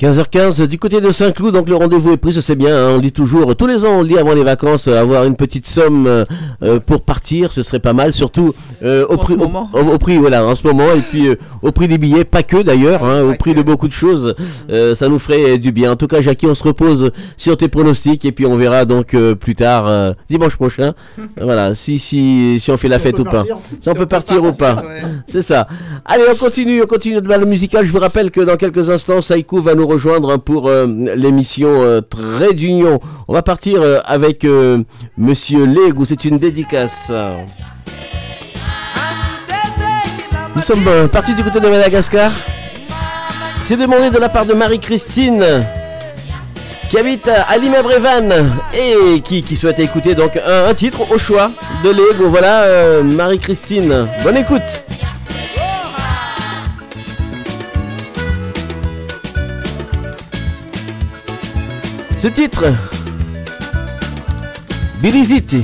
15h15 du côté de Saint-Cloud, donc le rendez-vous est pris, ça c'est bien, hein, on dit toujours, tous les ans on le dit avant les vacances, euh, avoir une petite somme euh, euh, pour partir, ce serait pas mal, surtout euh, au, En prix, au- au, voilà, en ce moment, et puis euh, au prix des billets, pas que d'ailleurs, hein, au prix de beaucoup de choses, euh, ça nous ferait du bien. En tout cas, Jackie, on se repose sur tes pronostics, et puis on verra donc euh, plus tard, euh, dimanche prochain, voilà, si, si, si on fait la Si fête ou pas. Si on peut partir ou pas. C'est ça. Allez, on continue, on continue notre balle musicale. Je vous rappelle que dans quelques instants, Saïkou va nous rejoindre hein, pour euh, l'émission euh, Trait d'Union. On va partir euh, avec euh, Monsieur Legou, c'est une dédicace. Nous sommes partis du côté de Madagascar. C'est demandé de la part de Marie-Christine qui habite à Limay-Brévan et qui, souhaite écouter donc un, un titre au choix de Lego. Voilà, Marie-Christine. Bonne écoute. Ce titre, Biliziti.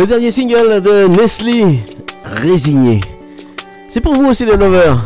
Le dernier single de Leslie, Résigné. C'est pour vous aussi les lovers.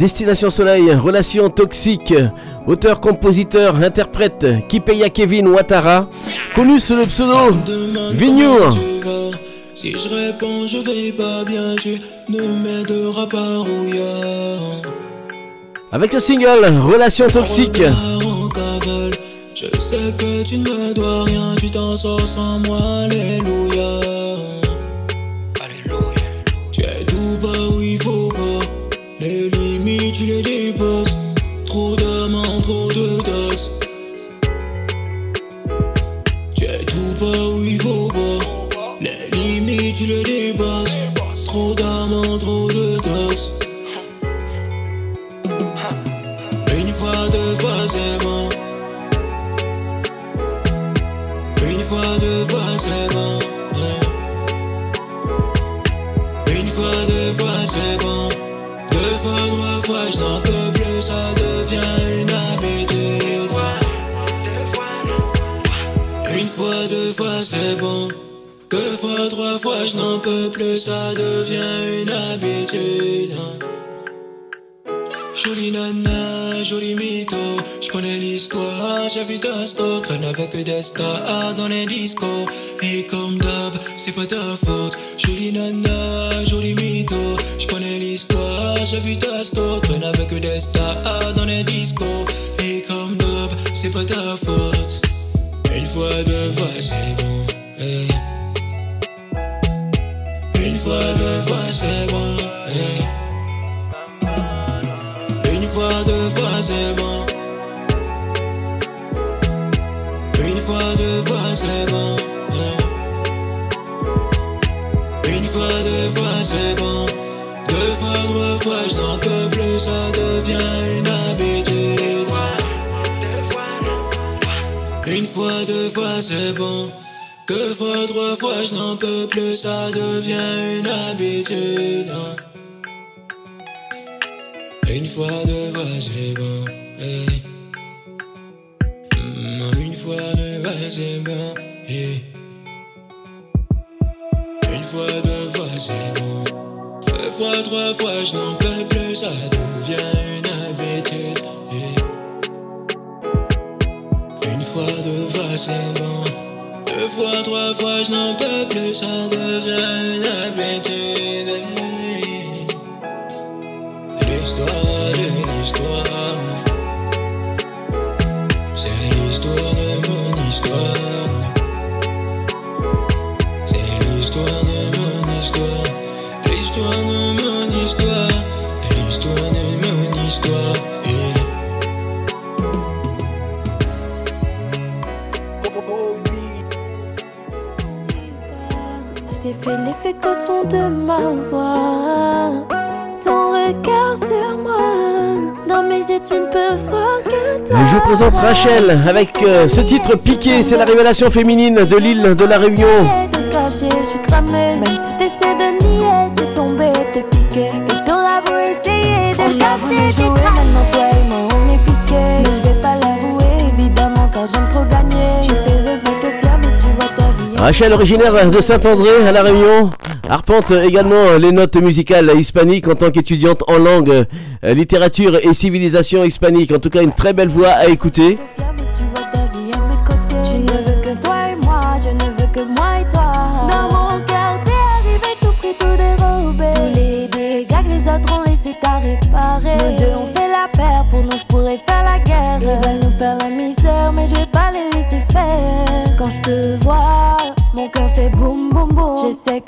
Destination Soleil, Relations toxiques, auteur, compositeur, interprète, Kipeya Kevin Ouattara, connu sous le pseudo Vignour. Si je réponds, je vais pas bien, tu ne m'aideras pas, Avec le single Relations toxiques. Je sais que tu ne dois rien, tu t'en sors sans moi, alléluia. Je vous présente Rachel avec euh, ce titre piqué, c'est la révélation féminine de l'île de la Réunion. de cacher, je suis cramée. Même si t'essaies de nier, de tomber, de piquer. Et t'auras beau essayer de cacher. jouer, maintenant toi et moi on est piqué. Mais je vais pas l'avouer, évidemment, car j'aime trop gagner. Tu fais le mec fier, mais tu vois ta vie. en Rachel, originaire de Saint-André à La Réunion, arpente également les notes musicales hispaniques en tant qu'étudiante en langue, euh, littérature et civilisation hispanique. En tout cas, une très belle voix à écouter.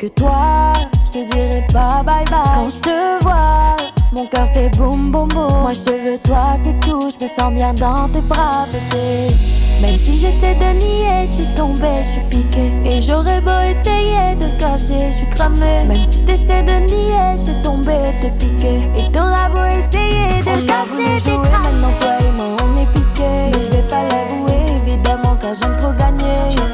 Que toi, je te dirai pas bye bye. Quand je te vois, mon cœur fait boum boum boum. Moi je te veux, toi c'est tout. Je me sens bien dans tes bras, bébé. Même si j'essaie de nier, je suis tombée, je suis piquée. Et j'aurais beau essayer de cacher, je suis cramée. Même si t'essaies de nier, je suis tombée, te piquer. Et t'auras beau essayer de On cacher, t'es cramée. Maintenant toi et moi on est piqué. Mais je vais pas l'avouer, évidemment, car j'aime trop gagner.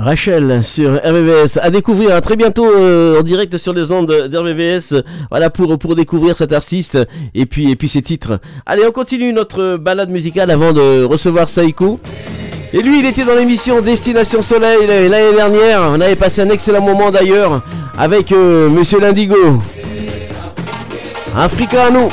Rachel sur RVVS à découvrir très bientôt euh, en direct sur les ondes d'RVVS. Voilà pour pour découvrir cet artiste et puis et puis ses titres. Allez, on continue notre balade musicale avant de recevoir Saïko. Et lui, il était dans l'émission Destination Soleil l'année dernière. On avait passé un excellent moment d'ailleurs avec euh, Monsieur Lindigo. Africano.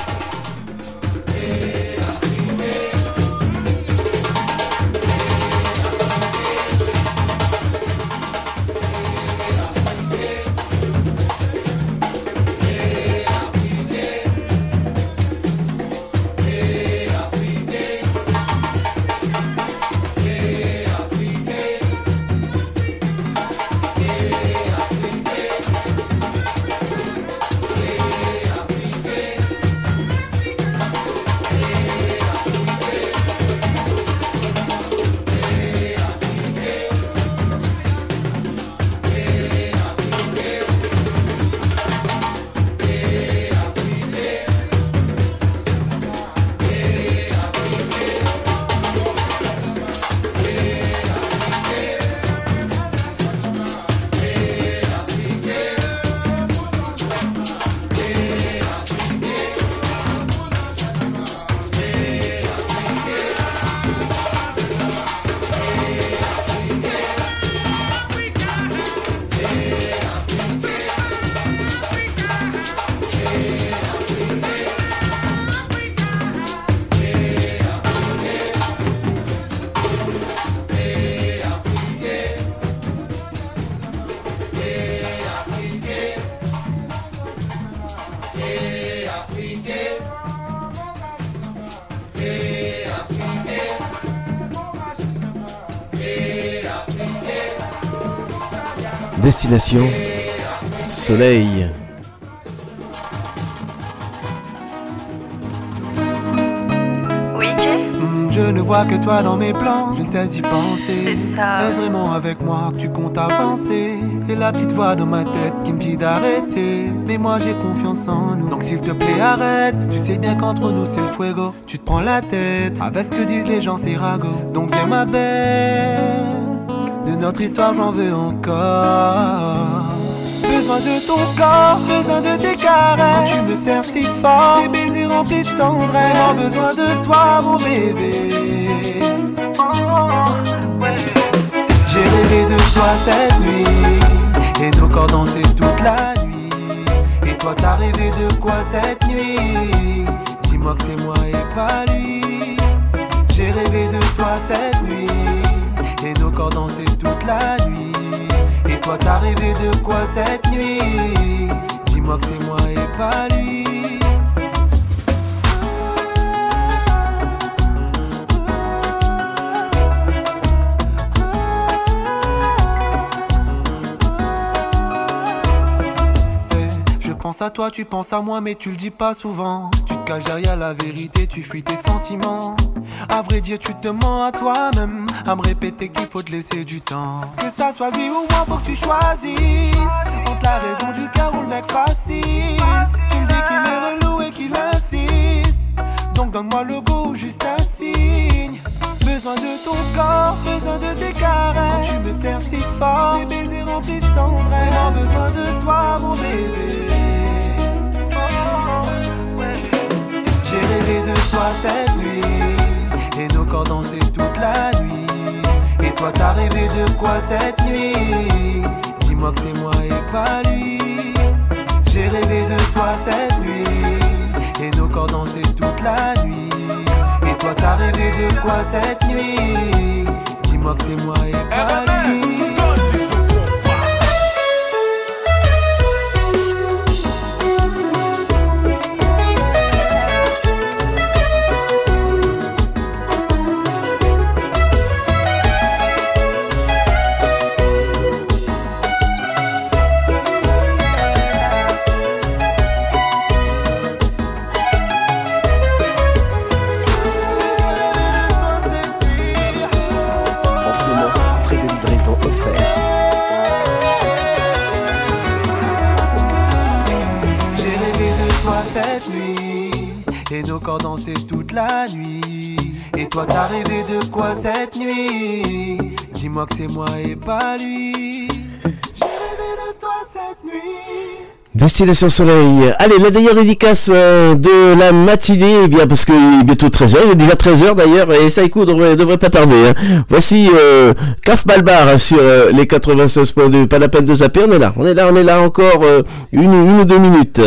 Destination Soleil. Hmm, Je ne vois que toi dans mes plans, je sais y penser. Est-ce vraiment avec moi que tu comptes avancer? Et la petite voix dans ma tête qui me dit d'arrêter. Mais moi j'ai confiance en nous, donc s'il te plaît arrête. Tu sais bien qu'entre nous c'est le fuego. Tu te prends la tête, avec ce que disent les gens c'est rago. Donc viens ma belle, notre histoire j'en veux encore. Besoin de ton corps, besoin de tes caresses. Tu me sers si fort, tes baisers remplis de tendresse. Vraiment besoin de toi, mon bébé. J'ai rêvé de toi cette nuit, et nos corps dansaient toute la nuit. Et toi, t'as rêvé de quoi cette nuit? Dis-moi que c'est moi et pas lui. J'ai rêvé de toi cette nuit, et nos corps dansaient toute la nuit. Et toi t'as rêvé de quoi cette nuit? Dis-moi que c'est moi et pas lui Je pense à toi, tu penses à moi, mais tu le dis pas souvent. Tu te caches derrière la vérité, tu fuis tes sentiments. À vrai dire, tu te mens à toi-même, à me répéter qu'il faut te laisser du temps. Que ça soit lui ou moi, faut que tu choisisses. Entre la raison du cœur ou le mec facile. Tu me dis qu'il est relou et qu'il insiste. Donc donne-moi le go ou juste un signe. Besoin de ton corps, besoin de tes caresses. Quand tu me sers si fort, tes baisers remplis de tendresse. Vraiment besoin de toi, mon bébé. Rêvé de toi cette nuit. Et nos corps dansaient toute la nuit. Et toi t'as rêvé de quoi cette nuit? Dis-moi que c'est moi et pas lui. J'ai rêvé de toi cette nuit. Et nos corps dansaient toute la nuit. Et toi t'as rêvé de quoi cette nuit? Dis-moi que c'est moi et pas lui Que Destination Soleil. Allez, la d'ailleurs dédicace euh, de la matinée, eh bien parce qu'il est bientôt 13h, il est déjà 13h d'ailleurs, et Saïkou devrait, devrait pas tarder. hein. Voici euh, Caf Balbar sur euh, les 96.2, pas la peine de zapper, on est là, on est là, on est là encore euh, une ou deux minutes.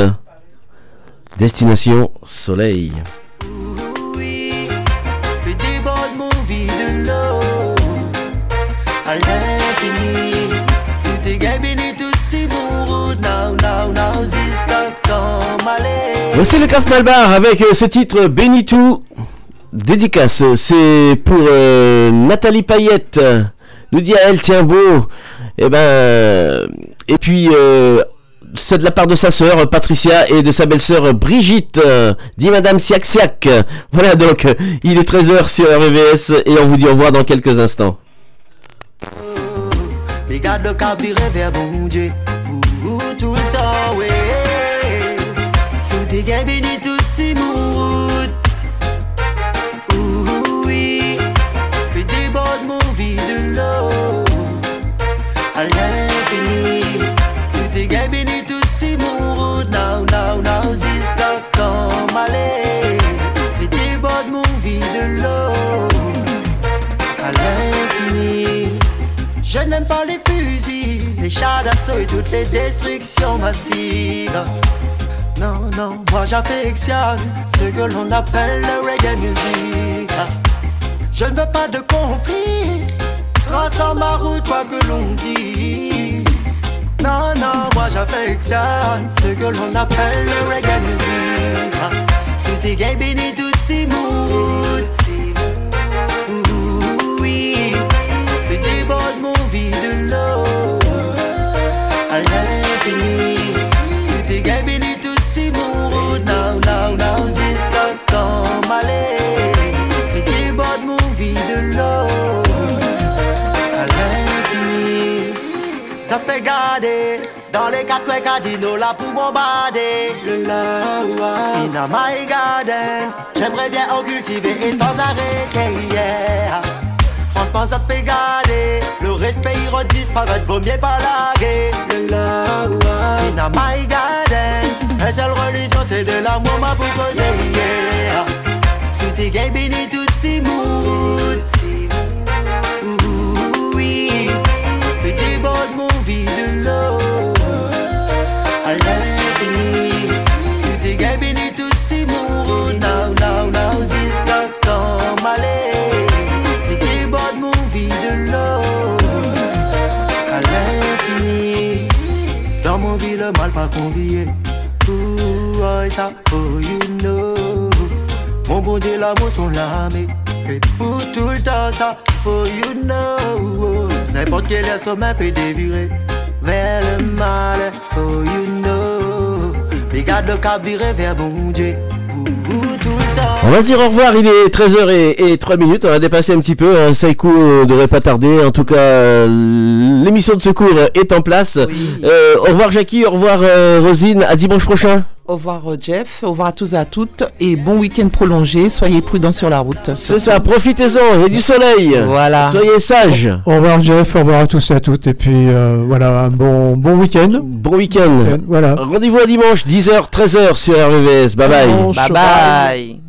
Destination Soleil. Voici le Caf Malbar avec euh, ce titre Benitou. Dédicace, c'est pour euh, Nathalie Payette. Nous dit à elle, tiens beau. Et ben, euh, et puis euh, c'est de la part de sa sœur Patricia et de sa belle-sœur Brigitte, dit Madame Siak Siak. Voilà donc, il est 13h sur RVS et on vous dit au revoir dans quelques instants. Et toutes les destructions massives. Non, non, moi j'affectionne ce que l'on appelle le reggae music. Je ne veux pas de conflit, trace en ma route quoi que l'on dise. Non, non, moi j'affectionne ce que l'on appelle le reggae music. Ah, Sous tes gays bénis toutes ces Te dans les quatre coins cardinaux là pour bombarder le lawa. In a my garden, j'aimerais bien en cultiver et sans arrêter. Yeah. Franchement, ça te fait garder. Le respect ira disparaître, vaut mieux pas larguer le lawa. In a my garden, la seule religion c'est de l'amour, m'a proposé. Yeah. Tes gays bénis toutes ces moods. Pas convié. Ça, oh, you know. Mon bon Dieu, l'amour, son lame. Et pour tout le temps, ça, for you know. N'importe quel sommet peut dévirer vers le mal, for you know. Mais garde le cap viré vers bon Dieu. On va se dire au revoir, il est 13h et, et 3 minutes, on a dépassé un petit peu, hein. Ne devrait pas tarder, en tout cas euh, l'émission de secours est en place. Euh, au revoir Jackie, au revoir euh, Rosine, à dimanche prochain. Au revoir euh, Jeff, au revoir à tous et à toutes et bon week-end prolongé. Soyez prudents sur la route. C'est ça, profitez-en, il y a du soleil. Voilà. Soyez sages. Au revoir Jeff, au revoir à tous et à toutes, et puis euh, voilà, un bon, bon week-end. Bon week-end. Voilà. Rendez-vous à dimanche, 10h, 13h sur RVVS. Bye bye. Bye bye.